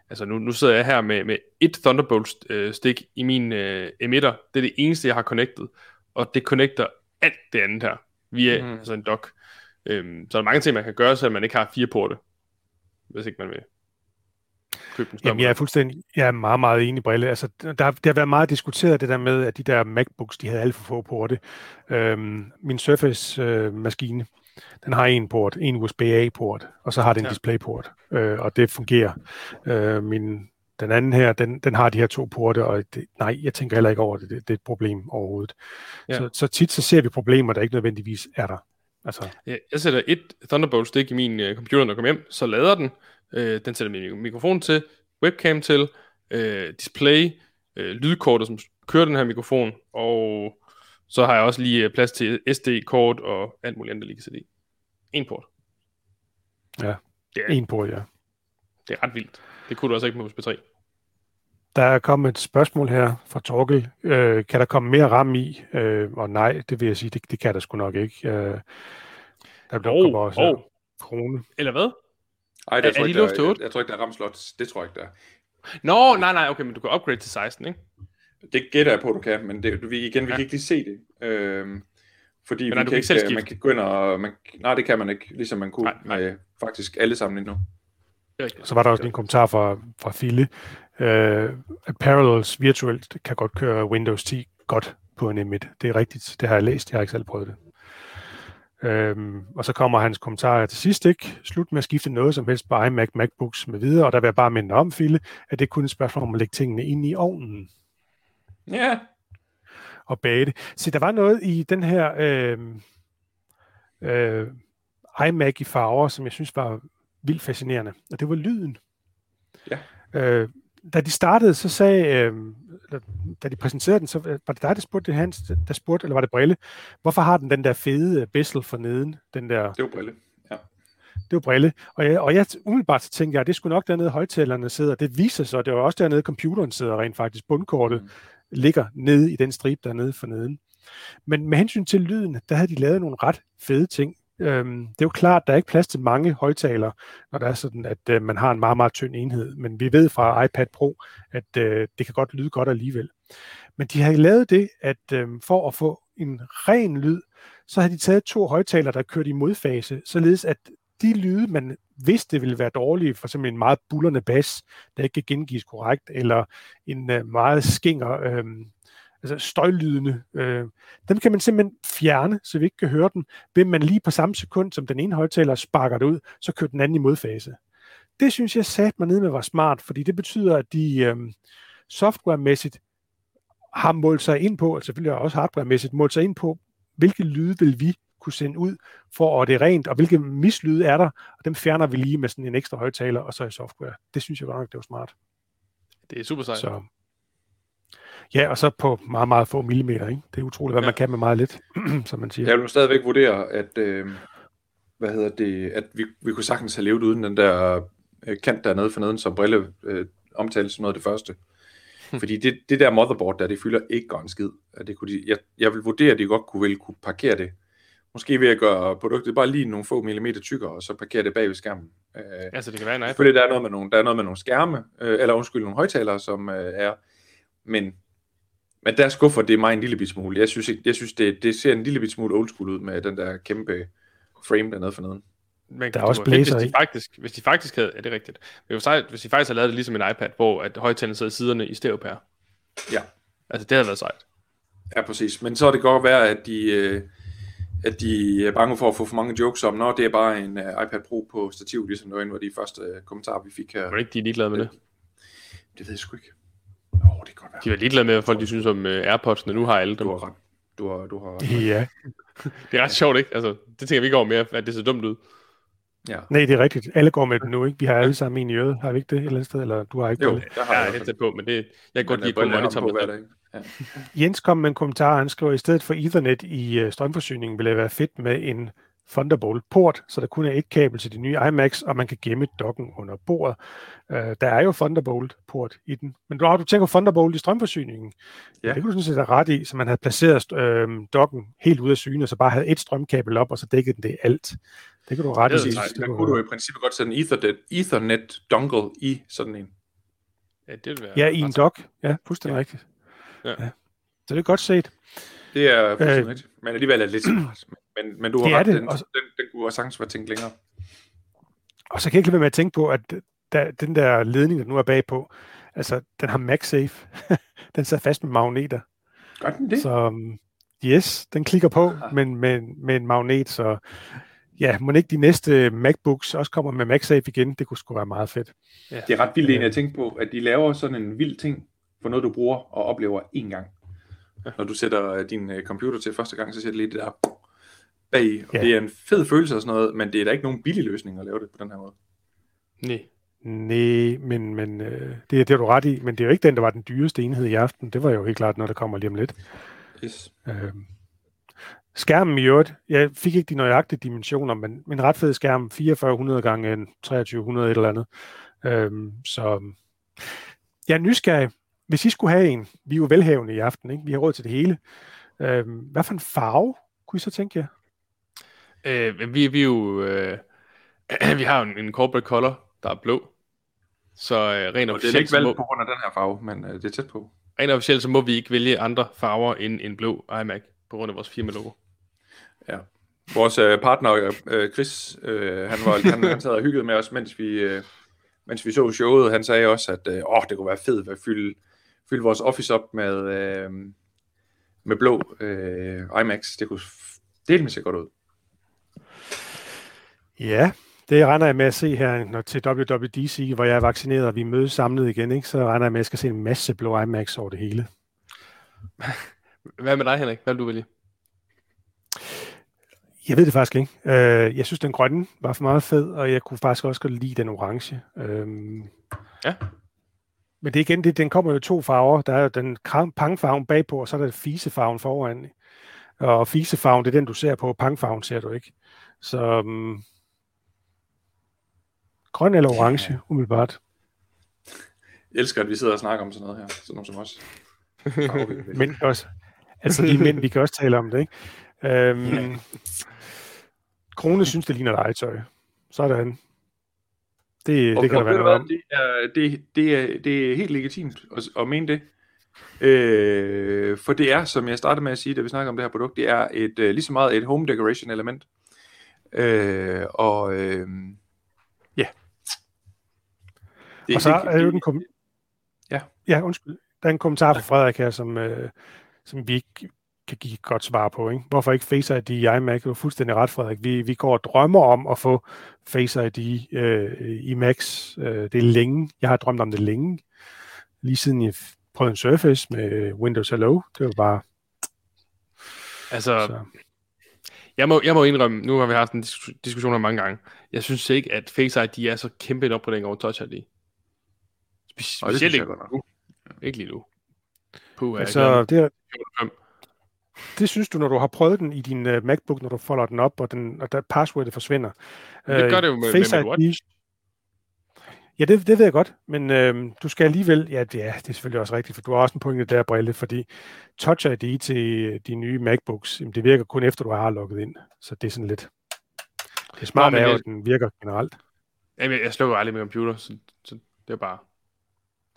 altså nu, nu sidder jeg her med, med et Thunderbolt øh, i min øh, emitter. Det er det eneste, jeg har connected, og det connecter alt det andet her via mm. altså en dock. Øhm, så der er mange ting, man kan gøre, så man ikke har fire porte, hvis ikke man vil købe Jamen, jeg er fuldstændig, jeg er meget, meget enig, Brille. Altså, der, det har været meget diskuteret, det der med, at de der MacBooks, de havde alt for få porte. Øhm, min Surface-maskine, den har en port, en USB-A-port, og så har den en Ja. DisplayPort, øh, og det fungerer. Øh, min, den anden her, den, den har de her to porte, og det, nej, jeg tænker heller ikke over det, det, det er et problem overhovedet. Ja. Så, så tit så ser vi problemer, der ikke nødvendigvis er der. Altså, Ja, jeg sætter et Thunderbolt stik i min øh, computer, når jeg kommer hjem, så lader den. Øh, den sætter min mikrofon til, webcam til, øh, display, øh, lydkortet, som kører den her mikrofon, og så har jeg også lige øh, plads til SD-kort og alt muligt andet, der lige kan sætte i. En port. Ja, Det er, en port, ja. det er ret vildt. Det kunne du også ikke med USB 3. Der er kommet et spørgsmål her fra Torkel. Øh, kan der komme mere RAM i? Øh, og nej, det vil jeg sige, det, det kan der sgu nok ikke. Øh, der bliver kommer også åh. krone. Eller hvad? Ej, Er- der er tror de ikke, der, jeg, jeg, tror ikke, der er ramslot. Det tror jeg ikke, der er. Nå, nej, nej, okay, men du kan upgrade til 16, ikke? Det gætter jeg på, du kan, men det, vi, igen, vi Ja. kan ikke lige se det. Øhm, fordi Men vi nej, du kan ikke selv øh, skifte. man kan gå ind og... Man, nej, det kan man ikke, ligesom man kunne Nej, nej. med faktisk alle sammen endnu. Det rigtigt. Så var der også en kommentar fra, fra Fille. Øh, Parallels virtuelt kan godt køre Windows 10 godt på en M1. Det er rigtigt. Det har jeg læst. Jeg har ikke selv prøvet det. Øhm, og så kommer hans kommentarer til sidst ikke. Slut med at skifte noget som helst på iMac, MacBooks med videre. Og der vil jeg bare minde om, Fille, at det er kun et spørgsmål om at lægge tingene ind i ovnen. Ja, og bage det. Se, der var noget i den her øh, øh, iMac i farver, som jeg synes var vildt fascinerende, og det var lyden. Ja. Øh, da de startede, så sagde, øh, da de præsenterede den, så var det dig, der spurgte det, Hans, der spurgte, eller var det Brille, hvorfor har den den der fede bezel for neden? Den der, Det var Brille. Ja. det var Brille. Og jeg, og jeg umiddelbart så tænkte jeg, det skulle nok dernede højtalerne sidder. Det viser sig, det var også dernede computeren sidder rent faktisk. Bundkortet mm. ligger nede i den stribe dernede for neden. Men med hensyn til lyden, der havde de lavet nogle ret fede ting. Øhm, det er jo klart, at der er ikke plads til mange højtalere, når der er sådan, at øh, man har en meget, meget tynd enhed. Men vi ved fra iPad Pro, at øh, det kan godt lyde godt alligevel. Men de har lavet det, at øh, for at få en ren lyd, så har de taget to højtalere, der kørt i modfase, således at de lyde, man vidste ville være dårlige, for eksempel en meget bullerne bas, der ikke kan gengives korrekt, eller en øh, meget skinger øh, altså støjlydende, øh, dem kan man simpelthen fjerne, så vi ikke kan høre dem, ved man lige på samme sekund, som den ene højtaler sparker det ud, så kører den anden i modfase. Det synes jeg sat mig ned med var smart, fordi det betyder, at de øh, softwaremæssigt har målt sig ind på, og selvfølgelig også hardwaremæssigt målt sig ind på, hvilke lyde vil vi kunne sende ud, for at det er rent, og hvilke mislyde er der, og dem fjerner vi lige med sådan en ekstra højtaler, og så i software. Det synes jeg godt nok, det var smart. Det er super sejt. Så, Ja, og så på meget, meget få millimeter. Ikke? Det er utroligt, hvad ja. man kan med meget lidt, som man siger. Jeg vil stadigvæk vurdere, at, øh, hvad hedder det, at vi, vi kunne sagtens have levet uden den der øh, kant dernede for neden, som Brille øh, omtalte som noget af det første. Fordi det, det der motherboard der, det fylder ikke godt en skid. At det kunne de, jeg, jeg vil vurdere, at de godt kunne, vel kunne parkere det. Måske ved at gøre produktet bare lige nogle få millimeter tykkere, og så parkere det bag ved skærmen. Øh, altså, det kan være en iPad. Selvfølgelig, der er noget med nogle, der er noget med nogle skærme, øh, eller undskyld, nogle højtalere, som øh, er, men men der skuffer det mig en lille bit smule. Jeg synes, jeg synes det, det ser en lille bit smule old school ud med den der kæmpe frame dernede for neden. Men der er også blæser, hvis de, faktisk, hvis de faktisk havde, er det rigtigt, hvis de faktisk havde lavet det ligesom en iPad, hvor at højtalerne sidder i siderne i stereopær. Ja. Altså, det havde været sejt. Ja, præcis. Men så er det godt være, at de, øh, at de er bange for at få for mange jokes om, når det er bare en uh, iPad Pro på stativ, ligesom det var en af de første uh, kommentarer, vi fik her. Var det ikke de er ligeglade med det? Det ved jeg sgu ikke. Oh, det kan godt være. De er ligeglade med, hvad folk de synes om uh, AirPods, når nu har alle dem. Du har ret. Du har, du har ret. Ja. det er ret sjovt, ikke? Altså, det tænker vi ikke over mere, at det ser dumt ud. Ja. Nej, det er rigtigt. Alle går med den nu, ikke? Vi har alle sammen en i øret. Har vi ikke det et eller andet sted? Eller du har ikke Jo, det? der har Ja, jeg jeg er på, men det, jeg kan godt lide øh, på monitor. Ja. Jens kom med en kommentar, han skriver, i stedet for Ethernet i øh, strømforsyningen ville det være fedt med en Thunderbolt-port, så der kun er et kabel til de nye iMacs, og man kan gemme dokken under bordet. Uh, der er jo Thunderbolt-port i den. Men du har du tænker på Thunderbolt i strømforsyningen. Ja. Det kunne du sådan set have ret i, så man havde placeret øh, dokken helt ude af syne, og så bare havde et strømkabel op, og så dækkede den det alt. Det kan du ret i. Det. Det Der kunne du i princippet godt sætte en Ethernet, Ethernet dongle i sådan en. Ja, det vil være Ja, i en dok. Ja, fuldstændig Ja. rigtigt. Ja. Så det er godt set. Det er fuldstændig Øh. rigtigt. Men alligevel er det lidt. Men, men du har Det er ret, det, den, og- den, den kunne også sagtens være tænkt længere. Og så kan jeg ikke lade være med at tænke på, at der, den der ledning, der nu er bagpå, altså, den har MagSafe. den sidder fast med magneter. Gør den det? Så um, yes, den klikker på, Aha. men med, med en magnet, så ja, må ikke de næste MacBooks også kommer med MagSafe igen? Det kunne sgu være meget fedt. Det er ret vildt egentlig at tænke på, at de laver sådan en vild ting for noget, du bruger og oplever én gang. Når du sætter øh, din øh, computer til første gang, så ser det lige det der bag. Og Ja. det er en fed følelse og sådan noget, men det er da ikke nogen billig løsning at lave det på den her måde. Nej. Nej, men, men øh, det, det har du ret i, men det er jo ikke den, der var den dyreste enhed i aften. Det var jo helt klart, når der kommer lige om lidt. Yes. Øh, skærmen i øvrigt, jeg fik ikke de nøjagtige dimensioner, men en ret fed skærm, 4400 gange en 2300 et eller andet. Øh, så jeg er nysgerrig. Hvis I skulle have en, vi er jo velhavende i aften, ikke? vi har råd til det hele. Øh, hvad for en farve kunne I så tænke jer? Øh, vi, vi er jo... Øh, vi har jo en, en corporate color, der er blå. Så øh, rent Og det er officielt, ikke valgt må, på grund af den her farve, men øh, det er tæt på. rent officielt, så må vi ikke vælge andre farver end en blå iMac, på grund af vores firma-logo. Ja. Vores øh, partner, øh, Chris, øh, han, var, han, han sad og hyggede med os, mens vi, øh, mens vi så showet. Han sagde også, at øh, åh, det kunne være fedt at fylde, fylde vores office op med, øh, med blå øh, IMAX. Det kunne dele med sig godt ud. Ja, det regner jeg med at se her når til WWDC, hvor jeg er vaccineret, og vi mødes samlet igen, ikke? så regner jeg med, at jeg skal se en masse blå IMAX over det hele. Hvad med dig, Henrik? Hvad vil du vælge? Jeg ved det faktisk ikke. Øh, jeg synes, den grønne var for meget fed, og jeg kunne faktisk også godt lide den orange. Øhm, Ja. Men det er igen, det, den kommer jo to farver. Der er jo den pangfarven bagpå, og så er der fisefarven foran. Og fisefarven, det er den, du ser på. Pangfarven ser du ikke. Så um, grøn eller orange, ja. umiddelbart. Jeg elsker, at vi sidder og snakker om sådan noget her. Sådan noget som os. men også. Altså de mænd, vi kan også tale om det, ikke? Øhm, ja. Krone synes, det ligner legetøj. Sådan. Det, og, det kan og der være noget om. Det er, det, det, er, det er helt legitimt at, at mene det. Øh, for det er, som jeg startede med at sige, da vi snakker om det her produkt, det er et øh, lige så meget et home decoration element. Øh, og øh. Det, og så det, er jo den kom... Ja. Ja, undskyld. Der er en kommentar fra Frederik her, som, øh, som vi ikke kan give et godt svar på. Ikke? Hvorfor ikke Face ID i iMac? Du er fuldstændig ret, Frederik. Vi, vi går og drømmer om at få Face ID øh, i Macs. Øh, det er længe. Jeg har drømt om det længe. Lige siden jeg prøvede en Surface med Windows Hello. Det var bare... Altså, så. jeg må, jeg må indrømme, nu har vi haft en diskussion om mange gange. Jeg synes ikke, at Face ID er så kæmpe en opgradering over Touch ID. Speci- specielt ikke nu. Ikke lige nu. Puh, altså, det er, det synes du, når du har prøvet den i din uh, MacBook, når du folder den op, og, den, og der passwordet forsvinder. Det gør det jo med, Face med, med Watch. Ja, det, det ved jeg godt, men øh, du skal alligevel, ja det, er, det er selvfølgelig også rigtigt, for du har også en pointe der, Brille, fordi Touch ID til de nye MacBooks, det virker kun efter, du har logget ind, så det er sådan lidt, det er smart, Nå, at den virker generelt. Jamen, jeg slukker aldrig med computer, så, så det er bare,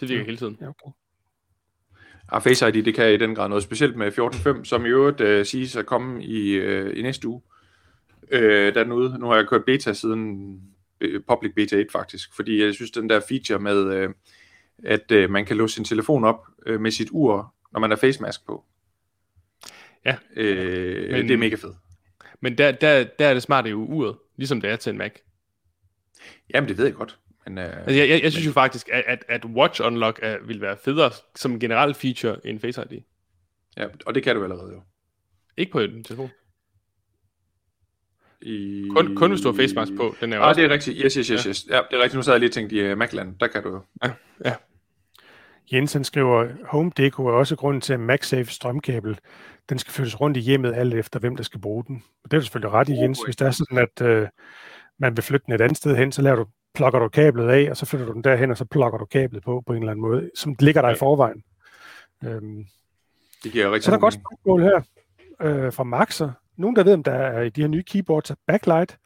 det virker ja. hele tiden. Ja, okay. Ja, Face ID, det kan i den grad noget specielt med 14.5, som i øvrigt uh, siges at komme i, uh, i næste uge. Uh, der er ude. Nu har jeg kørt beta siden public beta 1 faktisk, fordi jeg synes, den der feature med, uh, at uh, man kan låse sin telefon op uh, med sit ur, når man har face mask på. Ja. Uh, men, det er mega fedt. Men der, der, der er det smarte jo uret, ligesom det er til en Mac. Jamen, det ved jeg godt. Men, uh, altså, jeg, jeg, jeg synes men... jo faktisk, at, at, at Watch Unlock er, vil være federe som generelt feature end Face ID. Ja, og det kan du allerede jo. Ikke på en telefon. I... Kun, kun hvis du har face mask på. Den er ah, også... det er rigtigt. Yes, yes, yes, yes. Ja. ja, det er rigtigt. Nu sad jeg lige og tænkte i uh, Macland. Der kan du jo. Ja, ja. Jensen skriver, Home Deco er også grunden til, at MagSafe strømkabel, den skal flyttes rundt i hjemmet, alt efter hvem der skal bruge den. Og det er du selvfølgelig ret i, Jens. Hvis det er sådan, at uh, man vil flytte den et andet sted hen, så laver du plukker du kablet af, og så flytter du den derhen, og så plukker du kablet på på en eller anden måde, som ligger der ja. i forvejen. Øhm, det giver rigtig så er der godt spørgsmål her øh, fra Maxer. Nogen, der ved, om der er i de her nye keyboards backlight?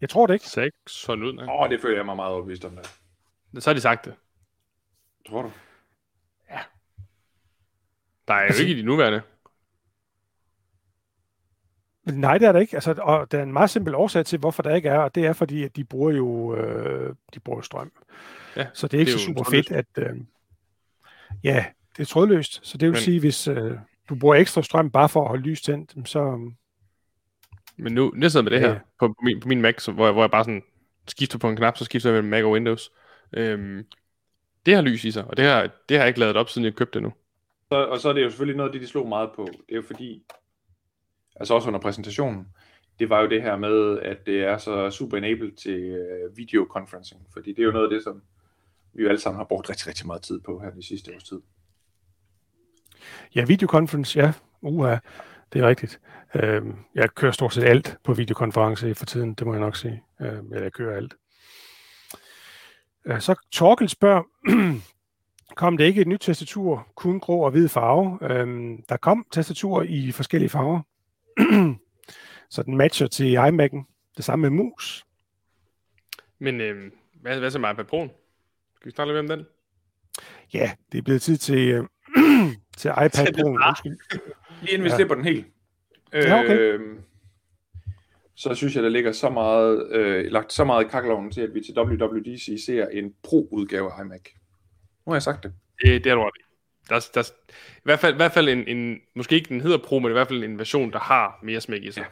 Jeg tror det ikke. Ser ikke sådan ud, Åh, oh, det føler jeg mig meget overbevist om det. Så har de sagt det. Tror du? Ja. Der er jo altså, ikke i de nuværende. Nej, det er der ikke. Altså, og der er en meget simpel årsag til, hvorfor der ikke er, og det er fordi, at de bruger jo øh, de bruger strøm. Ja, så det er ikke det er så super fedt, at... Øh, ja, det er trådløst. Så det vil Men, sige, hvis øh, du bruger ekstra strøm bare for at holde lys tændt, så... Men nu, nu sidder med det her ja. på, på, min, på min Mac, så, hvor, jeg, hvor jeg bare sådan skifter på en knap, så skifter jeg mellem Mac og Windows. Øhm, det har lys i sig, og det har, det har jeg ikke lavet op, siden jeg købte det nu. Så, og så er det jo selvfølgelig noget af det, de slog meget på. Det er jo fordi, altså også under præsentationen, det var jo det her med, at det er så super enabled til øh, videoconferencing, fordi det er jo noget af det, som vi jo alle sammen har brugt rigtig, rigtig meget tid på her de sidste års tid. Ja, videoconference, ja, uha, det er rigtigt. Uh, jeg kører stort set alt på videokonference for tiden, det må jeg nok sige. Øhm, eller jeg kører alt. Øh, så Torkel spørger, kom det ikke et nyt tastatur, kun grå og hvid farve. Uh, der kom tastatur i forskellige farver. så den matcher til iMac'en. Det samme med mus. Men øh, hvad, hvad så med iPad Pro'en? Skal vi snakke lidt om den? Ja, det er blevet tid til, øh, til iPad Pro'en. Lige inden vi ja. slipper den helt. Ja, okay. Øh, så synes jeg, der ligger så meget, øh, lagt så meget i kakkeloven til, at vi til WWDC ser en pro-udgave af iMac. Nu har jeg sagt det. Det, det er du ret der, der, i, hvert fald, I hvert fald en, en, måske ikke den hedder Pro, men i hvert fald en version, der har mere smæk i sig.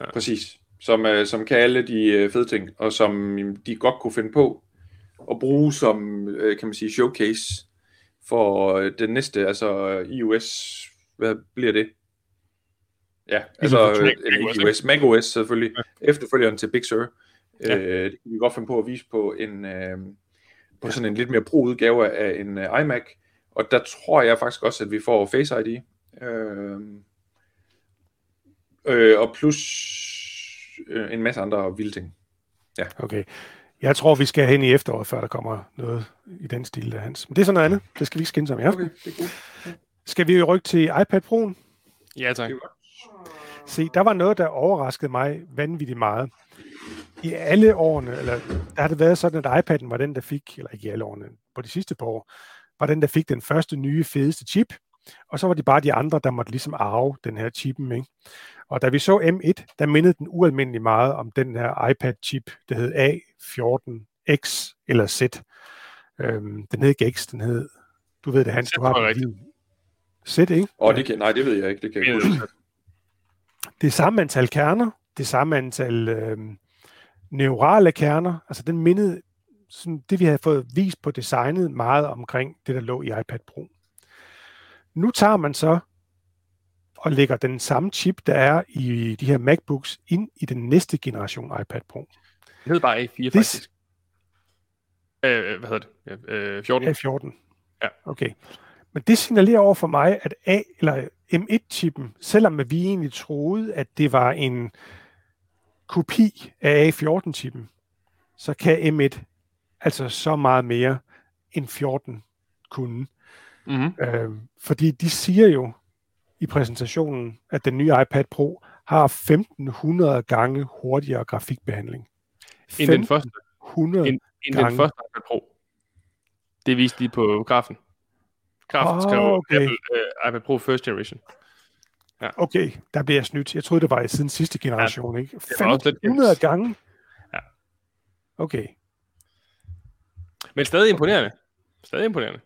Ja. Ja. Præcis. Som, uh, som kan alle de uh, fede ting, og som de godt kunne finde på at bruge som, uh, kan man sige, showcase for uh, den næste, altså iOS, hvad bliver det? Ja, altså uh, iOS, macOS selvfølgelig, ja. efterfølgeren til Big Sur. Ja. Uh, det kan vi godt finde på at vise på en, uh, på sådan en lidt mere pro-udgave af en uh, iMac. Og der tror jeg faktisk også, at vi får Face ID. Øh, øh, og plus øh, en masse andre vilde ting. Ja. Okay. Jeg tror, vi skal hen i efteråret, før der kommer noget i den stil der, Hans. Men det er sådan noget andet. Det skal vi ikke skænde om, ja. Okay, det er cool. Ja. Skal vi rykke til iPad Pro'en? Ja, tak. Se, der var noget, der overraskede mig vanvittigt meget. I alle årene, eller der har det været sådan, at iPad'en var den, der fik, eller ikke i alle årene, på de sidste par år, var den, der fik den første nye, fedeste chip, og så var det bare de andre, der måtte ligesom arve den her chippen. Ikke? Og da vi så M1, der mindede den ualmindelig meget om den her iPad-chip, der hed A14X eller Z. Øhm, den hed ikke X, den hed, du ved det, Hans, du har det Z, ikke? Oh, det kan, nej, det ved jeg ikke. Det kan jeg ikke. Det er samme antal kerner, det samme antal øh, neurale kerner, altså den mindede sådan det, vi havde fået vist på designet meget omkring det, der lå i iPad Pro. Nu tager man så og lægger den samme chip, der er i de her MacBooks, ind i den næste generation iPad Pro. Det hedder bare A4 faktisk. Øh, hvad hedder det? Ja, øh, 14. A14. Ja. Okay. Men det signalerer over for mig, at A, eller M1-chippen, selvom vi egentlig troede, at det var en kopi af A14-chippen, så kan M1 altså så meget mere end 14 kunne. Mm-hmm. Øh, fordi de siger jo i præsentationen, at den nye iPad Pro har 1500 gange hurtigere grafikbehandling. End den første. 100 end, end den første iPad Pro. Det viste de på grafen. Grafen oh, skrev okay. Apple uh, iPad Pro First Generation. Ja. Okay, der bliver jeg snydt. Jeg troede, det var i siden sidste generation, ja, ikke? var også lidt 500 gange? Ja. Okay. Men stadig imponerende. Stadig imponerende.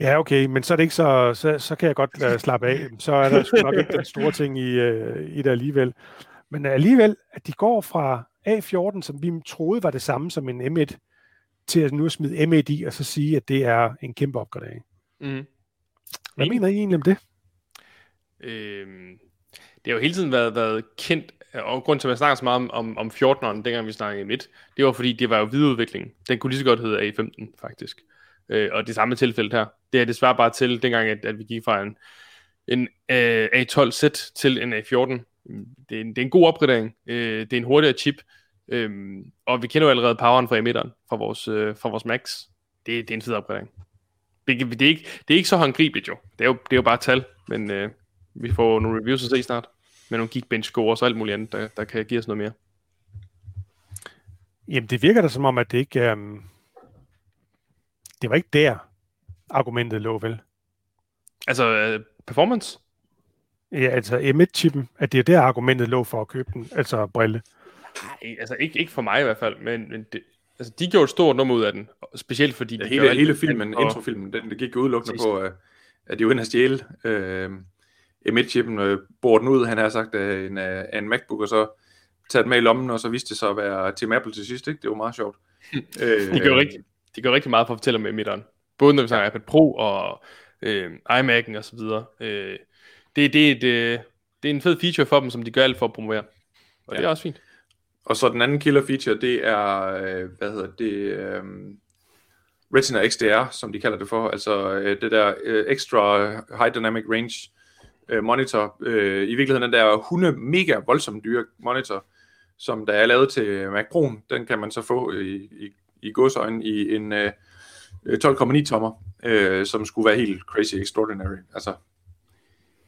Ja, okay, men så er det ikke så, så, så kan jeg godt uh, slappe af. Så er der sgu nok ikke den store ting i, uh, i det alligevel. Men alligevel, at de går fra A14, som vi troede var det samme som en M1, til at nu smide M1 i, og så sige, at det er en kæmpe opgradering. Mm. Hvad mener I egentlig om det? Øhm, det har jo hele tiden været, været kendt, og grund til, at man snakker så meget om, om, om 14'eren, dengang vi snakkede i midt, det var fordi, det var jo videreudvikling. Den kunne lige så godt hedde A15, faktisk. Øh, og det samme tilfælde her. Det er desværre bare til, dengang, at, at vi gik fra en, en øh, A12Z til en A14. Det er en, det er en god opgradering. Øh, det er en hurtigere chip. Øh, og vi kender jo allerede poweren fra emitteren, fra vores, øh, fra vores Max. Det, det er en fed opgradering. Det, det, er ikke, det er ikke så håndgribeligt jo. Det er jo, det er jo bare tal, men øh, vi får nogle reviews at se snart. Med nogle Geekbench scores og alt muligt andet, der, der kan give os noget mere. Jamen, det virker da som om, at det ikke... Um... Det var ikke der, argumentet lå, vel? Altså, uh, performance? Ja, altså M1-chippen, at det er der argumentet lå for at købe den, altså brille. Nej, altså ikke, ikke for mig i hvert fald, men, men det, altså, de gjorde et stort nummer ud af den, specielt fordi... Ja, de hele, hele filmen, og- introfilmen, den det gik udelukkende på, at, at de var inde og stjæle øh, M1-chippen, øh, bor den ud, han har sagt, af en, af en MacBook, og så taget den med i lommen, og så viste det sig at være Tim Apple til sidst, ikke? Det var meget sjovt. øh, De gør, rigtig, de gør rigtig meget for at fortælle om emitteren. Både når vi snakker iPad Pro og øh, iMac'en og så videre. Øh, det, det, er et, øh, det er en fed feature for dem, som de gør alt for at promovere. Og ja. det er også fint. Og så den anden killer feature, det er, øh, hvad hedder det, øh, Retina XDR, som de kalder det for, altså øh, det der øh, extra high dynamic range øh, monitor, øh, i virkeligheden den der 100 mega voldsomt dyre monitor, som der er lavet til Mac Pro'en, den kan man så få i, i, i godsøjne i en øh, øh 12,9 tommer, øh, som skulle være helt crazy extraordinary. Altså,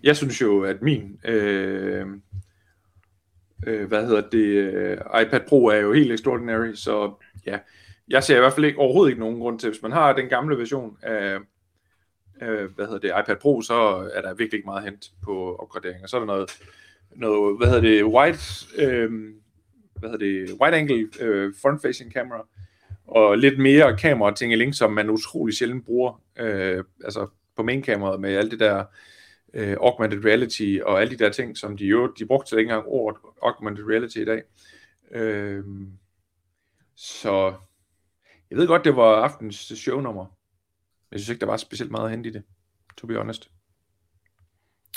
jeg synes jo, at min øh, øh, hvad hedder det, øh, iPad Pro er jo helt extraordinary, så ja, jeg ser i hvert fald ikke, overhovedet ikke nogen grund til, hvis man har den gamle version af, øh, hvad hedder det, iPad Pro, så er der virkelig ikke meget hent på opgraderinger. Så er der noget, noget hvad hedder det, wide, øh, hvad hedder det, wide angle øh, front facing camera, og lidt mere kamera tingeling, som man utrolig sjældent bruger, øh, altså på main kameraet med alt det der øh, augmented reality og alle de der ting, som de jo, de brugte ikke engang ordet augmented reality i dag. Øh, så jeg ved godt, det var aftens shownummer. Jeg synes ikke, der var specielt meget at hente i det, to be honest.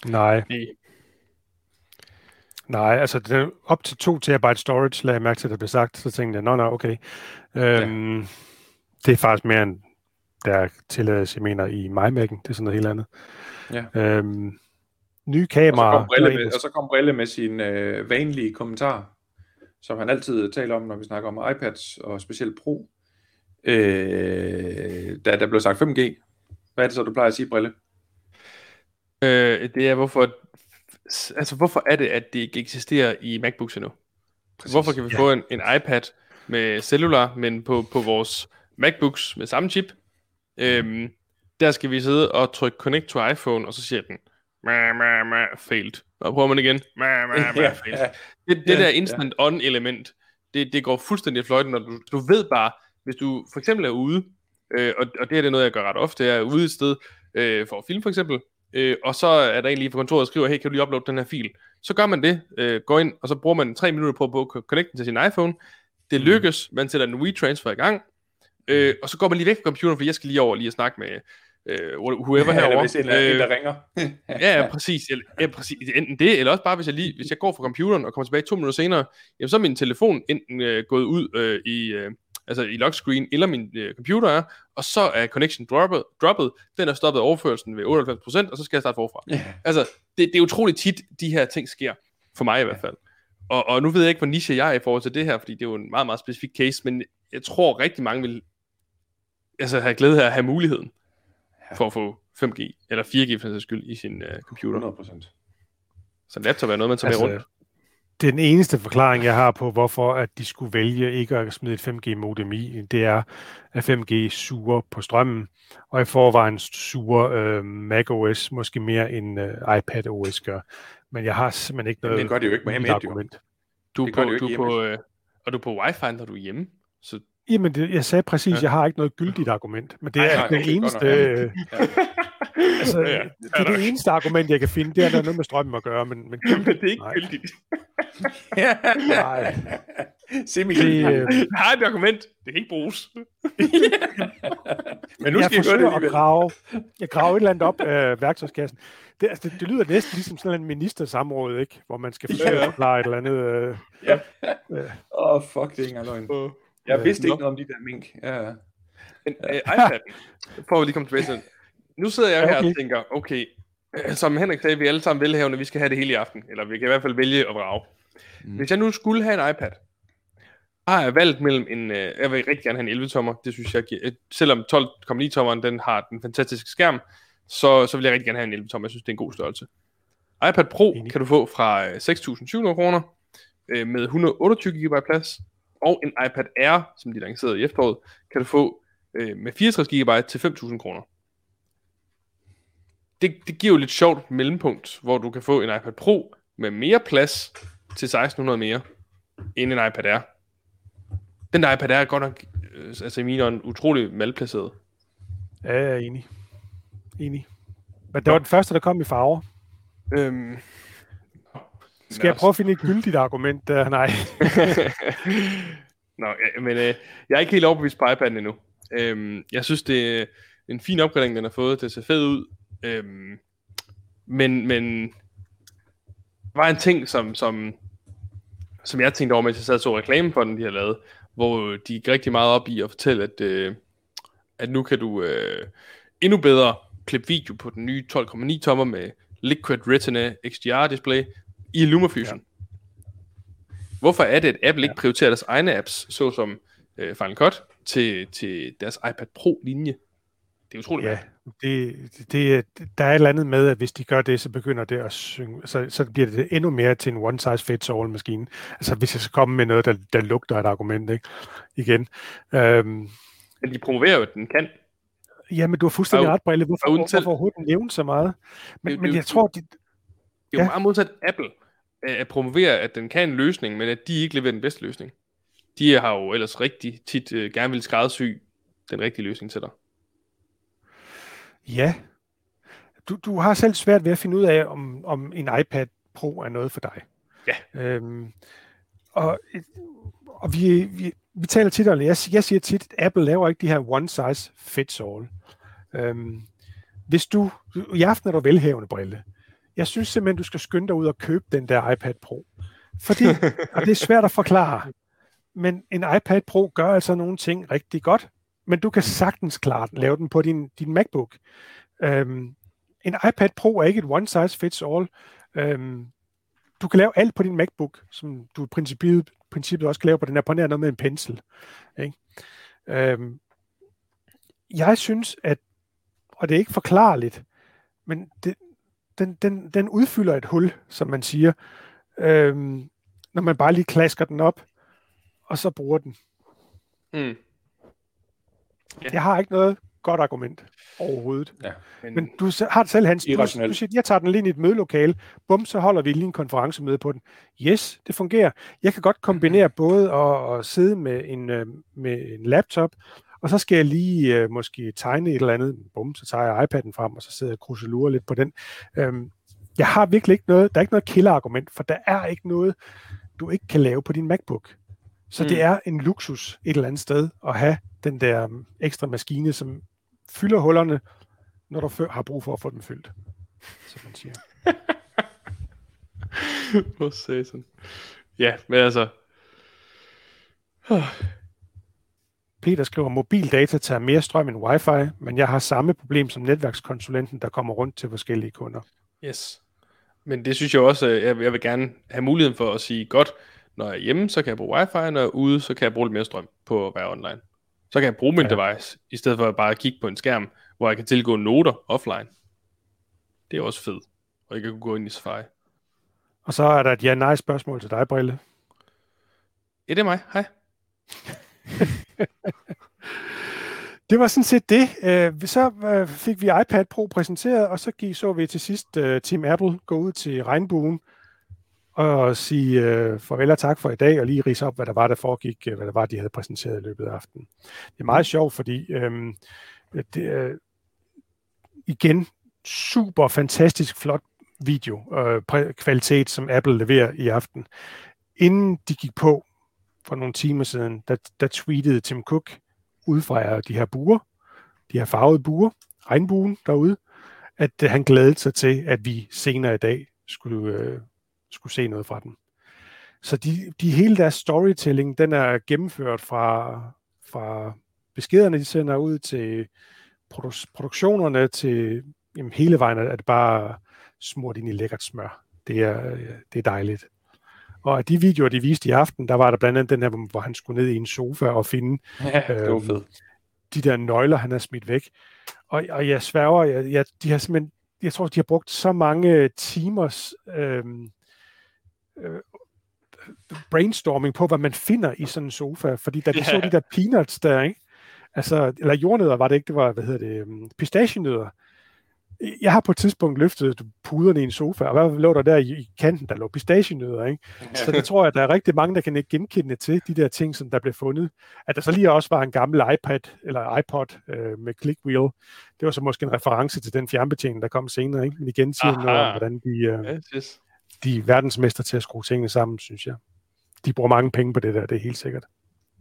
Nej. Nej. Nej, altså det op til 2 terabyte storage, lagde jeg mærke til, at det blev sagt, så tænkte jeg, nå, nå, okay. Øhm, ja. Det er faktisk mere end der tillades, jeg mener, i MyMac'en. Det er sådan noget helt andet. Ja. Øhm, nye kameraer. Og så kom Brille med, og så kom Brille med sin øh, vanlige kommentar, som han altid taler om, når vi snakker om iPads, og specielt Pro. Øh, da der blev sagt 5G. Hvad er det så, du plejer at sige, Brille? Øh, det er, hvorfor, altså, hvorfor er det, at det ikke eksisterer i MacBooks endnu? Præcis. Hvorfor kan vi ja. få en, en iPad med cellular, men på, på vores MacBooks med samme chip? Øhm, der skal vi sidde og trykke connect to iPhone, og så siger den, ma, ma, ma, failed. Og prøver man igen, ma, ma, ma, failed. Det, det der instant on element, det, det går fuldstændig fløjten, når du, du ved bare, hvis du for eksempel er ude, øh, og, og det er det noget, jeg gør ret ofte, jeg er ude et sted øh, for at filme for eksempel, øh, og så er der en lige på kontoret og skriver, hey, kan du lige uploade den her fil? Så gør man det, øh, går ind, og så bruger man tre minutter på at connecte til sin iPhone. Det mm. lykkes, man sætter en WeTransfer i gang, øh, og så går man lige væk fra computeren, for jeg skal lige over lige at snakke med øh, whoever ja, herovre. hvis en, øh, en, der ringer. ja, ja, præcis. Ja, præcis. Enten det, eller også bare, hvis jeg, lige, hvis jeg går fra computeren og kommer tilbage to minutter senere, jamen, så er min telefon enten øh, gået ud øh, i... Øh, altså i lock screen, eller min øh, computer er, og så er connection droppet, droppet, den er stoppet overførelsen ved 98%, og så skal jeg starte forfra. Yeah. Altså, det, det er utroligt tit, de her ting sker, for mig i hvert fald. Og, og nu ved jeg ikke, hvor niche jeg er i forhold til det her, fordi det er jo en meget, meget specifik case, men jeg tror rigtig mange vil altså, have glæde af at have muligheden for at få 5G, eller 4G for sin skyld, i sin uh, computer. 100%. Så en laptop er noget, man tager altså, med rundt den eneste forklaring, jeg har på, hvorfor at de skulle vælge ikke at smide et 5G-modem i. Det er, at 5G suger på strømmen, og i forvejen suger øh, macOS måske mere end øh, iPad OS gør. Men jeg har simpelthen ikke noget Men det gør det jo ikke med M1, argument. Du er på, du er på, øh, og du er på wifi, når du er hjemme. Så Jamen, det, jeg sagde præcis, ja. jeg har ikke noget gyldigt argument, men det er Ej, nej, den eneste... Øh, altså, ja, det er det eneste argument, jeg kan finde, det er, at der er noget med strømmen at gøre, men, men, men det er ikke gyldigt. nej. Semi det, øh, jeg har et argument, det kan ikke bruges. men nu jeg skal jeg forsøger at grave, jeg graver et eller andet op af værktøjskassen. Det, altså, det, det lyder næsten ligesom sådan en ministersamråd, ikke? Hvor man skal forsøge ja. at forklare et eller andet. Øh, ja. Åh, øh. oh, fuck, det er ikke engang løgn. Jeg øh, vidste ikke noget om de der mink. Ja, ja. Men uh, iPad'en, for at lige komme tilbage til Nu sidder jeg her okay. og tænker, okay, som Henrik sagde, vi er alle sammen velhavende, vi skal have det hele i aften. Eller vi kan i hvert fald vælge at vrage. Mm. Hvis jeg nu skulle have en iPad, har jeg valgt mellem en, uh, jeg vil rigtig gerne have en 11-tommer, det synes jeg, selvom 12,9-tommeren, den har den fantastiske skærm, så, så vil jeg rigtig gerne have en 11-tommer, jeg synes, det er en god størrelse. iPad Pro Enig. kan du få fra 6.700 kroner, med 128 GB plads, og en iPad Air, som de lancerede i efteråret, kan du få øh, med 64 GB til 5.000 kroner. Det, det giver jo lidt sjovt mellempunkt, hvor du kan få en iPad Pro med mere plads til 1600 mere, end en iPad Air. Den der iPad Air er godt nok, øh, altså i mine øjne, utrolig malplaceret. Ja, jeg er enig. Enig. Men det var den første, der kom i farver. Øhm, skal jeg prøve at finde et gyldigt argument der? Nej. Nå, ja, men øh, jeg er ikke helt overbevist på iPad'en endnu. Øhm, jeg synes, det er en fin opgradering, den har fået. Det ser fedt ud. Øhm, men, men der var en ting, som, som, som jeg tænkte over, mens jeg sad og så reklame for den, de har lavet, hvor de gik rigtig meget op i at fortælle, at, øh, at nu kan du øh, endnu bedre klippe video på den nye 12,9 tommer med Liquid Retina XDR display, i LumaFusion. Ja. Hvorfor er det, at Apple ikke prioriterer deres egne apps, såsom øh, Final Cut, til, til deres iPad Pro-linje? Det er utroligt. Ja, det, det, der er et eller andet med, at hvis de gør det, så begynder det at synge, så, så bliver det endnu mere til en one-size-fits-all maskine. Altså hvis jeg skal komme med noget, der, der lugter et argument, ikke? Igen. Øhm, men de promoverer jo, at den kan. Ja, men du har fuldstændig ret, Brille. Hvorfor, hvorfor overhovedet nævne så meget? Men, det, men jeg tror, de, det er jo ja. meget modsat Apple at promovere, at den kan en løsning, men at de ikke leverer den bedste løsning. De har jo ellers rigtig tit uh, gerne vil skræddersy den rigtige løsning til dig. Ja. Du, du har selv svært ved at finde ud af, om, om en iPad Pro er noget for dig. Ja. Øhm, og og vi, vi, vi taler tit om, jeg, jeg siger tit, at Apple laver ikke de her one size fits all. Øhm, hvis du, i aften er du velhavende brille, Jeg synes simpelthen, du skal skynde dig ud og købe den der iPad Pro. Fordi, og det er svært at forklare, men en iPad Pro gør altså nogle ting rigtig godt, men du kan sagtens klare den, lave den på din, din MacBook. Øhm, en iPad Pro er ikke et one size fits all. Øhm, du kan lave alt på din MacBook, som du i princippet, princippet også kan lave på den her, på noget med en pensel. Ikke? Øhm, jeg synes, at, og det er ikke forklarligt, men det, den, den, den udfylder et hul, som man siger, øhm, når man bare lige klasker den op, og så bruger den. Mm. Ja. Jeg har ikke noget godt argument overhovedet. Ja, men, men du har selv, Hans, du, du siger, jeg tager den lige ind i et mødelokale, bum, så holder vi lige en konferencemøde på den. Yes, det fungerer. Jeg kan godt kombinere mm-hmm. både at, at sidde med en, øh, med en laptop, og så skal jeg lige uh, måske tegne et eller andet. Bum, så tager jeg iPad'en frem, og så sidder jeg og kruselurer lidt på den. Um, jeg har virkelig ikke noget, der er ikke noget killerargument, for der er ikke noget, du ikke kan lave på din MacBook. Så mm. det er en luksus et eller andet sted at have den der um, ekstra maskine, som fylder hullerne, når du har brug for at få dem fyldt, som man siger. Hvor satan. Ja, men altså... Peter skriver, mobildata tager mere strøm end wifi, men jeg har samme problem som netværkskonsulenten, der kommer rundt til forskellige kunder. Yes. Men det synes jeg også, jeg vil gerne have muligheden for at sige, godt, når jeg er hjemme, så kan jeg bruge wifi, når jeg er ude, så kan jeg bruge lidt mere strøm på at være online. Så kan jeg bruge min ja. device, i stedet for at bare kigge på en skærm, hvor jeg kan tilgå noter offline. Det er også fedt, og jeg kan gå ind i Safari. Og så er der et ja-nej spørgsmål til dig, Brille. Ja, det er mig. Hej. det var sådan set det. Øh, så øh, fik vi iPad Pro præsenteret, og så gik, så vi til sidst uh, Team Apple gå ud til regnbuen og sige uh, farvel og tak for i dag, og lige rise op, hvad der var, der foregik, hvad der var, de havde præsenteret i løbet af aftenen. Det er meget sjovt, fordi um, det, uh, igen, super fantastisk flot video uh, kvalitet, som Apple leverer i aften. Inden de gik på for nogle timer siden, der, der tweetede Tim Cook ud fra de her buer, de her farvede buer, regnbuen derude, at han glædede sig til, at vi senere i dag skulle, øh, skulle se noget fra den. Så de, de hele deres storytelling, den er gennemført fra, fra beskederne, de sender ud til produ- produktionerne, til jamen, hele vejen er det bare smurt ind i lækkert smør. Det er, det er dejligt. Og af de videoer, de viste i aften, der var der blandt andet den her, hvor han skulle ned i en sofa og finde ja, det var øh, de der nøgler, han har smidt væk. Og, og jeg sværger, jeg, jeg, de har simpelthen, jeg tror, de har brugt så mange timers øh, øh, brainstorming på, hvad man finder i sådan en sofa. Fordi da de yeah. så de der peanuts der, ikke? Altså, eller jordnødder var det ikke, det var, hvad hedder det, øhm, pistachienødder jeg har på et tidspunkt løftet puderne i en sofa, og hvad lå der der i, kanten? Der lå pistachienødder, ikke? Så det tror jeg, at der er rigtig mange, der kan genkende til de der ting, som der blev fundet. At der så lige også var en gammel iPad eller iPod øh, med click wheel. Det var så måske en reference til den fjernbetjening, der kom senere, ikke? Men igen siger noget om, hvordan de, øh, yes, yes de er verdensmester til at skrue tingene sammen, synes jeg. De bruger mange penge på det der, det er helt sikkert.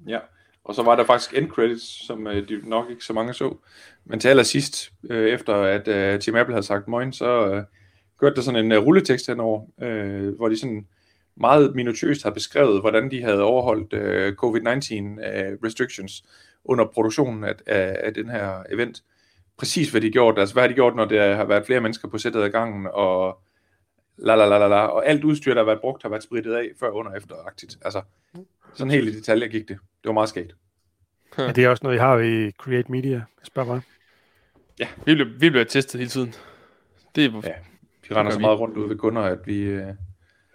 Ja. Og så var der faktisk end credits, som øh, de nok ikke så mange så. Men til allersidst, øh, efter at øh, Tim Apple havde sagt moin, så øh, gørte der sådan en øh, rulletekst henover, øh, hvor de sådan meget minutiøst har beskrevet, hvordan de havde overholdt øh, COVID-19 øh, restrictions under produktionen af, af, af den her event. Præcis hvad de gjorde. Altså hvad har de gjort, når der har været flere mennesker på sættet ad gangen, og la la la la la, og alt udstyr, der har været brugt, har været spritet af før, under og efteragtigt. Altså, sådan helt i detaljer gik det. Det var meget skægt. Ja, det er også noget, I har i Create Media, spørg mig. Ja, vi bliver, vi bliver testet hele tiden. Det er, ja, vi render så meget rundt ud ved kunder, at vi, øh,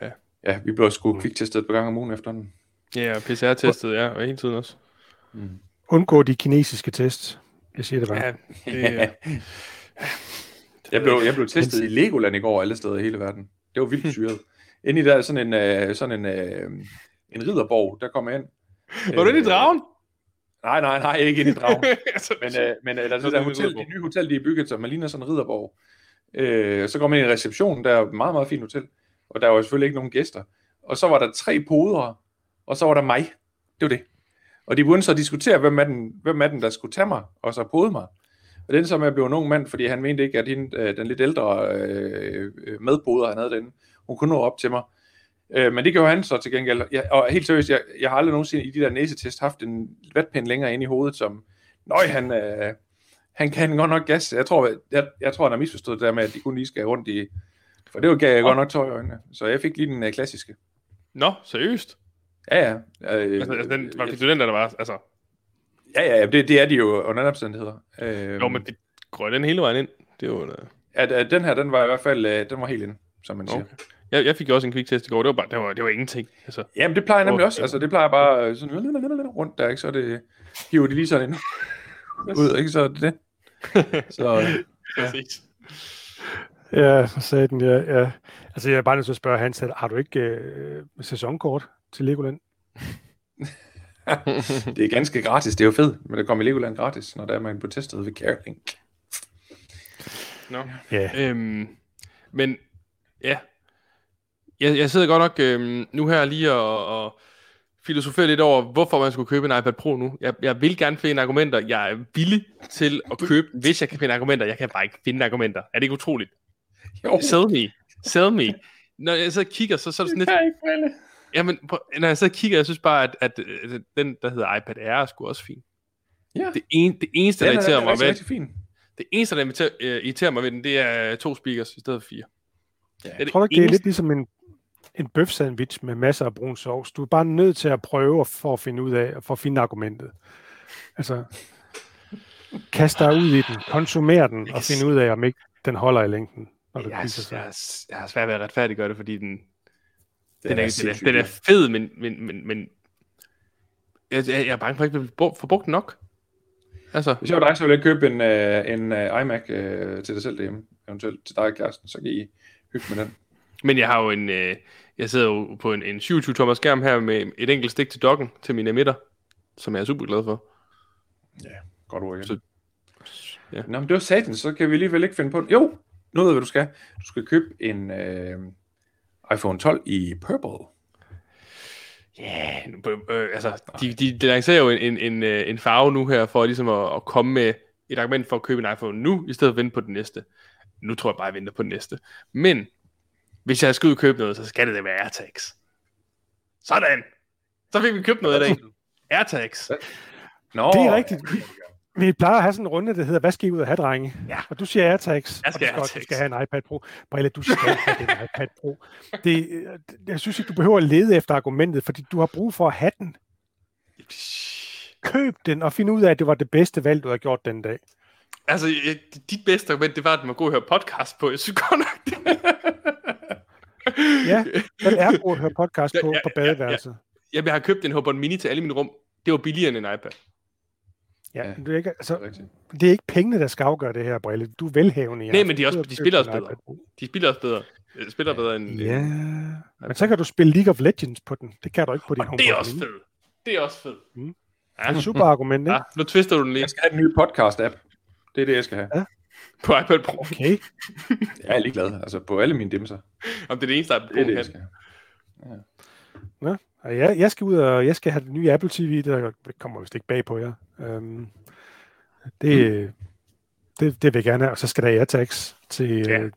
ja. ja, vi bliver sgu kviktestet på gang om ugen efter den. Ja, og PCR-testet, ja, og hele tiden også. Mm. Undgå de kinesiske tests. Jeg siger det bare. Ja, det, ja. jeg, blev, jeg blev testet i Legoland i går alle steder i hele verden. Det var vildt syret. Inde i der sådan en, uh, sådan en, uh, en ridderborg, der kom jeg ind. Var du inde i dragen? Nej, nej, nej, ikke ind i dragen. men uh, men uh, der, der, der hotel, de nye hotel, de er bygget, som man ligner sådan en ridderborg. Uh, så går man ind i receptionen, der er et meget, meget fint hotel. Og der var selvfølgelig ikke nogen gæster. Og så var der tre podere, og så var der mig. Det var det. Og de begyndte så at diskutere, hvem er den, hvem er den der skulle tage mig, og så pode mig. Og den så med at blive en ung mand, fordi han mente ikke, at hende, øh, den lidt ældre øh, øh, medboder, han havde den, hun kunne nå op til mig. Øh, men det gjorde han så til gengæld. Jeg, og helt seriøst, jeg, jeg har aldrig nogensinde i de der næsetest haft en vatpind længere ind i hovedet, som, nøj, han, øh, han kan godt nok gas. Jeg tror, jeg, jeg tror, han har misforstået det der med, at de kun lige skal rundt i... For det gav jeg godt nok tøj i øjnene. Så jeg fik lige den uh, klassiske. Nå, seriøst? Ja, ja. Øh, altså, altså, den, var det den, der var? Altså... Ja, ja, det, det er de jo under andre omstændigheder. Øh, jo, men det går den hele vejen ind. Det var, uh... ja, den her, den var i hvert fald, uh, den var helt ind, som man siger. Okay. Jeg, jeg fik jo også en kviktest i går. Det var, bare, det var, det var ingenting. Altså, Jamen, det plejer jeg nemlig oh, også. Altså, det plejer bare sådan rundt der, ikke? Så det hiver de lige sådan ind. Ud, ikke? Så er det det. Så, ja. Ja, sagde den, ja, ja. Altså, jeg er bare nødt til at spørge Hans, har du ikke øh, sæsonkort til Legoland? Det er ganske gratis, det er jo fedt, men det kommer i Legoland gratis, når der er man på testet ved Caring. Nå. Ja. Øhm, men, ja. Jeg, jeg sidder godt nok øhm, nu her lige og, og filosofere lidt over, hvorfor man skulle købe en iPad Pro nu. Jeg, jeg vil gerne finde argumenter. Jeg er villig til at købe, hvis jeg kan finde argumenter. Jeg kan bare ikke finde argumenter. Er det ikke utroligt? Jo. Sell me. Sell me. Når jeg så kigger, så, så er det sådan lidt... Jamen, når jeg så kigger, jeg synes bare, at, at, at den, der hedder iPad Air, er sgu også fin. Ja. Det, en, det eneste, der irriterer mig ved... Fin. Det eneste, der irriterer, irriterer mig ved den, det er to speakers i stedet for fire. Ja, jeg det tror ikke, det er lidt ligesom en en bøf sandwich med masser af brun sovs. Du er bare nødt til at prøve for at finde ud af, for at finde argumentet. Altså, kast dig ud i den, konsumer den, og finde ud af, om ikke den holder i længden. Når jeg, jeg, jeg, jeg har svært ved at retfærdiggøre det, fordi den, den, den, er, den, er, den er fed, men, men, men, men jeg, jeg er bange for ikke at få brugt nok. Altså. Hvis jeg var dig, så ville jeg købe en, uh, en uh, iMac uh, til dig selv derhjemme, eventuelt til dig og kæresten, så kan I hygge med den. Men jeg har jo en, øh, jeg sidder jo på en, en 27-tommer skærm her med et enkelt stik til dokken til mine emitter, som jeg er super glad for. Ja, godt ord igen. Så, ja. Nå, men det var satan, så kan vi alligevel ikke finde på det. Jo, nu ved hvad du skal. Du skal købe en øh, iPhone 12 i purple. Ja, yeah, øh, altså, de, de, de lancerer jo en, en, en, øh, en farve nu her, for ligesom at, at komme med et argument for at købe en iPhone nu, i stedet for at vente på den næste. Nu tror jeg bare, at jeg venter på den næste. Men hvis jeg skal ud og købe noget, så skal det da være AirTags. Sådan. Så fik vi købt noget af det. AirTags. Nå, det er rigtigt. Vi plejer at have sådan en runde, der hedder, hvad skal I ud og have, drenge? Ja. Og du siger AirTags, jeg skal og du skal, skal have en iPad Pro. Brille, du skal have en iPad Pro. Det, jeg synes ikke, du behøver at lede efter argumentet, fordi du har brug for at have den. Køb den, og find ud af, at det var det bedste valg, du har gjort den dag. Altså, dit bedste argument, det var, at man kunne høre podcast på. Jeg synes godt nok, det... ja, den er god at høre podcast på, ja, ja, på badeværelset. Ja, ja. jeg har købt en HomePod Mini til alle mine rum. Det var billigere end en iPad. Ja, det er, ikke, altså, det er ikke pengene, der skal afgøre det her, Brille. Du er velhavende. Nej, men de, også, de spiller også bedre. De spiller også bedre. De spiller bedre end... Ja, men så kan du spille League of Legends på den. Det kan du ikke på din HomePod det er også fedt. Det er også fedt. Mm. Ja. Det er et super argument, ikke? Ja, nu twister du den lige. Jeg skal have en ny podcast-app. Det er det, jeg skal have. Ja. På iPad Pro. Okay. jeg er ligeglad. Altså på alle mine dimser. Om det er det eneste, der er på det, er det, jeg skal have. Ja. Ja, jeg, jeg skal ud og jeg skal have den nye Apple TV, der kommer vist ikke bag på jer. Um, det, mm. det, det vil jeg gerne have, og så skal der AirTags til ja. øh,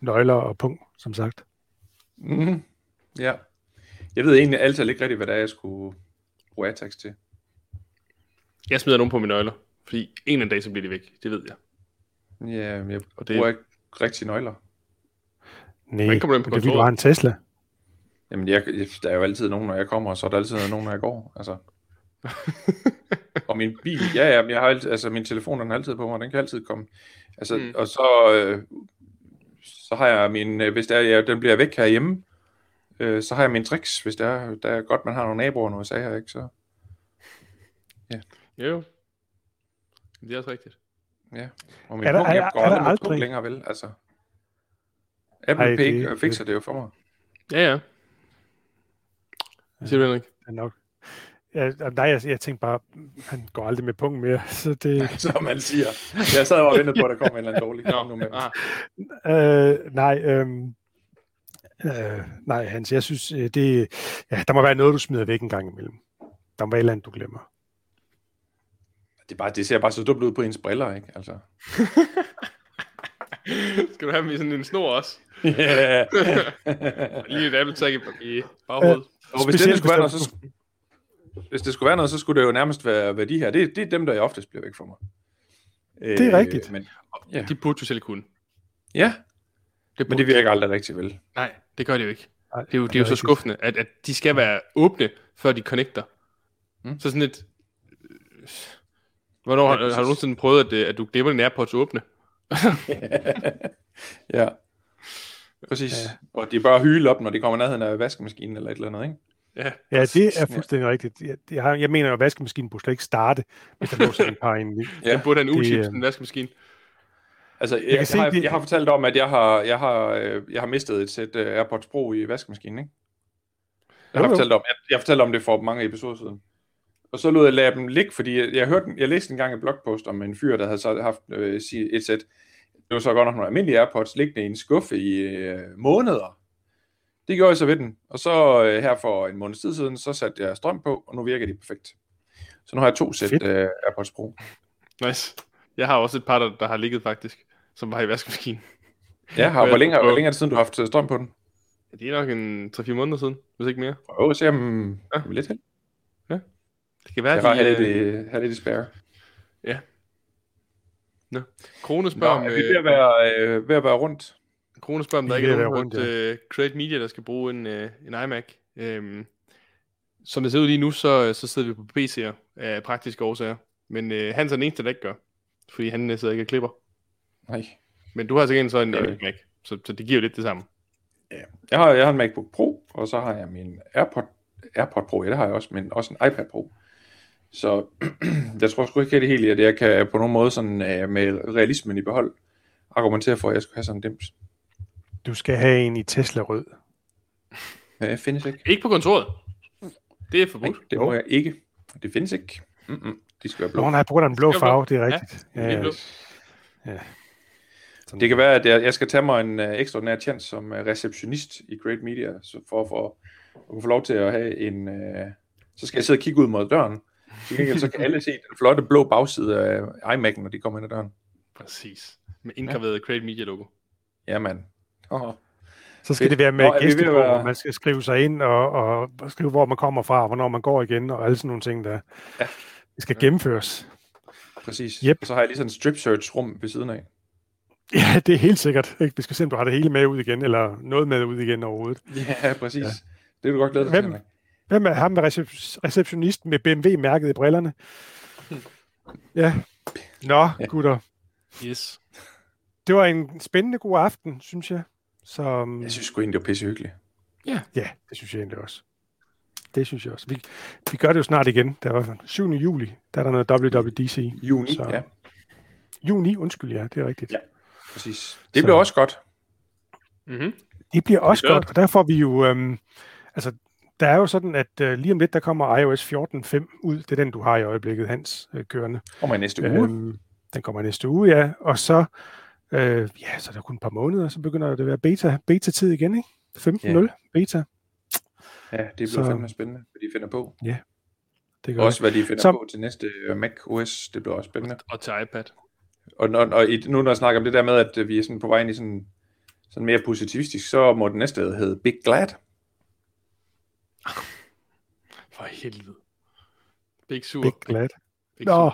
nøgler og punkt, som sagt. Mm. Ja. Jeg ved egentlig altid ikke rigtigt, hvad det er, jeg skulle bruge AirTags til. Jeg smider nogen på mine nøgler. Fordi en af dag, så bliver de væk. Det ved jeg. Ja, men jeg og det... bruger ikke rigtig nøgler. Nej, kommer du på det vil du har en Tesla. Jamen, jeg, der er jo altid nogen, når jeg kommer, og så er der altid nogen, når jeg går. Altså. og min bil, ja, ja, jeg har altid, altså min telefon, den er altid på mig, den kan altid komme. Altså, mm. og så, øh, så har jeg min, øh, hvis der, ja, den bliver væk herhjemme, øh, så har jeg min tricks, hvis det er, der er godt, man har nogle naboer, når jeg sagde her, ikke, så. Ja. Jo, det er også rigtigt. Ja, og min er der, er, går er, aldrig, aldrig længere vel, altså. Apple Ej, Pay det, fikser det, det jo for mig. Ja, ja. Siger du, Henrik? Ja, nok. Ja, nej, jeg, jeg tænkte bare, han går aldrig med punkt mere, så det... Som man siger. Jeg sad og ventede på, at der kom en eller anden dårlig Nå, med. Ah. Øh, nej, øhm, øh, nej, Hans, jeg synes, øh, det, ja, der må være noget, du smider væk en gang imellem. Der må være et eller andet, du glemmer Det, er bare, det ser bare så dumt ud på ens briller, ikke? Altså. Skal du have dem i sådan en snor også? Yeah. Lige et Tag i, i baghovedet. Og hvis det, skulle være noget, så, hvis det skulle være noget, så skulle det jo nærmest være, være de her. Det, det er dem, der oftest bliver væk fra mig. Det er rigtigt. Men, Ja. De burde jo selv kunne. ja, Det men det virker aldrig rigtig vel. Nej, det gør det jo ikke. Nej, Det er jo, det er jo så skuffende, at, at de skal være åbne, før de connecter. Mm. Så sådan et... Hvornår har, har du nogensinde prøvet, at, øh, at du glemmer din AirPods åbne? ja. Præcis. Ja. Og de bare hyle op, når de kommer nærheden af vaskemaskinen eller et eller andet, ikke? Ja, Ja, det er fuldstændig rigtigt. Jeg, jeg, har, jeg mener jo, at vaskemaskinen burde slet ikke starte, hvis der lå sådan en par inde i. ja. den burde have en det, uchips, øh, en vaskemaskine. Altså, jeg, kan jeg, se, har, det- jeg har fortalt om, at jeg har, jeg har, øh, jeg har mistet et sæt uh, AirPods Pro i vaskemaskinen, ikke? Jeg Jo, har jo. fortalt om, jeg, jeg har fortalt om det for mange episoder siden. Og så lod jeg lade dem ligge, fordi jeg, jeg, hørte, jeg læste engang en blogpost om en fyr, der havde så haft øh, si- et sæt, det var så godt nok nogle almindelige AirPods, liggende i en skuffe i øh, måneder. Det gjorde jeg så ved den. Og så øh, her for en måneds tid siden, så satte jeg strøm på, og nu virker de perfekt. Så nu har jeg to sæt Fedt. øh, AirPods Pro. Nice. Jeg har også et par, der, der har ligget faktisk, som var i vaskemaskinen. Ja, har, hvor, længe, det hvor længe er det siden, du har haft øh, strøm på den? Det er nok en 3-4 måneder siden, hvis ikke mere. Prøv at se, om Ja. ja. vi lidt held. Det kan være, Jeg har at de... lidt, Øh, i, have lidt i spare. Krone Nå, spørger, om, er vi ved øh, at være, øh, ved at være rundt? Krone spørger, om der er ikke er nogen rundt, øh, Create Media, der skal bruge en, øh, en iMac. Øhm, som det ser ud lige nu, så, så sidder vi på PC'er af praktiske årsager. Men øh, han er den eneste, der ikke gør. Fordi han øh, sidder ikke og klipper. Nej. Men du har altså igen så en Det Apple Mac, så, så det giver jo lidt det samme. Jeg har, jeg har en MacBook Pro, og så har jeg min AirPod, AirPod Pro, ja, det har jeg også, men også en iPad Pro. Så jeg tror sgu ikke helt i, at jeg kan på nogen måde sådan, uh, med realismen i behold argumentere for, at jeg skulle have sådan en dims. Du skal have en i Tesla rød. Ja, det findes ikke. Ikke på kontoret. Det er Nej, forbudt. det må jeg ikke. Det findes ikke. Mm-mm. De skal være blå. Nå, nej, på grund af den blå farve, det er Ja, rigtigt. det blå. Sådan. Det kan være, at jeg, jeg skal tage mig en uh, ekstraordinær chance som uh, receptionist i Great Media, så for, for at kunne få lov til at have en... Uh, så skal jeg sidde og kigge ud mod døren. Til gengæld så kan alle se den flotte blå bagside af iMac'en, når de kommer ind ad døren. Præcis. Med indgraveret Create Media logo. Ja, mand. Oh. Så skal Fedt. det være med at gæstebog, være- man skal skrive sig ind og, og skrive, hvor man kommer fra, hvornår man går igen, og alle sådan nogle ting, der Ja. det skal gennemføres. Præcis. Yep. Og så har jeg lige sådan en strip search rum ved siden af. Ja, det er helt sikkert. Ikke? Vi skal se, om du har det hele med ud igen, eller noget med ud igen overhovedet. Ja, præcis. Ja. Ja. Det er du godt glæde dig Hvem- til. Hvem er ham med recep- receptionisten med BMW-mærket i brillerne? Ja. Nå, Ja. gutter. Yes. Det var en spændende god aften, synes jeg. Så um, Jeg synes sgu egentlig, det var pisse hyggeligt. ja, det synes jeg egentlig også. Det synes jeg også. Vi, vi gør det jo snart igen. Der var 7. juli, der er der noget WWDC. Juni, Så- ja, Juni, undskyld, ja, det er rigtigt. Ja. præcis. Det Så- bliver også godt. Mm-hmm. Det bliver også gør godt, og der får vi jo... Øhm, altså, der er jo sådan, at øh, lige om lidt, der kommer iOS 14.5 ud. Det er den, du har i øjeblikket, Hans, øh, kørende. Kommer i næste uge. Øhm, den kommer næste uge, ja. Og så, øh, ja, så er der kun et par måneder, så begynder det at være beta, beta-tid igen, ikke? 15.0 beta. Ja, det bliver så- fandme spændende, hvad de finder på. Det gør Også hvad de finder Så- på til næste øh, Mac OS, det bliver også spændende. Og til iPad. Og, og, og i- nu når jeg snakker om det der med, at øh, vi er sådan på vej ind i sådan, sådan mere positivistisk, så må den næste hedde Big Glad. For helvede. Big Sur. Big glad. Big Nå,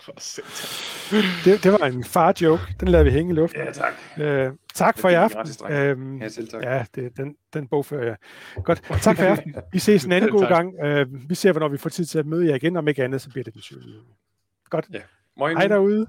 For satan. det, det var en far-joke. Den lader vi hænge i luften. Ja, tak. Øh, tak for i aften. Øhm, Ja, selv tak. Ja, det, den, den bogfører jeg. Godt. Tak for i aften. Vi ses en anden god gang. Uh, vi ser, hvornår vi får tid til at møde jer igen. Om ikke andet, så bliver det den 7. juni. Godt. Moin. Hej derude.